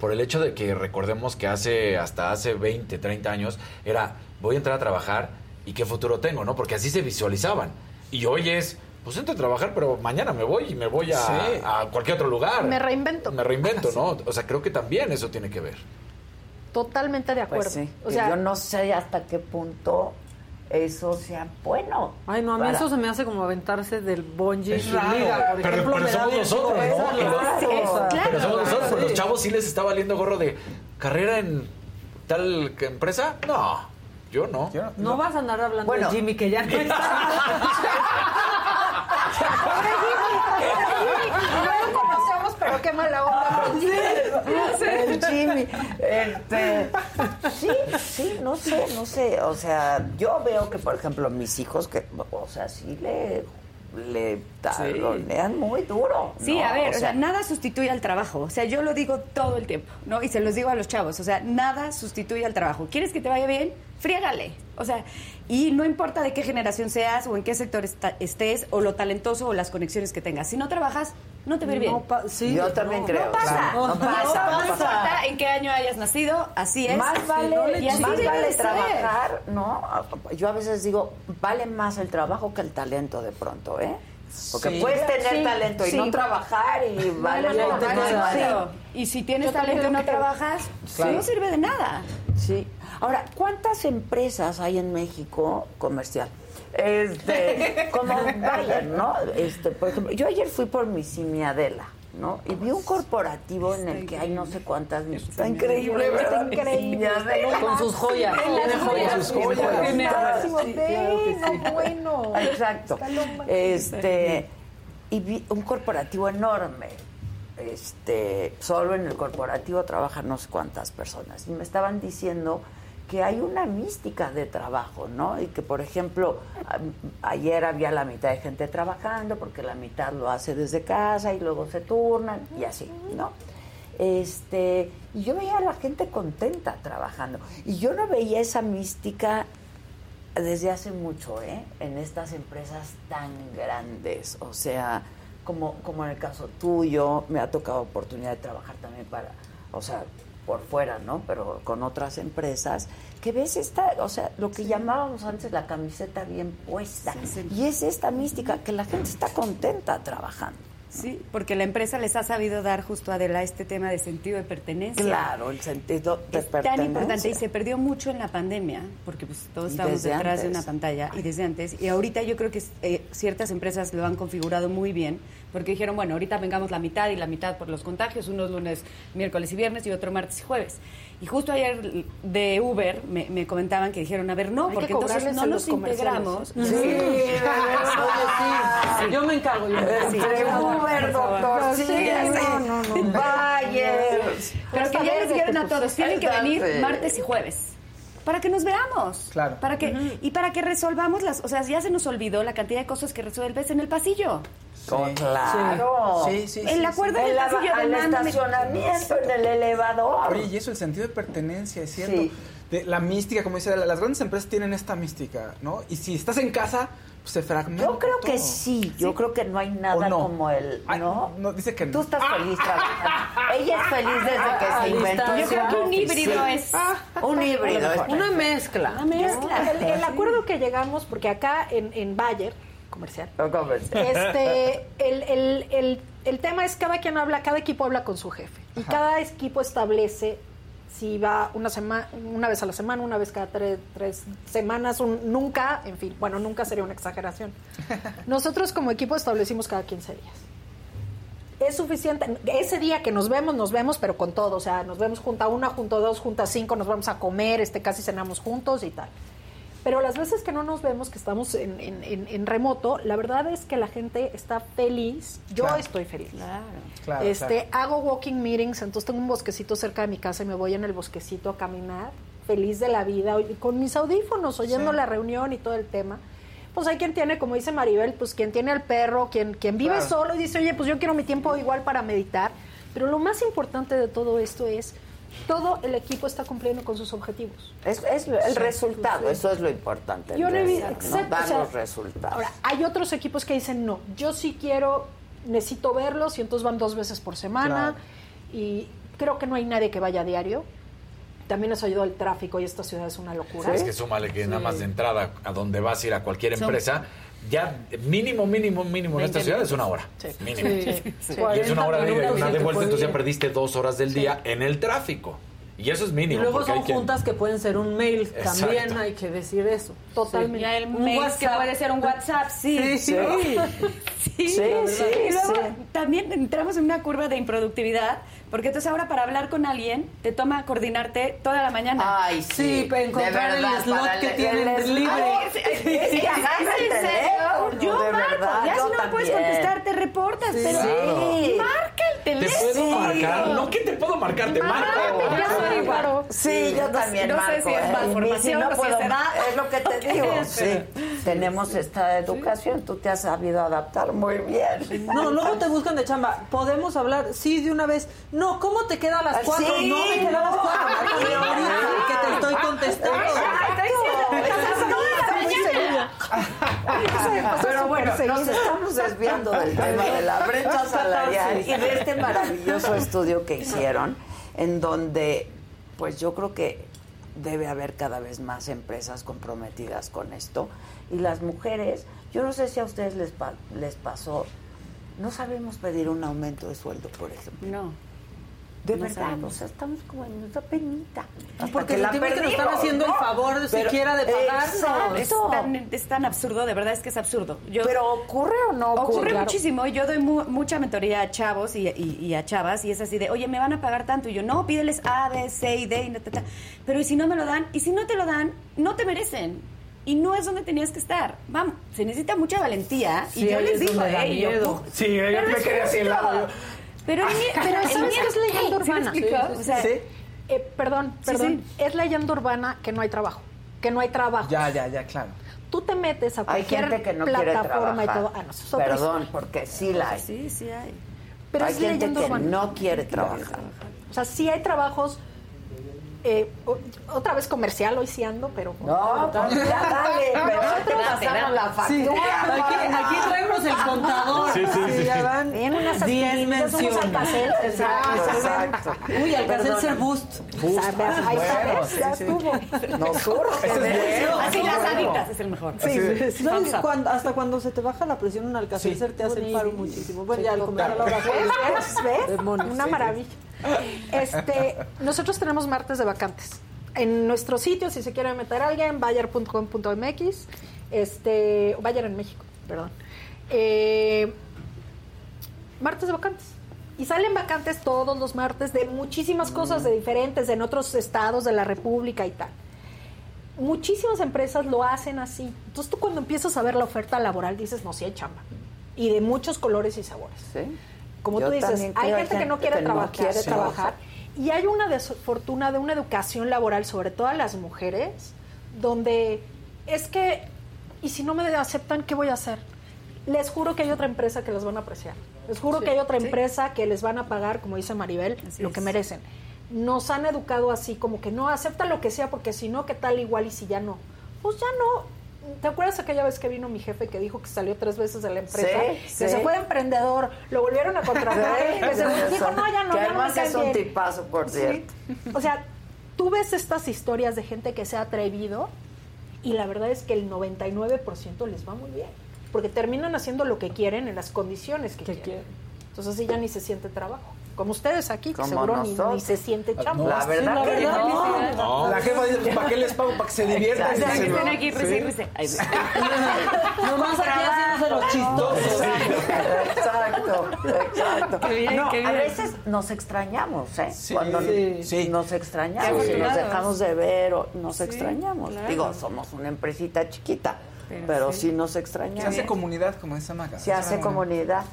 por el hecho de que recordemos que hace hasta hace 20, 30 años era voy a entrar a trabajar y qué futuro tengo, ¿no? Porque así se visualizaban. Y hoy es pues entro a trabajar, pero mañana me voy y me voy a, cualquier otro lugar. Me reinvento. Me reinvento, ¿no? O sea, creo que también eso tiene que ver. Totalmente de pues acuerdo. O sea, yo no sé hasta qué punto eso sea bueno. Ay, no, a mí eso se me hace como aventarse del bungee. Es raro, por pero, ejemplo, pero somos nosotros, ¿no? Pero somos nosotros, pero los chavos sí les está valiendo gorro de carrera en tal empresa. No, yo no. no, vas a andar hablando de Jimmy, que ya no [laughs] está. [laughs] pero qué mala onda. El Jimmy. Este, sí, sí, no sé, no sé. O sea, yo veo que, por ejemplo, mis hijos, que, o sea, sí le le talonean muy duro. Sí, a ver, o sea, nada sustituye al trabajo. O sea, yo lo digo todo el tiempo, ¿no? Y se los digo a los chavos, o sea, nada sustituye al trabajo. ¿Quieres que te vaya bien? Friégale. O sea, y no importa de qué generación seas o en qué sector estés o lo talentoso o las conexiones que tengas. Si no trabajas, no te va bien. sí, yo también creo. No pasa. No, pasa. No, importa en qué año hayas nacido, así es. Más vale, más vale trabajar, ¿no? Yo a veces digo, vale más el trabajo que el talento de pronto, ¿eh? Porque puedes tener talento y no trabajar y vale, Y si tienes talento y no trabajas, no sirve de nada. Sí. Ahora, ¿cuántas empresas hay en México comercial? Este, [laughs] como Bayer, ¿no? Este, por ejemplo, yo ayer fui por mi simiadela. ¿no? Y vi un corporativo en el que hay no sé cuántas. Está increíble, ¿verdad? increíble. Con sus joyas. Con sus joyas. bueno. Exacto. Este, y vi un corporativo enorme. Este, solo en el corporativo trabajan no sé cuántas personas. Y me estaban diciendo que hay una mística de trabajo, ¿no? Y que, por ejemplo, ayer había la mitad de gente trabajando porque la mitad lo hace desde casa y luego se turnan y así, ¿no? Este, y yo veía a la gente contenta trabajando y yo no veía esa mística desde hace mucho, ¿eh? En estas empresas tan grandes, o sea, como, como en el caso tuyo, me ha tocado oportunidad de trabajar también para, o sea, por fuera, ¿no? Pero con otras empresas, que ves esta, o sea, lo que llamábamos antes la camiseta bien puesta. Y es esta mística que la gente está contenta trabajando. Sí, porque la empresa les ha sabido dar justo a Adela este tema de sentido de pertenencia. Claro, el sentido de es pertenencia. Tan importante y se perdió mucho en la pandemia, porque pues todos estábamos detrás de una pantalla y desde antes. Y ahorita yo creo que eh, ciertas empresas lo han configurado muy bien porque dijeron, bueno, ahorita vengamos la mitad y la mitad por los contagios, unos lunes, miércoles y viernes y otro martes y jueves. Y justo ayer de Uber me, comentaban que dijeron, a ver, no, porque entonces no nos integramos. Sí, sí, Yo me encargo. Yo Uber, doctor, sí, no, no, no. Vaya. Pero que ya les dijeron a todos, tienen que venir martes y jueves para que nos veamos. Claro. Para que, Y para que resolvamos las... O sea, ya se nos olvidó la cantidad de cosas que resuelves en el pasillo. claro. Sí, sí, El acuerdo en el pasillo de estacionamiento, en el elevador. Oye, y eso, el sentido de pertenencia, es cierto. De, la mística, como dice, las grandes empresas tienen esta mística, ¿no? Y si estás en casa, se fragmenta. Yo creo que sí, yo creo que no hay nada como el, ¿no? no, dice que no. Tú estás feliz trabajando. [laughs] Ella es feliz desde que se inventó. Yo creo que un híbrido es. [laughs] Un híbrido. Es una mezcla. Una mezcla. El, acuerdo que llegamos, porque acá en, en Bayer, comercial, comercial. este, [laughs] el, el, el, el tema es cada quien habla, cada equipo habla con su jefe. Y cada equipo establece si va una semana, una vez a la semana, una vez cada tres, semanas, un, nunca, en fin, bueno, nunca sería una exageración. [laughs] Nosotros como equipo establecimos cada 15 días. Es suficiente, ese día que nos vemos, nos vemos, pero con todo, o sea, nos vemos junta una, junto dos, junta cinco, nos vamos a comer, este, casi cenamos juntos y tal. Pero las veces que no nos vemos, que estamos en, en, remoto, la verdad es que la gente está feliz. Yo estoy feliz. Claro. este, Hago walking meetings, entonces tengo un bosquecito cerca de mi casa y me voy en el bosquecito a caminar, feliz de la vida, con mis audífonos, oyendo la reunión y todo el tema. Pues hay quien tiene, como dice Maribel, pues quien tiene al perro, quien, quien vive solo y dice, oye, pues yo quiero mi tiempo igual para meditar. Pero lo más importante de todo esto es todo el equipo está cumpliendo con sus objetivos. Es, el resultado, eso es lo importante. Yo no he Dar los resultados. Ahora, hay otros equipos que dicen, no, yo sí quiero, necesito verlos y entonces van dos veces por semana y creo que no hay nadie que vaya a diario. También nos ayudado el tráfico y esta ciudad es una locura. Es que súmale que nada más de entrada a donde vas a ir a cualquier empresa ya mínimo, mínimo, mínimo en esta ciudad es una hora. Mínimo. Y es una hora de ida y una de vuelta, entonces ya perdiste dos horas del día en el tráfico. Y eso es mínimo. Y luego son juntas que pueden ser un mail, también hay que decir eso. Totalmente. Y el mail que puede ser un WhatsApp, sí. Sí, sí. Sí, sí, y luego también entramos en una curva de improductividad porque entonces ahora para hablar con alguien te toma coordinarte toda la mañana. Ay, sí. para encontrar el slot que tienen libre. Sí, Yo marco, ya si no me puedes contestar, te reportas, pero marca el teléfono. Te puedo marcar, no que te puedo marcar, te marco. Yo soy igual. Sí, yo también no marco. sé si es más ¿eh? formación no puedo es edad. Es lo que te digo. Sí. Tenemos esta educación, tú te has sabido adaptar muy bien. No, luego te buscan de chamba. ¿Podemos hablar? Sí, de una vez. No, ¿cómo te queda a las cuatro? Sí, no me queda a las cuatro. Que te estoy contestando. Pero bueno, nos estamos desviando del tema de la brecha salarial y de este maravilloso estudio que hicieron, en donde, pues yo creo que debe haber cada vez más empresas comprometidas con esto. Y las mujeres, yo no sé si a ustedes les, pa- les pasó, no sabemos pedir un aumento de sueldo, por ejemplo. No. De No verdad, sabemos. o sea, estamos como en esa penita. Hasta Porque que la sentimos que nos están perdimos, haciendo el ¿no? favor Pero- siquiera de pagarnos. Es tan, es tan absurdo, de verdad es que es absurdo. Yo, Pero ocurre o no ocurre. Ocurre Claro. muchísimo y yo doy mu- mucha mentoría a chavos y, y- y a chavas y es así de, oye, me van a pagar tanto y yo, no, pídeles A, B, C y D y ta, ta, ta". pero ¿y si no me lo dan? Y si no te lo dan, no te merecen. Y no es donde tenías que estar. Vamos, se necesita mucha valentía Sí, y yo les es digo, "Ey, yo, miedo". pu- Sí, yo me quedé así justo. Pero, el mie- pero ¿Sabes qué es leyenda ¿Sí me urbana? Sí, O sea, ¿Sí? Eh, perdón, perdón. sí. Es leyenda urbana que no hay trabajo. Que no hay trabajo. Ya, ya, ya, claro. Tú te metes a Hay cualquier gente que no quiere plataforma y todo. Ah, no, eso es otra Perdón, porque sí la hay. Sí, sí hay. Pero hay es gente leyenda que urbana. no quiere trabajar. O sea, sí hay trabajos. Eh, o- otra vez comercial, hoy sí ando, pero. No, pues ya dale, pero nosotros date. la Sí, factura. aquí, aquí traemos el contador. Sí, sí, sí. ya van Bien, unas 10 aspirinas, unos menciones. Alka-Seltzer, Exacto, exacto. Uy, Alcacelser Perdóname. Boost. Sea, veas, ahí está, sí, ya sí. estuvo. No surge. Así las aditas es el mejor. Sí, cuando- hasta cuando se te baja la presión un Alcacelser te hace el paro muchísimo. Bueno, ya el comercial ahora. ¿Ves? Una maravilla. Este, nosotros tenemos martes de vacantes. En nuestro sitio, si se quiere meter alguien, bayer.com.mx, este, Bayer en México, perdón. Eh, martes de vacantes. Y salen vacantes todos los martes de muchísimas cosas de diferentes, en otros estados de la República y tal. Muchísimas empresas lo hacen así. Entonces tú cuando empiezas a ver la oferta laboral dices, no, sí hay chamba. Y de muchos colores y sabores Sí. Como Yo tú dices, también hay gente que no quiere trabajar, quiere trabajar y hay una desfortuna de una educación laboral, sobre todo a las mujeres, donde es que, ¿y si no me aceptan, qué voy a hacer? Les juro que hay otra empresa que les van a apreciar. Les juro que hay otra empresa que les van a pagar, como dice Maribel, Así lo es. que merecen. Nos han educado así, como que no, acepta lo que sea, porque si no, ¿qué tal igual y si ya no? Pues ya no. ¿Te acuerdas aquella vez que vino mi jefe que dijo que salió tres veces de la empresa? Sí, que sí. se fue de emprendedor, lo volvieron a contratar, y [laughs] que se dijo, no, ya no, que ya no me cae es un bien". tipazo, por Sí. cierto. O sea, tú ves estas historias de gente que se ha atrevido y la verdad es que el 99% les va muy bien. Porque terminan haciendo lo que quieren en las condiciones que, quieren. quieren. Entonces así ya ni se siente trabajo. Como ustedes aquí, que seguro ni, ni se siente chamba. No, La verdad la que verdad, no. no. La jefa dice, pues, ¿para qué les pago? Para que se diviertan. O sea, que estén ¿no? aquí, risa y risa. Ay, Nomás aquí haciéndose los chistosos. Exacto, exacto. Qué bien, no, qué a veces nos extrañamos, ¿eh? Sí, Cuando sí. Sí. nos extrañamos, y nos dejamos de ver, o nos extrañamos. claro. Digo, somos una empresita chiquita, pero, Pero sí. sí. nos Se extrañamos. hace comunidad, como esa maga. Se hace comunidad.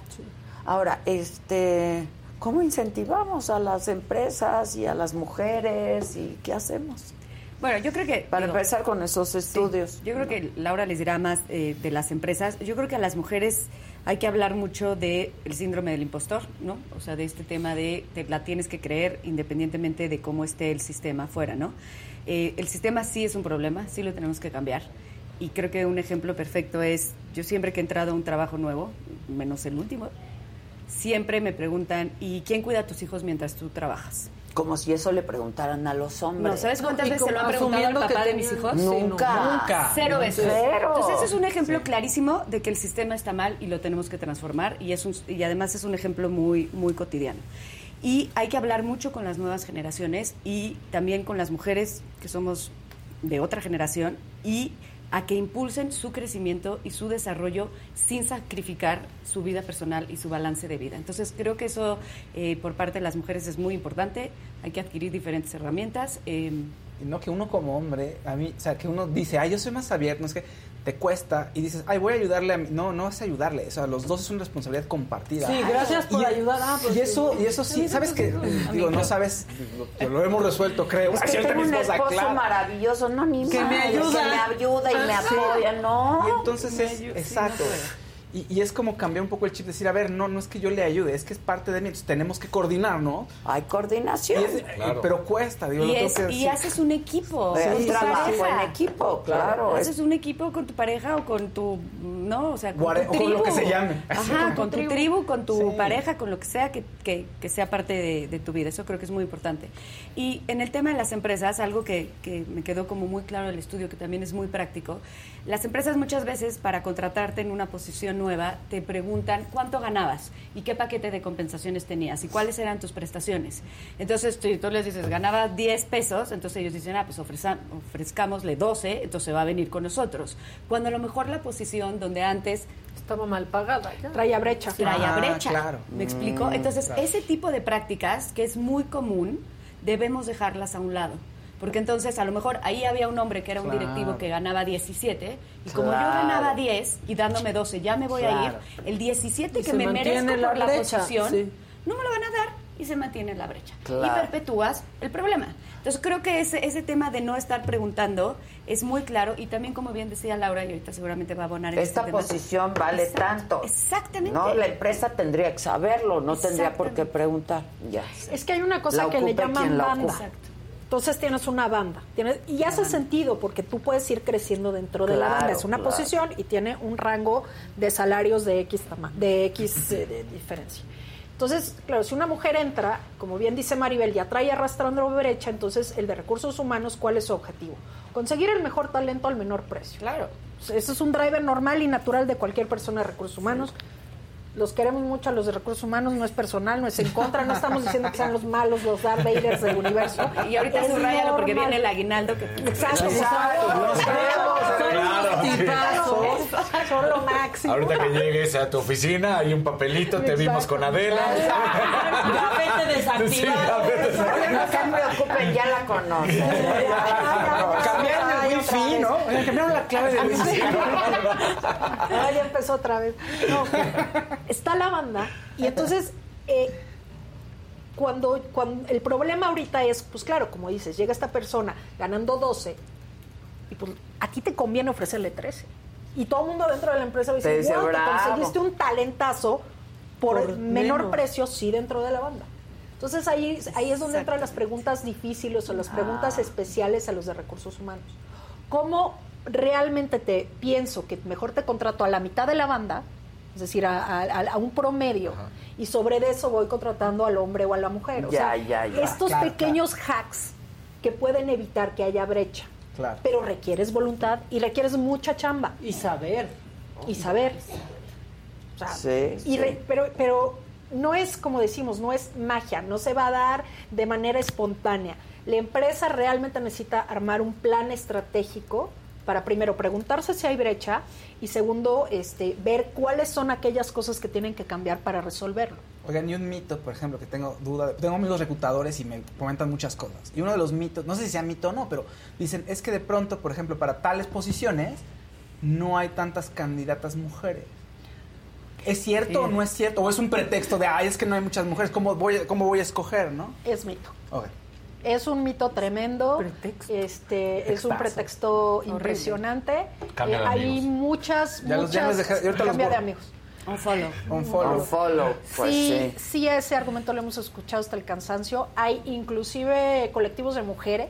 Ahora, este, ¿cómo incentivamos a las empresas y a las mujeres y qué hacemos? Bueno, yo creo que... Para digo, empezar con esos Sí, estudios. Yo creo que Laura les dirá más eh, de las empresas. Yo creo que a las mujeres hay que hablar mucho del síndrome del impostor, ¿no? O sea, de este tema de te la tienes que creer independientemente de cómo esté el sistema afuera, ¿no? Eh, el sistema sí es un problema, sí lo tenemos que cambiar. Y creo que un ejemplo perfecto es, yo siempre que he entrado a un trabajo nuevo, menos el último, siempre me preguntan, ¿y quién cuida a tus hijos mientras tú trabajas? Como si eso le preguntaran a los hombres. No, ¿sabes cuántas veces se lo han preguntado al papá de mis hijos? Sí, no. Nunca. Nunca. Cero veces. Cero. Entonces, ese es un ejemplo clarísimo de que el sistema está mal y lo tenemos que transformar y, es un- y además es un ejemplo muy, muy cotidiano. Y hay que hablar mucho con las nuevas generaciones y también con las mujeres que somos de otra generación y a que impulsen su crecimiento y su desarrollo sin sacrificar su vida personal y su balance de vida. Entonces creo que eso eh, por parte de las mujeres es muy importante. Hay que adquirir diferentes herramientas. Eh, no que uno como hombre, a mí, o sea, que uno dice, ay, yo soy más abierto, no es que te cuesta y dices, ay, voy a ayudarle a mí. No, no es ayudarle, o sea, los dos es una responsabilidad compartida. Sí, gracias por ayudar. Ah, pues y eso, y eso sí, ¿sabes que Digo, no sabes, lo, lo, hemos resuelto, creo. Es que [laughs] tengo un esposo maravilloso, no, ni que me ayuda. Que me ayuda y me apoya, ¿no? Y entonces es, exacto. Y, es como cambiar un poco el chip, decir, a ver, no, no es que yo le ayude, es que es parte de mí, entonces tenemos que coordinar, ¿no? Hay coordinación. Pero cuesta, digo, y, y haces un equipo. un trabajo en equipo, claro. Haces un equipo con tu pareja o con tu, ¿no? O sea, con tu tribu. lo que se llame. Ajá, con, tu tribu, con tu pareja, con lo que sea que, que, que sea parte de, de, tu vida. Eso creo que es muy importante. Y en el tema de las empresas, algo que, que me quedó como muy claro en el estudio, que también es muy práctico, las empresas muchas veces para contratarte en una posición nueva te preguntan cuánto ganabas y qué paquete de compensaciones tenías y cuáles eran tus prestaciones. Entonces tú les dices, ganaba 10 pesos, entonces ellos dicen, ah, pues ofrezcámosle 12, entonces va a venir con nosotros. Cuando a lo mejor la posición donde antes estaba mal pagada. Traía brecha. Traía ah, brecha. Claro. ¿Me explico? Mm, entonces, ese tipo de prácticas, que es muy común, debemos dejarlas a un lado. Porque entonces a lo mejor ahí había un hombre que era un directivo que ganaba 17 y como yo ganaba 10 y dándome 12 ya me voy a ir, el 17 que me merezco por la, posición no me lo van a dar y se mantiene la brecha. Y perpetúas el problema. Entonces creo que ese, ese tema de no estar preguntando es muy claro y también como bien decía Laura y ahorita seguramente va a abonar en este Esta posición vale tanto. Exactamente. No, la empresa tendría que saberlo, no tendría por qué preguntar. Ya. Es que hay una cosa que le llaman banda. Entonces tienes una banda. Tienes, y hace sentido porque tú puedes ir creciendo dentro de la banda. Es una posición y tiene un rango de salarios de X, de X eh, de diferencia. Entonces, claro, si una mujer entra, como bien dice Maribel, ya trae arrastrando brecha, entonces el de recursos humanos, ¿cuál es su objetivo? Conseguir el mejor talento al menor precio. Claro. Eso es un driver normal y natural de cualquier persona de recursos humanos los queremos mucho a los de recursos humanos, no es personal, no es en contra, no estamos diciendo que sean los malos, los Darth Vaders del universo. Y ahorita es subrayalo porque viene el aguinaldo que... Exacto, exacto. Son lo máximo. Ahorita que llegues a tu oficina, hay un papelito, te vimos con Adela. Ya vete desactivado. Ya la conocen. [laughs] Cambiaron el wifi, ¿no? Cambiaron la clave del wifi. Ya empezó otra vez. No, está la banda y entonces eh, cuando, cuando el problema ahorita es, pues claro, como dices, llega esta persona ganando 12 y pues a ti te conviene ofrecerle 13. Y todo el mundo dentro de la empresa dice, dice wow, te conseguiste un talentazo por, menor precio, sí, dentro de la banda. Entonces ahí, ahí es donde entran las preguntas difíciles o las preguntas especiales a los de recursos humanos. ¿Cómo realmente te pienso que mejor te contrato a la mitad de la banda es decir, a, un promedio. Y sobre eso voy contratando al hombre o a la mujer. O sea, estos pequeños hacks que pueden evitar que haya brecha. Pero requieres voluntad y requieres mucha chamba. Y saber. Y saber. y pero, pero no es como decimos, no es magia, no se va a dar de manera espontánea. La empresa realmente necesita armar un plan estratégico para primero preguntarse si hay brecha y segundo, este, ver cuáles son aquellas cosas que tienen que cambiar para resolverlo. Oigan, y un mito, por ejemplo, que tengo duda, tengo amigos reclutadores y me comentan muchas cosas. Y uno de los mitos, no sé si sea mito o no, pero dicen, es que de pronto, por ejemplo, para tales posiciones no hay tantas candidatas mujeres. ¿Es cierto o no es cierto? ¿O es un pretexto de, ay, es que no hay muchas mujeres, ¿cómo voy, cómo voy a escoger, no? Es mito. Okay es un mito tremendo. Este, es un pretexto impresionante. Eh, hay muchas, muchas. cambia de amigos. Un follow. Un follow. follow. Pues sí, sí, ese argumento lo hemos escuchado hasta el cansancio. Hay inclusive colectivos de mujeres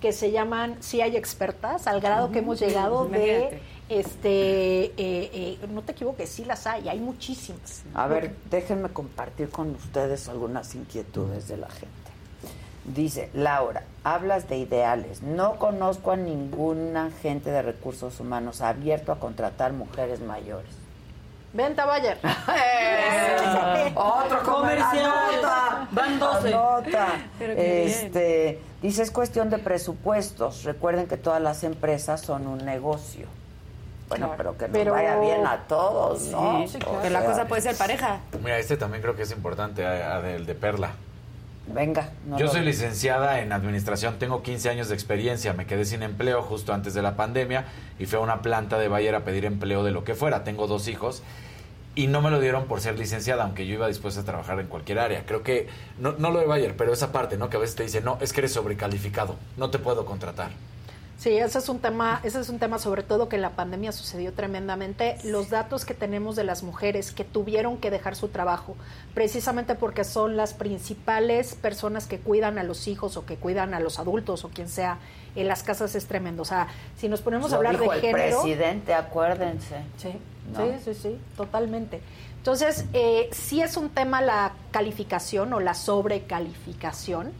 que se llaman Si hay expertas, al grado que hemos llegado de este eh, eh, no te equivoques, sí las hay, hay muchísimas. A ver, déjenme compartir con ustedes algunas inquietudes de la gente. Dice Laura, hablas de ideales. No conozco a ninguna gente de recursos humanos abierto a contratar mujeres mayores. Venta Bayer. [laughs] Otro [laughs] comercial. Van 12. [laughs] Este, dice, es cuestión de presupuestos. Recuerden que todas las empresas son un negocio. Bueno, pero que nos vaya bien a todos, ¿no? Sí, Que la cosa puede ser pareja. Mira, este también creo que es importante, el de Perla. Venga. Yo soy licenciada en administración, tengo 15 años de experiencia, me quedé sin empleo justo antes de la pandemia y fui a una planta de Bayer a pedir empleo de lo que fuera. Tengo dos hijos y no me lo dieron por ser licenciada, aunque yo iba dispuesta a trabajar en cualquier área. Creo que, no, no lo de Bayer, pero esa parte, ¿no? Que a veces te dice, no, es que eres sobrecalificado, no te puedo contratar. Sí, ese es un tema, ese es un tema sobre todo que en la pandemia sucedió tremendamente. Los datos que tenemos de las mujeres que tuvieron que dejar su trabajo, precisamente porque son las principales personas que cuidan a los hijos o que cuidan a los adultos o quien sea en las casas es tremendo. O sea, si nos ponemos a hablar de el presidente, acuérdense. Sí, sí, sí, sí, totalmente. Entonces, eh, sí es un tema la calificación o la sobrecalificación.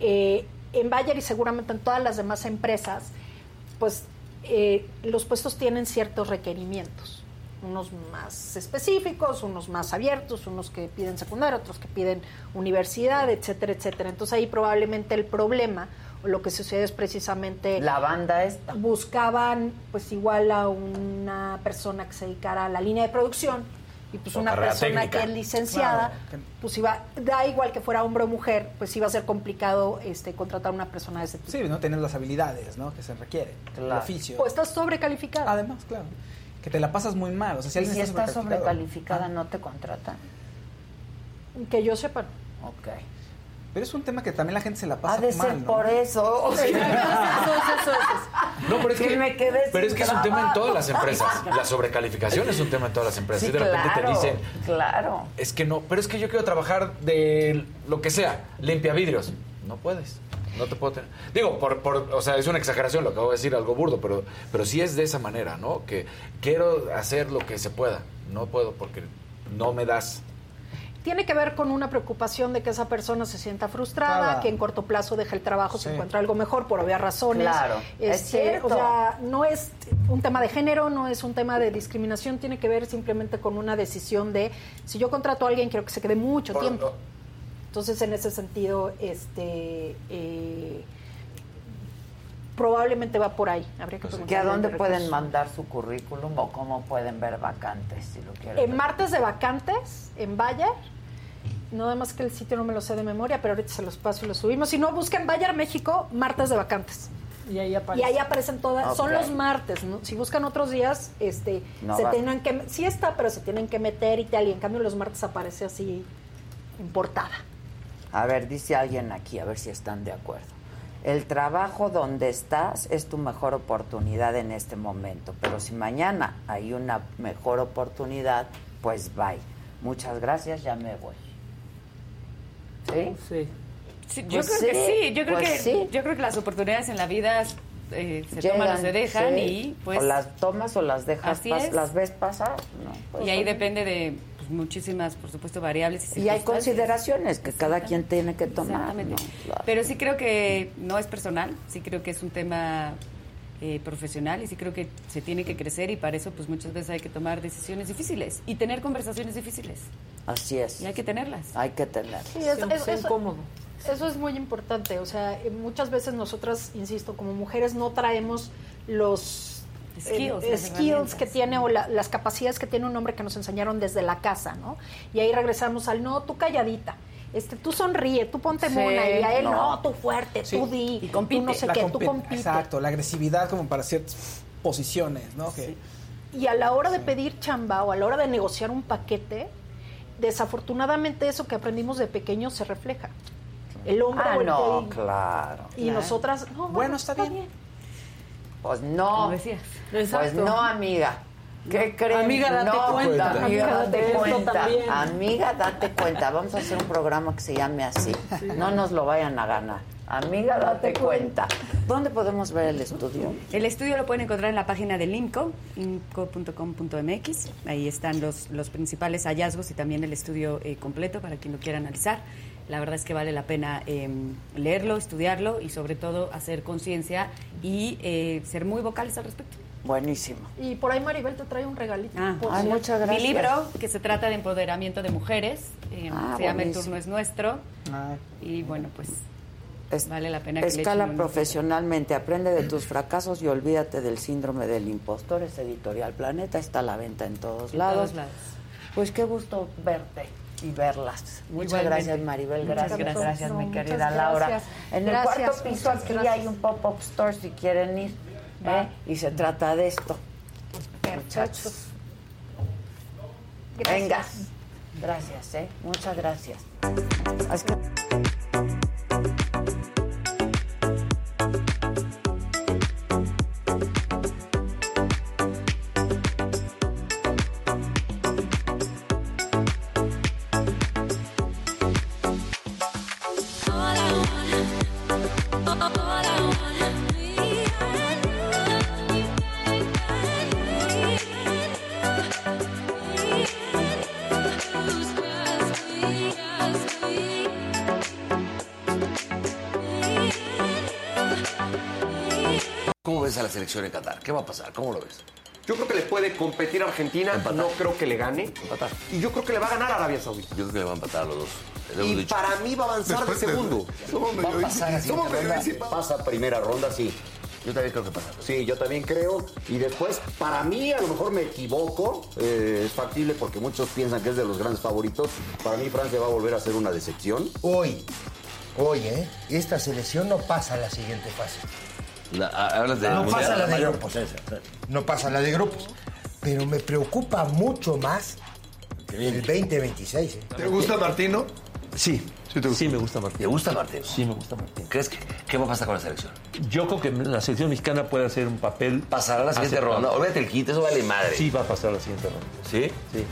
Eh, en Bayer y seguramente en todas las demás empresas, pues eh, los puestos tienen ciertos requerimientos, unos más específicos, unos más abiertos, unos que piden secundaria, otros que piden universidad, etcétera, etcétera. Entonces ahí probablemente el problema o lo que sucede es precisamente la banda esta buscaban pues igual a una persona que se dedicara a la línea de producción y pues una persona que es licenciada, pues iba, da igual que fuera hombre o mujer, pues iba a ser complicado este contratar a una persona de ese tipo. Sí, no tener las habilidades, ¿no? Que se requieren, el oficio. Pues estás sobrecalificada. Además, claro. Que te la pasas muy mal. O sea, si, ¿Y si estás sobrecalificada, no te contratan. Que yo sepa. Ok. Pero es un tema que también la gente se la pasa Ha de ser por eso. [laughs] no, pero es que, pero es que es un tema en todas las empresas. La sobrecalificación es un tema en todas las empresas. y de repente te dicen, claro. Es que no, pero es que yo quiero trabajar de lo que sea, limpia vidrios. No puedes. No te puedo tener. Digo, por, por, o sea, es una exageración lo que acabo de decir, algo burdo, pero, pero sí es de esa manera, ¿no? Que quiero hacer lo que se pueda. No puedo porque no me das tiene que ver con una preocupación de que esa persona se sienta frustrada, que en corto plazo deje el trabajo, se encuentra algo mejor por obvias razones. Claro, este, O sea, no es un tema de género, no es un tema de discriminación, tiene que ver simplemente con una decisión de si yo contrato a alguien quiero que se quede mucho tiempo. Entonces, en ese sentido, este eh, probablemente va por ahí. Habría que, pues, a dónde pueden mandar su currículum o cómo pueden ver vacantes si lo quieren? En martes de vacantes, en Bayer. No más que el sitio no me lo sé de memoria, pero ahorita se los paso y lo subimos. Si no, busquen Bayer México, martes de vacantes. Y ahí aparecen. Y ahí aparecen todas. Son los martes. Si buscan otros días, este, se tienen que. Sí está, pero se tienen que meter y tal. Y en cambio, los martes aparece así en portada. A ver, dice alguien aquí, a ver si están de acuerdo. El trabajo donde estás es tu mejor oportunidad en este momento, pero si mañana hay una mejor oportunidad, pues bye. Muchas gracias, ya me voy. ¿Sí? Sí. yo pues creo que sí, yo creo pues que yo creo que las oportunidades en la vida eh, se toman o se dejan y pues o las tomas o las dejas las ves pasar, y ahí depende de pues, muchísimas, por supuesto, variables. Y, hay consideraciones que cada quien tiene que tomar. Pero sí creo que no es personal, sí creo que es un tema eh, profesional y sí creo que se tiene que crecer y para eso pues muchas veces hay que tomar decisiones difíciles y tener conversaciones difíciles. Así es. Y hay que tenerlas. Hay que tenerlas. Sí, eso, es incómodo. Eso es muy importante. O sea, eh, muchas veces nosotras, insisto, como mujeres no traemos los skills, que tiene o las capacidades que tiene un hombre que nos enseñaron desde la casa, ¿no? Y ahí regresamos al no, tú calladita. Este, tú sonríe, tú ponte mona y a él no, tú fuerte, tú di, y compite. tú no sé qué, tú compite. Exacto, la agresividad como para ciertas posiciones, ¿no? Y a la hora de pedir chamba o a la hora de negociar un paquete, desafortunadamente eso que aprendimos de pequeños se refleja. El hombre ah, no, claro. Y nosotras, no, bueno, está, bien. Pues no. decías. Pues no, amiga. ¿Qué crees? Amiga, date cuenta. Amiga, date cuenta. Amiga, date cuenta. Vamos a hacer un programa que se llame así. No nos lo vayan a ganar. Amiga, date cuenta. ¿Dónde podemos ver el estudio? El estudio lo pueden encontrar en la página del IMCO, imco.com.mx. Ahí están los, los principales hallazgos y también el estudio eh, completo para quien lo quiera analizar. La verdad es que vale la pena em, leerlo, estudiarlo y sobre todo hacer conciencia y eh, ser muy vocales al respecto. Buenísimo. Y por ahí Maribel te trae un regalito. Ah, muchas gracias. Mi libro, que se trata de empoderamiento de mujeres, eh, Ah, se llama El turno es nuestro. Y bueno, pues Es- vale la pena que le Escala profesionalmente, aprende de tus fracasos y olvídate del síndrome del impostor. Es editorial Planeta, está a la venta en todos En lados. todos lados. Pues qué gusto verte y verlas. Muchas Igualmente. gracias Maribel, Muchas gracias, gracias. gracias, No, mi querida Laura. gracias. En el cuarto piso aquí hay un pop-up store si quieren ir. ¿eh? Y se trata de esto. Muchachos. Venga. Gracias, ¿eh? Muchas gracias. Selección en Qatar? ¿Qué va a pasar? ¿Cómo lo ves? Yo creo que le puede competir a Argentina, no creo que le gane. Y yo creo que le va a ganar a Arabia Saudita. Yo creo que le van a empatar a los dos. Y dicho. para mí va a avanzar de segundo. Va a pasar así. Somos. Pasa primera ronda, sí. Yo también creo que pasa. Sí, yo también creo. Y después, para mí, a lo mejor me equivoco. eh, es factible porque muchos piensan que es de los grandes favoritos. Para mí, Francia va a volver a ser una decepción. Hoy, hoy, ¿eh? Esta selección no pasa a la siguiente fase. La- hablas de no mundial. pasa la de mayor grupos. potencia, sí. No pasa la de grupos. Pero me preocupa mucho más el 2026. ¿eh? ¿Te gusta Martino? Sí, sí, me gusta Martín. ¿Te gusta Martín? Sí, me gusta Martín. ¿Crees que qué va a pasar con la selección? Yo creo que la selección mexicana puede hacer un papel. Pasará a la siguiente ronda. Olvídate el kit, eso vale madre. Sí, va a pasar a la siguiente ronda. ¿Sí? Sí.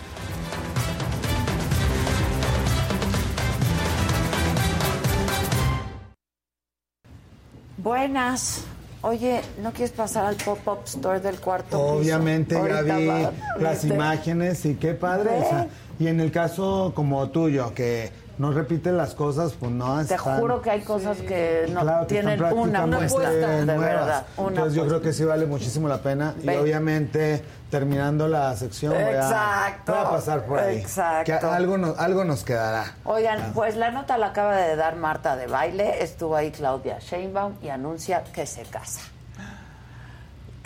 Buenas. Oye, ¿no quieres pasar al pop-up store del cuarto piso? Obviamente ya Ahorita vi las imágenes y qué padre. o sea, y en el caso como tuyo, que no repiten las cosas, pues no Te están- juro que hay cosas que no Claro, que tienen una apuesta, de nuevas. verdad. Una Entonces yo creo que sí vale muchísimo la pena. Y obviamente, terminando la sección, voy a, voy a pasar por ahí. exacto. Que algo, nos, algo nos quedará. Oigan, pues la nota la acaba de dar Marta de baile, estuvo ahí Claudia Sheinbaum y anuncia que se casa.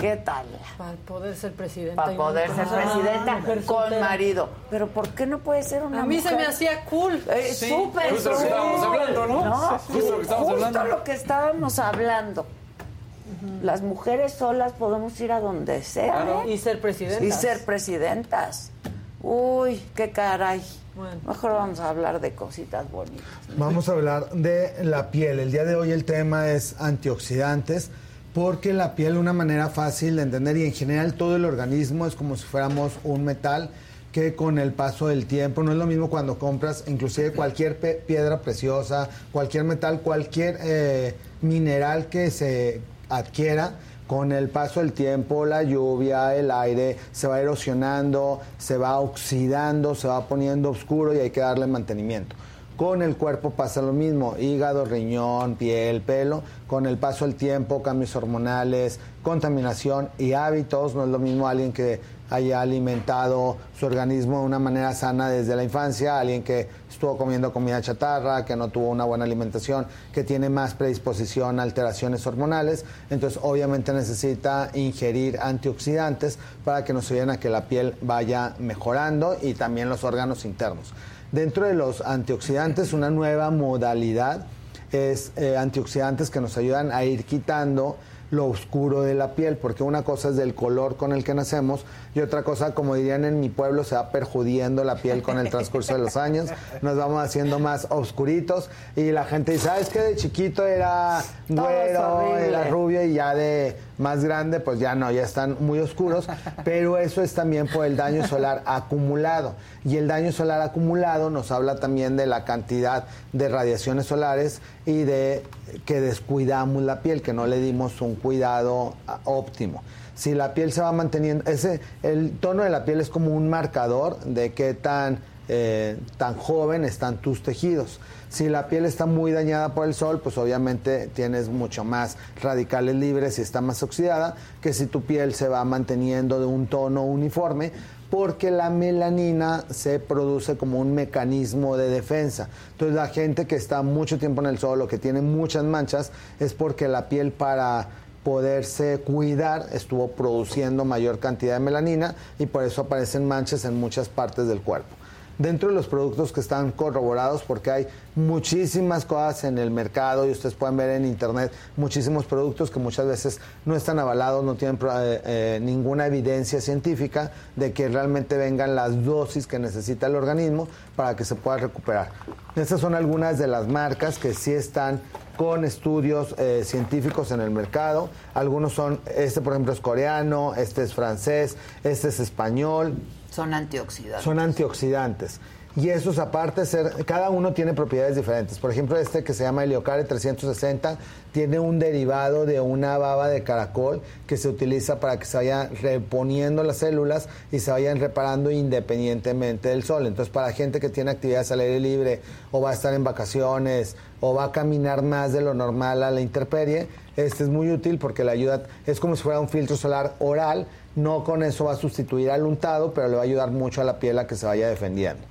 ¿Qué tal? Para poder ser presidenta. Para poder ser Ah, presidenta mujer con soltera. marido. Pero ¿por qué no puede ser una A mí se mujer? me hacía cool. Eh, Sí, súper justo lo que estábamos hablando, ¿no? No, Sí, justo lo que estábamos justo hablando. lo que estábamos hablando. Las mujeres solas podemos ir a donde sea. Claro. ¿eh? Y ser presidentas. Y ser presidentas. Uy, qué caray. Bueno. Mejor vamos a hablar de cositas bonitas. Vamos a hablar de la piel. El día de hoy el tema es antioxidantes, porque la piel, una manera fácil de entender y en general todo el organismo es como si fuéramos un metal que con el paso del tiempo, no es lo mismo cuando compras inclusive cualquier piedra preciosa, cualquier metal, cualquier eh, mineral que se adquiera, con el paso del tiempo, la lluvia, el aire, se va erosionando, se va oxidando, se va poniendo oscuro y hay que darle mantenimiento. Con el cuerpo pasa lo mismo, hígado, riñón, piel, pelo. Con el paso del tiempo, cambios hormonales, contaminación y hábitos. No es lo mismo alguien que haya alimentado su organismo de una manera sana desde la infancia, alguien que estuvo comiendo comida chatarra, que no tuvo una buena alimentación, que tiene más predisposición a alteraciones hormonales. Entonces, obviamente necesita ingerir antioxidantes para que nos ayuden a que la piel vaya mejorando y también los órganos internos. Dentro de los antioxidantes, una nueva modalidad es eh, antioxidantes que nos ayudan a ir quitando lo oscuro de la piel, porque una cosa es del color con el que nacemos y otra cosa, como dirían en mi pueblo, se va perjudiendo la piel con el transcurso de los años, nos vamos haciendo más oscuritos y la gente dice, ¿sabes que de chiquito era güero, era rubio y ya de más grande, pues ya no, ya están muy oscuros, pero eso es también por el daño solar acumulado. Y el daño solar acumulado nos habla también de la cantidad de radiaciones solares y de que descuidamos la piel, que no le dimos un cuidado ah, óptimo. Si la piel se va manteniendo, ese, el tono de la piel es como un marcador de qué tan eh, tan joven están tus tejidos. Si la piel está muy dañada por el sol, pues obviamente tienes mucho más radicales libres y está más oxidada que si tu piel se va manteniendo de un tono uniforme porque la melanina se produce como un mecanismo de defensa. Entonces la gente que está mucho tiempo en el sol o que tiene muchas manchas es porque la piel para poderse cuidar estuvo produciendo mayor cantidad de melanina y por eso aparecen manchas en muchas partes del cuerpo dentro de los productos que están corroborados, porque hay muchísimas cosas en el mercado y ustedes pueden ver en internet muchísimos productos que muchas veces no están avalados, no tienen eh, ninguna evidencia científica de que realmente vengan las dosis que necesita el organismo para que se pueda recuperar. Estas son algunas de las marcas que sí están con estudios eh, científicos en el mercado. Algunos son, este por ejemplo es coreano, este es francés, este es español. Son antioxidantes. Son antioxidantes. Y esos aparte ser, cada uno tiene propiedades diferentes. Por ejemplo, este que se llama Heliocare 360 tiene un derivado de una baba de caracol que se utiliza para que se vayan reponiendo las células y se vayan reparando independientemente del sol. Entonces, para gente que tiene actividades al aire libre o va a estar en vacaciones o va a caminar más de lo normal a la intemperie, este es muy útil porque le ayuda, es como si fuera un filtro solar oral no con eso va a sustituir al untado, pero le va a ayudar mucho a la piel a que se vaya defendiendo.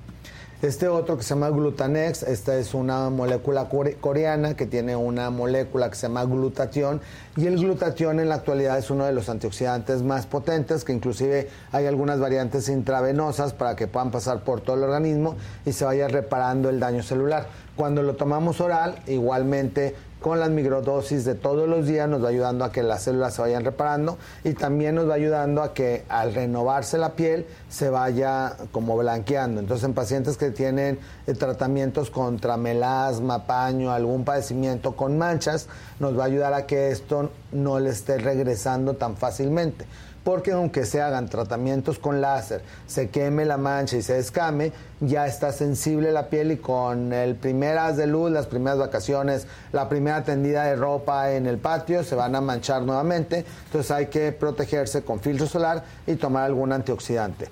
Este otro que se llama Glutanex, esta es una molécula coreana que tiene una molécula que se llama glutatión y el glutatión en la actualidad es uno de los antioxidantes más potentes que inclusive hay algunas variantes intravenosas para que puedan pasar por todo el organismo y se vaya reparando el daño celular. Cuando lo tomamos oral, igualmente con las microdosis de todos los días nos va ayudando a que las células se vayan reparando y también nos va ayudando a que al renovarse la piel se vaya como blanqueando. Entonces en pacientes que tienen eh, tratamientos contra melasma, paño, algún padecimiento con manchas, nos va a ayudar a que esto no le esté regresando tan fácilmente porque aunque se hagan tratamientos con láser, se queme la mancha y se descame, ya está sensible la piel y con el primer haz de luz, las primeras vacaciones, la primera tendida de ropa en el patio, se van a manchar nuevamente, entonces hay que protegerse con filtro solar y tomar algún antioxidante.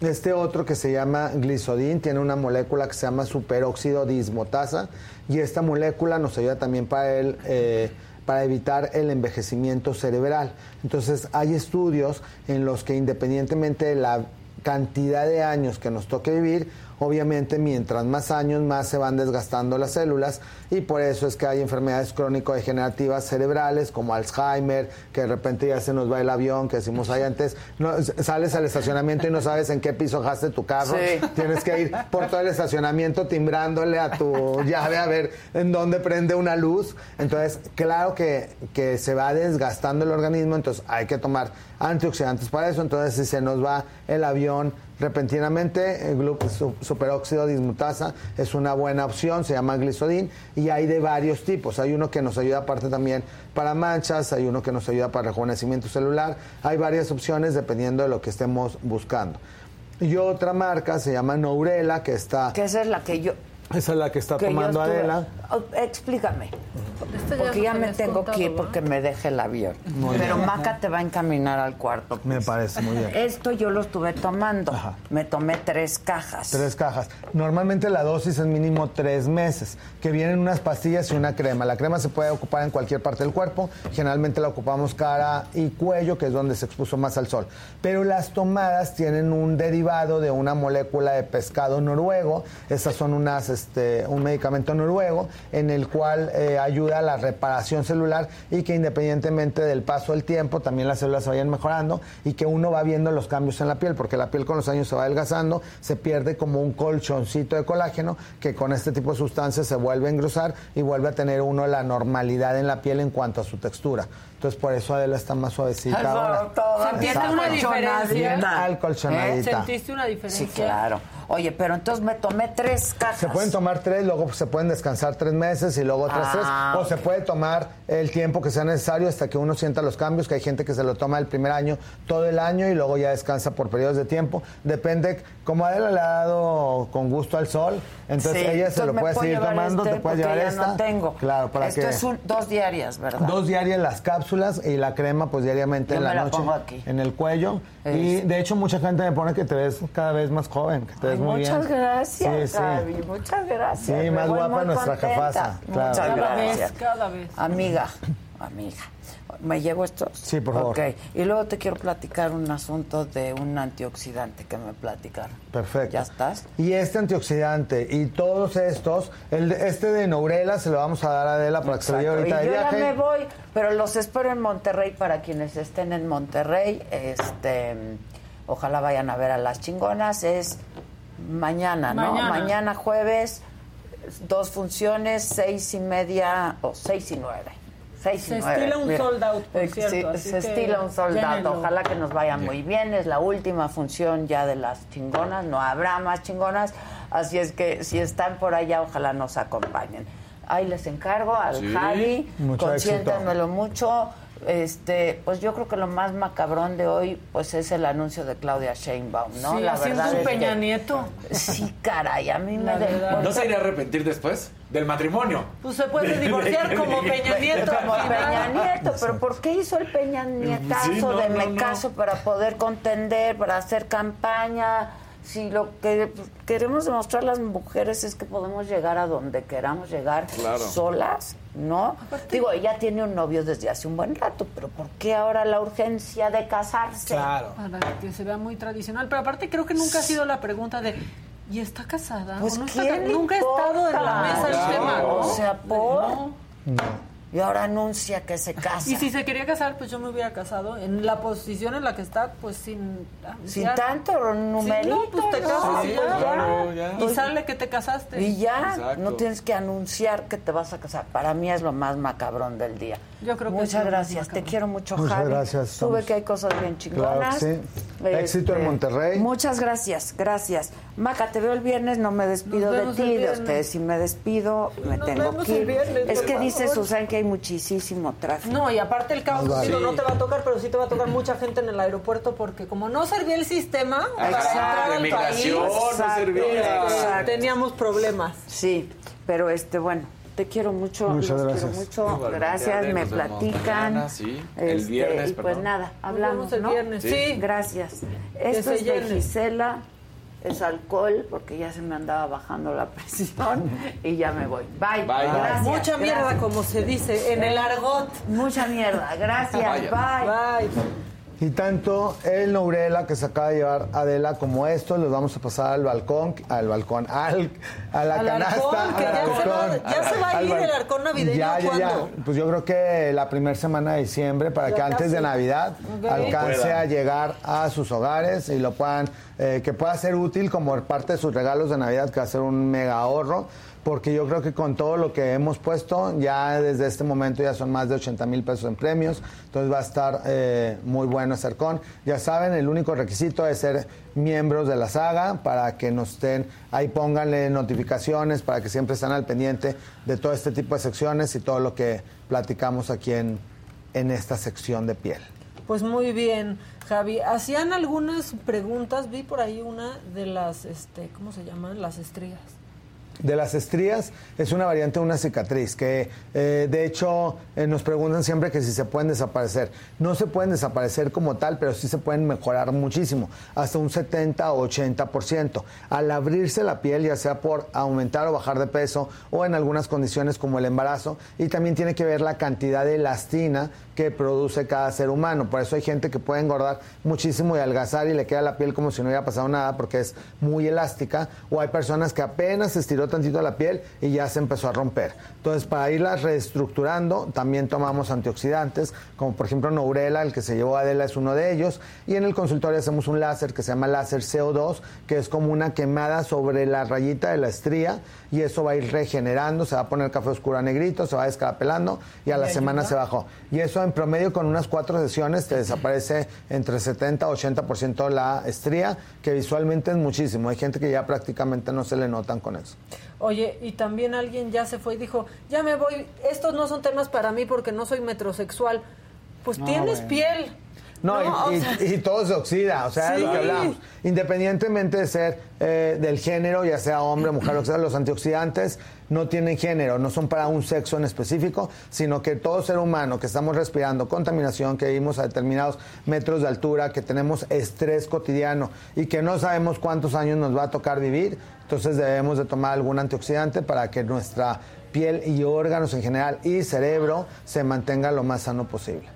Este otro que se llama glisodin tiene una molécula que se llama superóxido dismotasa y esta molécula nos ayuda también para el... Eh, para evitar el envejecimiento cerebral. Entonces hay estudios en los que independientemente de la cantidad de años que nos toque vivir, obviamente mientras más años más se van desgastando las células y por eso es que hay enfermedades crónico-degenerativas cerebrales como Alzheimer, que de repente ya se nos va el avión, que decimos ahí antes, no, sales al estacionamiento y no sabes en qué piso dejaste tu carro, tienes que ir por todo el estacionamiento timbrándole a tu [laughs] llave a ver en dónde prende una luz, entonces claro que, que se va desgastando el organismo, entonces hay que tomar antioxidantes para eso, entonces si se nos va el avión repentinamente, el superóxido dismutasa es una buena opción, se llama glisodin y hay de varios tipos. Hay uno que nos ayuda aparte también para manchas, hay uno que nos ayuda para rejuvenecimiento celular, hay varias opciones dependiendo de lo que estemos buscando. Y otra marca se llama Nourela, que está... Que esa es la que yo... Esa es la que está tomando Adela. Oh, explícame. Este porque ya me tengo que ir porque me deje el avión. Pero Maca te va a encaminar al cuarto. Me parece muy bien. Esto yo lo estuve tomando. Me tomé tres cajas. Tres cajas. Normalmente la dosis es mínimo tres meses, que vienen unas pastillas y una crema. La crema se puede ocupar en cualquier parte del cuerpo. Generalmente la ocupamos cara y cuello, que es donde se expuso más al sol. Pero las tomadas tienen un derivado de una molécula de pescado noruego. Esas son unas, este, un medicamento noruego en el cual eh, ayuda a la reparación celular y que independientemente del paso del tiempo también las células se vayan mejorando y que uno va viendo los cambios en la piel, porque la piel con los años se va adelgazando, se pierde como un colchoncito de colágeno que con este tipo de sustancias se vuelve a engrosar y vuelve a tener uno la normalidad en la piel en cuanto a su textura. Entonces por eso Adela está más suavecita ahora. ¿Sentiste una diferencia? ¿Eh? ¿Sentiste una diferencia? Sí, claro. Oye, pero entonces me tomé tres cajas. Se pueden tomar tres, luego se pueden descansar tres meses y luego otras tres. Ah, O se puede tomar el tiempo que sea necesario hasta que uno sienta los cambios, que hay gente que se lo toma el primer año, todo el año y luego ya descansa por periodos de tiempo. Depende, como Adela le ha dado con gusto al sol, entonces ella se lo puede seguir tomando, este te puedes llevar ya esta. no tengo. Claro, para Esto que... es un, dos diarias, ¿verdad? Dos diarias las cápsulas y la crema pues diariamente Yo en me la la noche pongo aquí. en el cuello y Es- de hecho mucha gente me pone que te ves cada vez más joven, que te ves ves muy muchas bien. gracias, Sí, sí. Gaby, muchas gracias. Sí, Me más voy guapa muy nuestra contenta. jefasa, claro. Muchas Cada gracias. vez, cada vez. Amiga, amiga. ¿Me llevo esto? Sí, por favor. Ok. Y luego te quiero platicar un asunto de un antioxidante que me platicaron. Perfecto. ¿Ya estás? Y este antioxidante y todos estos, el, este de Nourela se lo vamos a dar a Adela para que se Exacto. ahorita Y de yo viaje. ya me voy, pero los espero en Monterrey para quienes estén en Monterrey. Este, ojalá vayan a ver a las chingonas. Es mañana, ¿no? Mañana. Mañana jueves, dos funciones, seis y media o seis y nueve. Seis Se y nueve. estila un Mira. sold out, por Eh, cierto, así se estila un sold out. llénenlo. Ojalá que nos vaya muy bien. Es la última función ya de las chingonas. No habrá más chingonas. Así es que si están por allá, ojalá nos acompañen. Ahí les encargo al Sí. Javi. Consiéntanmelo mucho. Este, pues yo creo que lo más macabrón de hoy, pues es el anuncio de Claudia Sheinbaum, ¿no? Sí, haciendo un es Peña que- Nieto. Sí, caray, a mí La me de- verdad. ¿No se iría a arrepentir después del matrimonio? Pues se puede divorciar [laughs] como Peña Nieto. Como. Peña Nieto, pero ¿por qué hizo el Peña Nietazo Sí, no, de no, me no. caso para poder contender, para hacer campaña? Si lo que queremos demostrar las mujeres es que podemos llegar a donde queramos llegar Claro. solas, ¿no? Digo, ella tiene un novio desde hace un buen rato, pero ¿por qué ahora la urgencia de casarse? Para que se vea muy tradicional. Pero aparte creo que nunca ha sido la pregunta de ¿y está casada? Pues ¿O no está ¿quién ca- le nunca ha estado en la mesa el tema, ¿no? O sea, por... No. Y ahora anuncia que se [laughs] casa. Y si se quería casar, pues yo me hubiera casado. En la posición en la que está, pues sin... Sin ya- tanto numerito, Sí, no, pues te ¿no? casas y Sí, ya. claro, ya. Y sale que te casaste. Y ya, Exacto. no tienes que anunciar que te vas a casar. Para mí es lo más macabrón del día. Yo creo que es Muchas gracias, te quiero mucho, Muchas Javi. gracias, Sube estamos- que hay cosas bien chingonas. Claro sí. Éxito en Monterrey. Muchas gracias, gracias. Maca, te veo el viernes, no me despido de ti, de ustedes si me despido, me Nos tengo que ir. viernes, Es que dice. Susan que hay muchísimo tráfico. No, y aparte el caos, no te va a tocar, pero sí te va a tocar mucha gente en el aeropuerto porque como no servía el sistema para Exacto. entrar De al país, no exacto, servía. este, teníamos problemas. Sí, pero este, bueno, te quiero mucho, Muchas los gracias. quiero mucho, Igualmente, gracias, me platican. mañana, sí, el Este, viernes, y pues perdón. nada, hablamos, el ¿no? viernes, Sí. Gracias. Esto es de. Gisela, es alcohol, porque ya se me andaba bajando la [laughs] presión y ya me voy. Bye. Bye. Gracias, Mucha mierda, gracias. como se dice en el argot. Mucha mierda, gracias, Vaya. bye. Y tanto el Nourela que se acaba de llevar Adela como esto, los vamos a pasar al balcón, al balcón, al, a la Al canasta. arcón, que al ya se va- ya se va a ir el arcón navideño, Ya, ya, ya. Pues yo creo que la primera semana de diciembre, para Ya que antes de. Navidad alcance Pueda. a llegar a sus hogares y lo puedan, eh, que pueda ser útil como parte de sus regalos de Navidad, que va a ser un mega ahorro. Porque yo creo que con todo lo que hemos puesto, ya desde este momento ya son más de 80 mil pesos en premios. Entonces va a estar eh, muy bueno ese arcón. Ya saben, el único requisito es ser miembros de la saga para que nos estén, ahí pónganle notificaciones para que siempre estén al pendiente de todo este tipo de secciones y todo lo que platicamos aquí en, en esta sección de piel. Pues muy bien, Javi. Hacían algunas preguntas, vi por ahí una de las, este, ¿cómo se llaman? Las estrías. De las estrías es una variante de una cicatriz que eh, de hecho eh, nos preguntan siempre que si se pueden desaparecer. No se pueden desaparecer como tal, pero sí se pueden mejorar muchísimo, hasta un 70 o 80%. Al abrirse la piel, ya sea por aumentar o bajar de peso o en algunas condiciones como el embarazo, y también tiene que ver la cantidad de elastina que produce cada ser humano. Por eso hay gente que puede engordar muchísimo y adelgazar y le queda la piel como si no hubiera pasado nada porque es muy elástica. O hay personas que apenas se estiró tantito la piel y ya se empezó a romper. Entonces, para irla reestructurando, también tomamos antioxidantes, como por ejemplo Nourela, el que se llevó Adela es uno de ellos. Y en el consultorio hacemos un láser que se llama láser CO2, que es como una quemada sobre la rayita de la estría y eso va a ir regenerando, se va a poner café oscuro a negrito, se va descarapelando y a la ¿Y semana ayuda? se bajó. Y eso en promedio con unas cuatro sesiones te desaparece entre 70 y 80% la estría, que visualmente es muchísimo. Hay gente que ya prácticamente no se le notan con eso. Oye, y también alguien ya se fue y dijo, ya me voy, estos no son temas para mí porque no soy metrosexual. Pues No, tienes bueno. piel. No, No, y, o sea- y- y todo se oxida, o sea, es lo que hablamos. Independientemente de ser eh, del género, ya sea hombre, mujer, lo que sea, los antioxidantes no tienen género, no son para un sexo en específico, sino que todo ser humano que estamos respirando contaminación, que vivimos a determinados metros de altura, que tenemos estrés cotidiano y que no sabemos cuántos años nos va a tocar vivir, entonces debemos de tomar algún antioxidante para que nuestra piel y órganos en general y cerebro se mantenga lo más sano posible.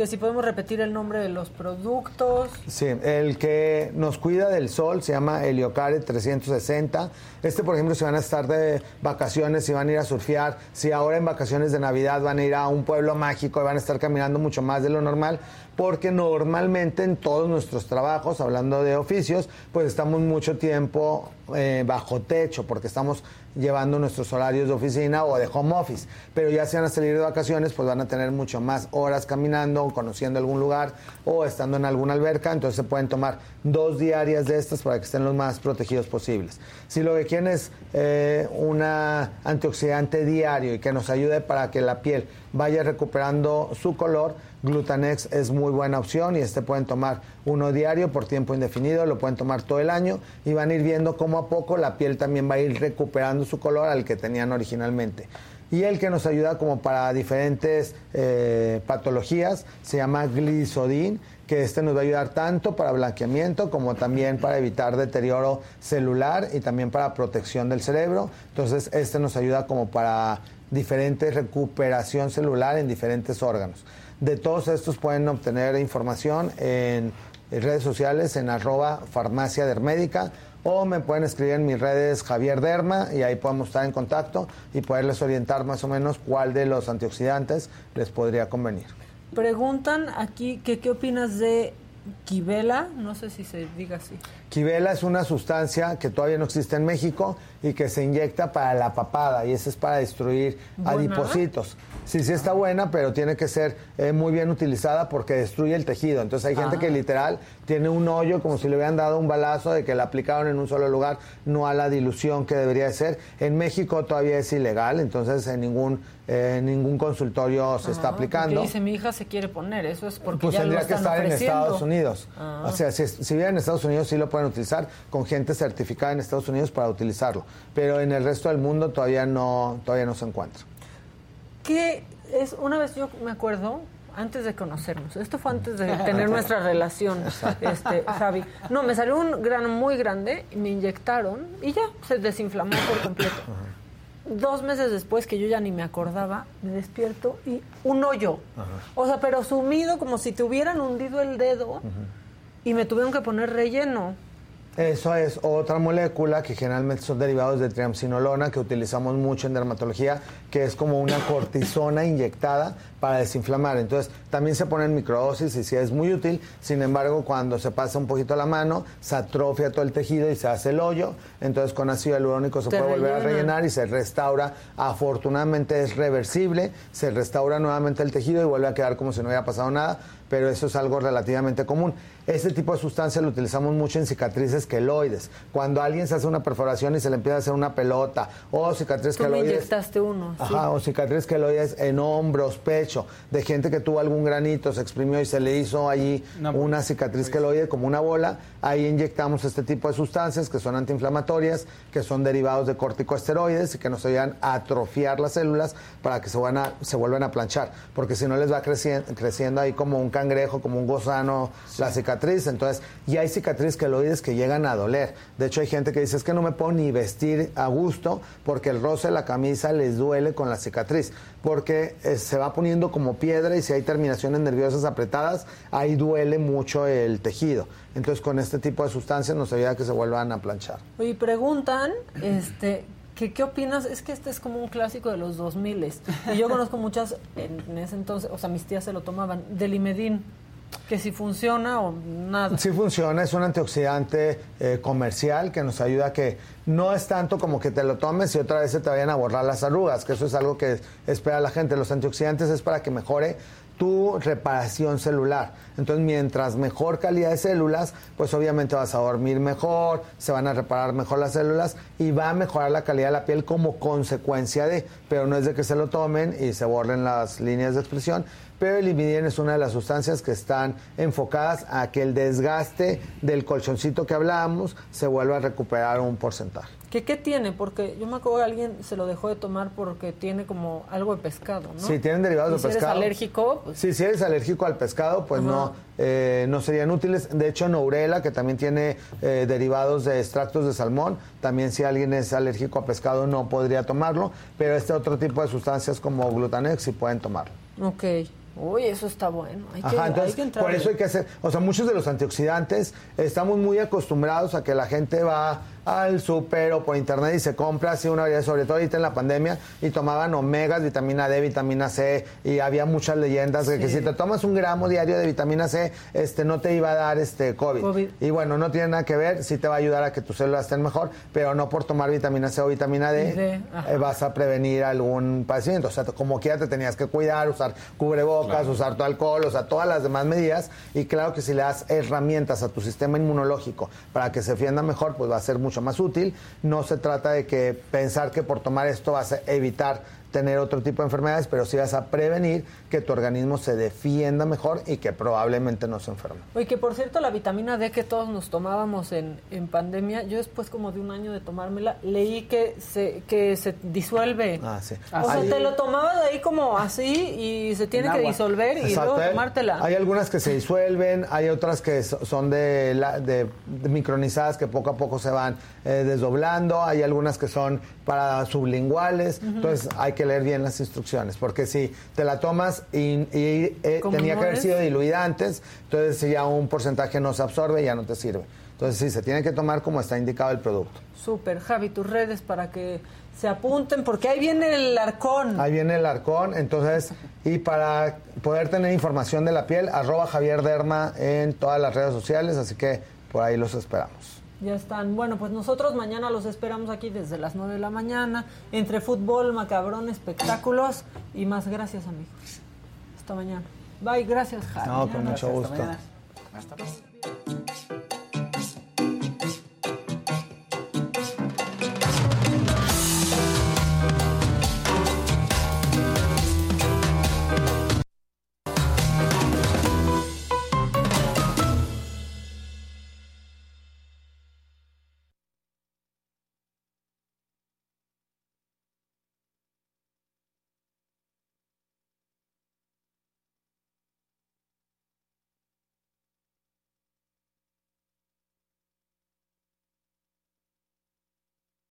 Que si podemos repetir el nombre de los productos. Sí, el que nos cuida del sol se llama Heliocare 360. Este, por ejemplo, si van a estar de vacaciones, si van a ir a surfear, si ahora en vacaciones de Navidad van a ir a un pueblo mágico y van a estar caminando mucho más de lo normal, porque normalmente en todos nuestros trabajos, hablando de oficios, pues estamos mucho tiempo eh, bajo techo, porque estamos llevando nuestros horarios de oficina o de home office. Pero ya si van a salir de vacaciones, pues van a tener mucho más horas caminando, conociendo algún lugar o estando en alguna alberca. Entonces se pueden tomar dos diarias de estas para que estén los más protegidos posibles. Si lo que quieren es eh, una antioxidante diario y que nos ayude para que la piel vaya recuperando su color, Glutanex es muy buena opción y este pueden tomar uno diario por tiempo indefinido, lo pueden tomar todo el año y van a ir viendo cómo a poco la piel también va a ir recuperando su color al que tenían originalmente. Y el que nos ayuda como para diferentes eh, patologías se llama glisodin, que este nos va a ayudar tanto para blanqueamiento como también para evitar deterioro celular y también para protección del cerebro. Entonces este nos ayuda como para diferente recuperación celular en diferentes órganos. De todos estos pueden obtener información en redes sociales en arroba farmacia o me pueden escribir en mis redes Javier Derma y ahí podemos estar en contacto y poderles orientar más o menos cuál de los antioxidantes les podría convenir. Preguntan aquí que qué opinas de Kibela, no sé si se diga así. Quivela es una sustancia que todavía no existe en México y que se inyecta para la papada y esa es para destruir adipocitos. Sí, sí está buena, pero tiene que ser eh, muy bien utilizada porque destruye el tejido. Entonces hay gente Ah. que literal tiene un hoyo como si le hubieran dado un balazo de que la aplicaron en un solo lugar, no a la dilución que debería de ser. En México todavía es ilegal, entonces en ningún, eh, ningún consultorio se está Ah, aplicando. dice mi hija se quiere poner, eso es porque Pues ya lo tendría que están estar en. Estados Unidos. Ah. O sea, si, si viven en Estados Unidos sí lo pueden utilizar con gente certificada en Estados Unidos para utilizarlo. Pero en el resto del mundo todavía no, todavía no se encuentra. que es una vez yo me acuerdo antes de conocernos esto fue antes de [laughs] tener nuestra relación este Javi. No me salió un grano muy grande y me inyectaron y ya se desinflamó por completo. Dos meses después que yo ya ni me acordaba me despierto y un hoyo. O sea pero sumido como si te hubieran hundido el dedo y me tuvieron que poner relleno Eso es otra molécula que generalmente son derivados de triamcinolona que utilizamos mucho en dermatología, que es como una cortisona inyectada para desinflamar. Entonces, también se pone en microdosis y sí es muy útil. Sin embargo, cuando se pasa un poquito la mano, se atrofia todo el tejido y se hace el hoyo. Entonces, con ácido hialurónico se puede volver a rellenar y se restaura. Afortunadamente es reversible, se restaura nuevamente el tejido y vuelve a quedar como si no hubiera pasado nada, pero eso es algo relativamente común. Este tipo de sustancia lo utilizamos mucho en cicatrices queloides. Cuando alguien se hace una perforación y se le empieza a hacer una pelota o cicatrices tú me queloides. inyectaste uno sí. Ajá, o cicatriz queloides en hombros, pecho, de gente que tuvo algún granito, se exprimió y se le hizo allí una, cicatriz queloide como una bola. Ahí inyectamos este tipo de sustancias que son antiinflamatorias, que son derivados de corticosteroides y que nos ayudan a atrofiar las células para que se, van a- se vuelvan a planchar. Porque si no les va creciendo, creciendo ahí como un cangrejo, como un gusano, la cicatriz. Entonces, y hay cicatrices queloides que llegan a doler. De hecho, hay gente que dice, es que no me puedo ni vestir a gusto porque el roce de la camisa les duele con la cicatriz. Porque eh, se va poniendo como piedra y si hay terminaciones nerviosas apretadas, ahí duele mucho el tejido. Entonces, con este tipo de sustancias nos ayuda a que se vuelvan a planchar. Oye, preguntan, este, qué opinas, es que este es como un clásico de los 2000 y yo conozco muchas en, ese entonces, o sea, mis tías se lo tomaban, del Imedin, que si funciona o nada. Sí funciona, es un antioxidante eh, comercial que nos ayuda a que no es tanto como que te lo tomes y otra vez se te vayan a borrar las arrugas, que eso es algo que espera la gente. Los antioxidantes es para que mejore tu reparación celular. Entonces, mientras mejor calidad de células, pues obviamente vas a dormir mejor, se van a reparar mejor las células y va a mejorar la calidad de la piel como consecuencia de, pero no es de que se lo tomen y se borren las líneas de expresión, pero el Imidien es una de las sustancias que están enfocadas a que el desgaste del colchoncito que hablábamos se vuelva a recuperar un porcentaje. ¿Qué, ¿Qué tiene? Porque yo me acuerdo que alguien se lo dejó de tomar porque tiene como algo de pescado, ¿no? Sí, tienen derivados Y de si eres pescado. alérgico, pues- Sí, si eres alérgico al pescado, pues no, eh, no serían útiles. De hecho, Nourela, que también tiene eh, derivados de extractos de salmón, también si alguien es alérgico a pescado no podría tomarlo, pero este otro tipo de sustancias como glutanex sí pueden tomarlo. Ok. Uy, eso está bueno. Hay que, Ajá, hay que entrar. por eso hay que hacer, o sea, muchos de los antioxidantes estamos muy acostumbrados a que la gente va al súper o por internet y se compra así una variedad, sobre todo ahorita en la pandemia, y tomaban omegas, vitamina D, vitamina C, y había muchas leyendas de que si te tomas un gramo diario de vitamina C, este no te iba a dar este COVID. COVID. Y bueno, no tiene nada que ver, sí te va a ayudar a que tus células estén mejor, pero no por tomar vitamina C o vitamina D, eh, vas a prevenir algún padecimiento. O sea, como quiera te tenías que cuidar, usar cubrebocas, Claro. usar tu alcohol, o sea, todas las demás medidas. Y claro que si le das herramientas a tu sistema inmunológico para que se defienda mejor, pues va a ser mucho más útil. No se trata de que pensar que por tomar esto vas a evitar tener otro tipo de enfermedades, pero sí vas a prevenir que tu organismo se defienda mejor y que probablemente no se enferme. Oye, que por cierto, la vitamina D que todos nos tomábamos en, en pandemia, yo después como de un año de tomármela, leí que se, que se disuelve. Ah, sí. O sea, te lo tomabas de ahí como así y se tiene En que disolver y Exacto, luego hay- tomártela. Hay algunas que se disuelven, hay otras que so- son de, la- de- de micronizadas que poco a poco se van eh, desdoblando, hay algunas que son para sublinguales, entonces hay que leer bien las instrucciones, porque si te la tomas y, y, eh, tenía no que haber es. sido diluida antes, entonces si ya un porcentaje no se absorbe, ya no te sirve. Entonces sí, se tiene que tomar como está indicado el producto. Súper, Javi, tus redes para que se apunten, porque ahí viene el arcón. Ahí viene el arcón, entonces, y para poder tener información de la piel, arroba Javier Derma en todas las redes sociales, así que por ahí los esperamos. Ya están. Bueno, pues nosotros mañana los esperamos aquí desde las 9 de la mañana, entre fútbol, macabrón, espectáculos y más. Gracias, amigos. Hasta mañana. Bye, gracias, Javi. No, con mucho Hasta gusto. mañana. Hasta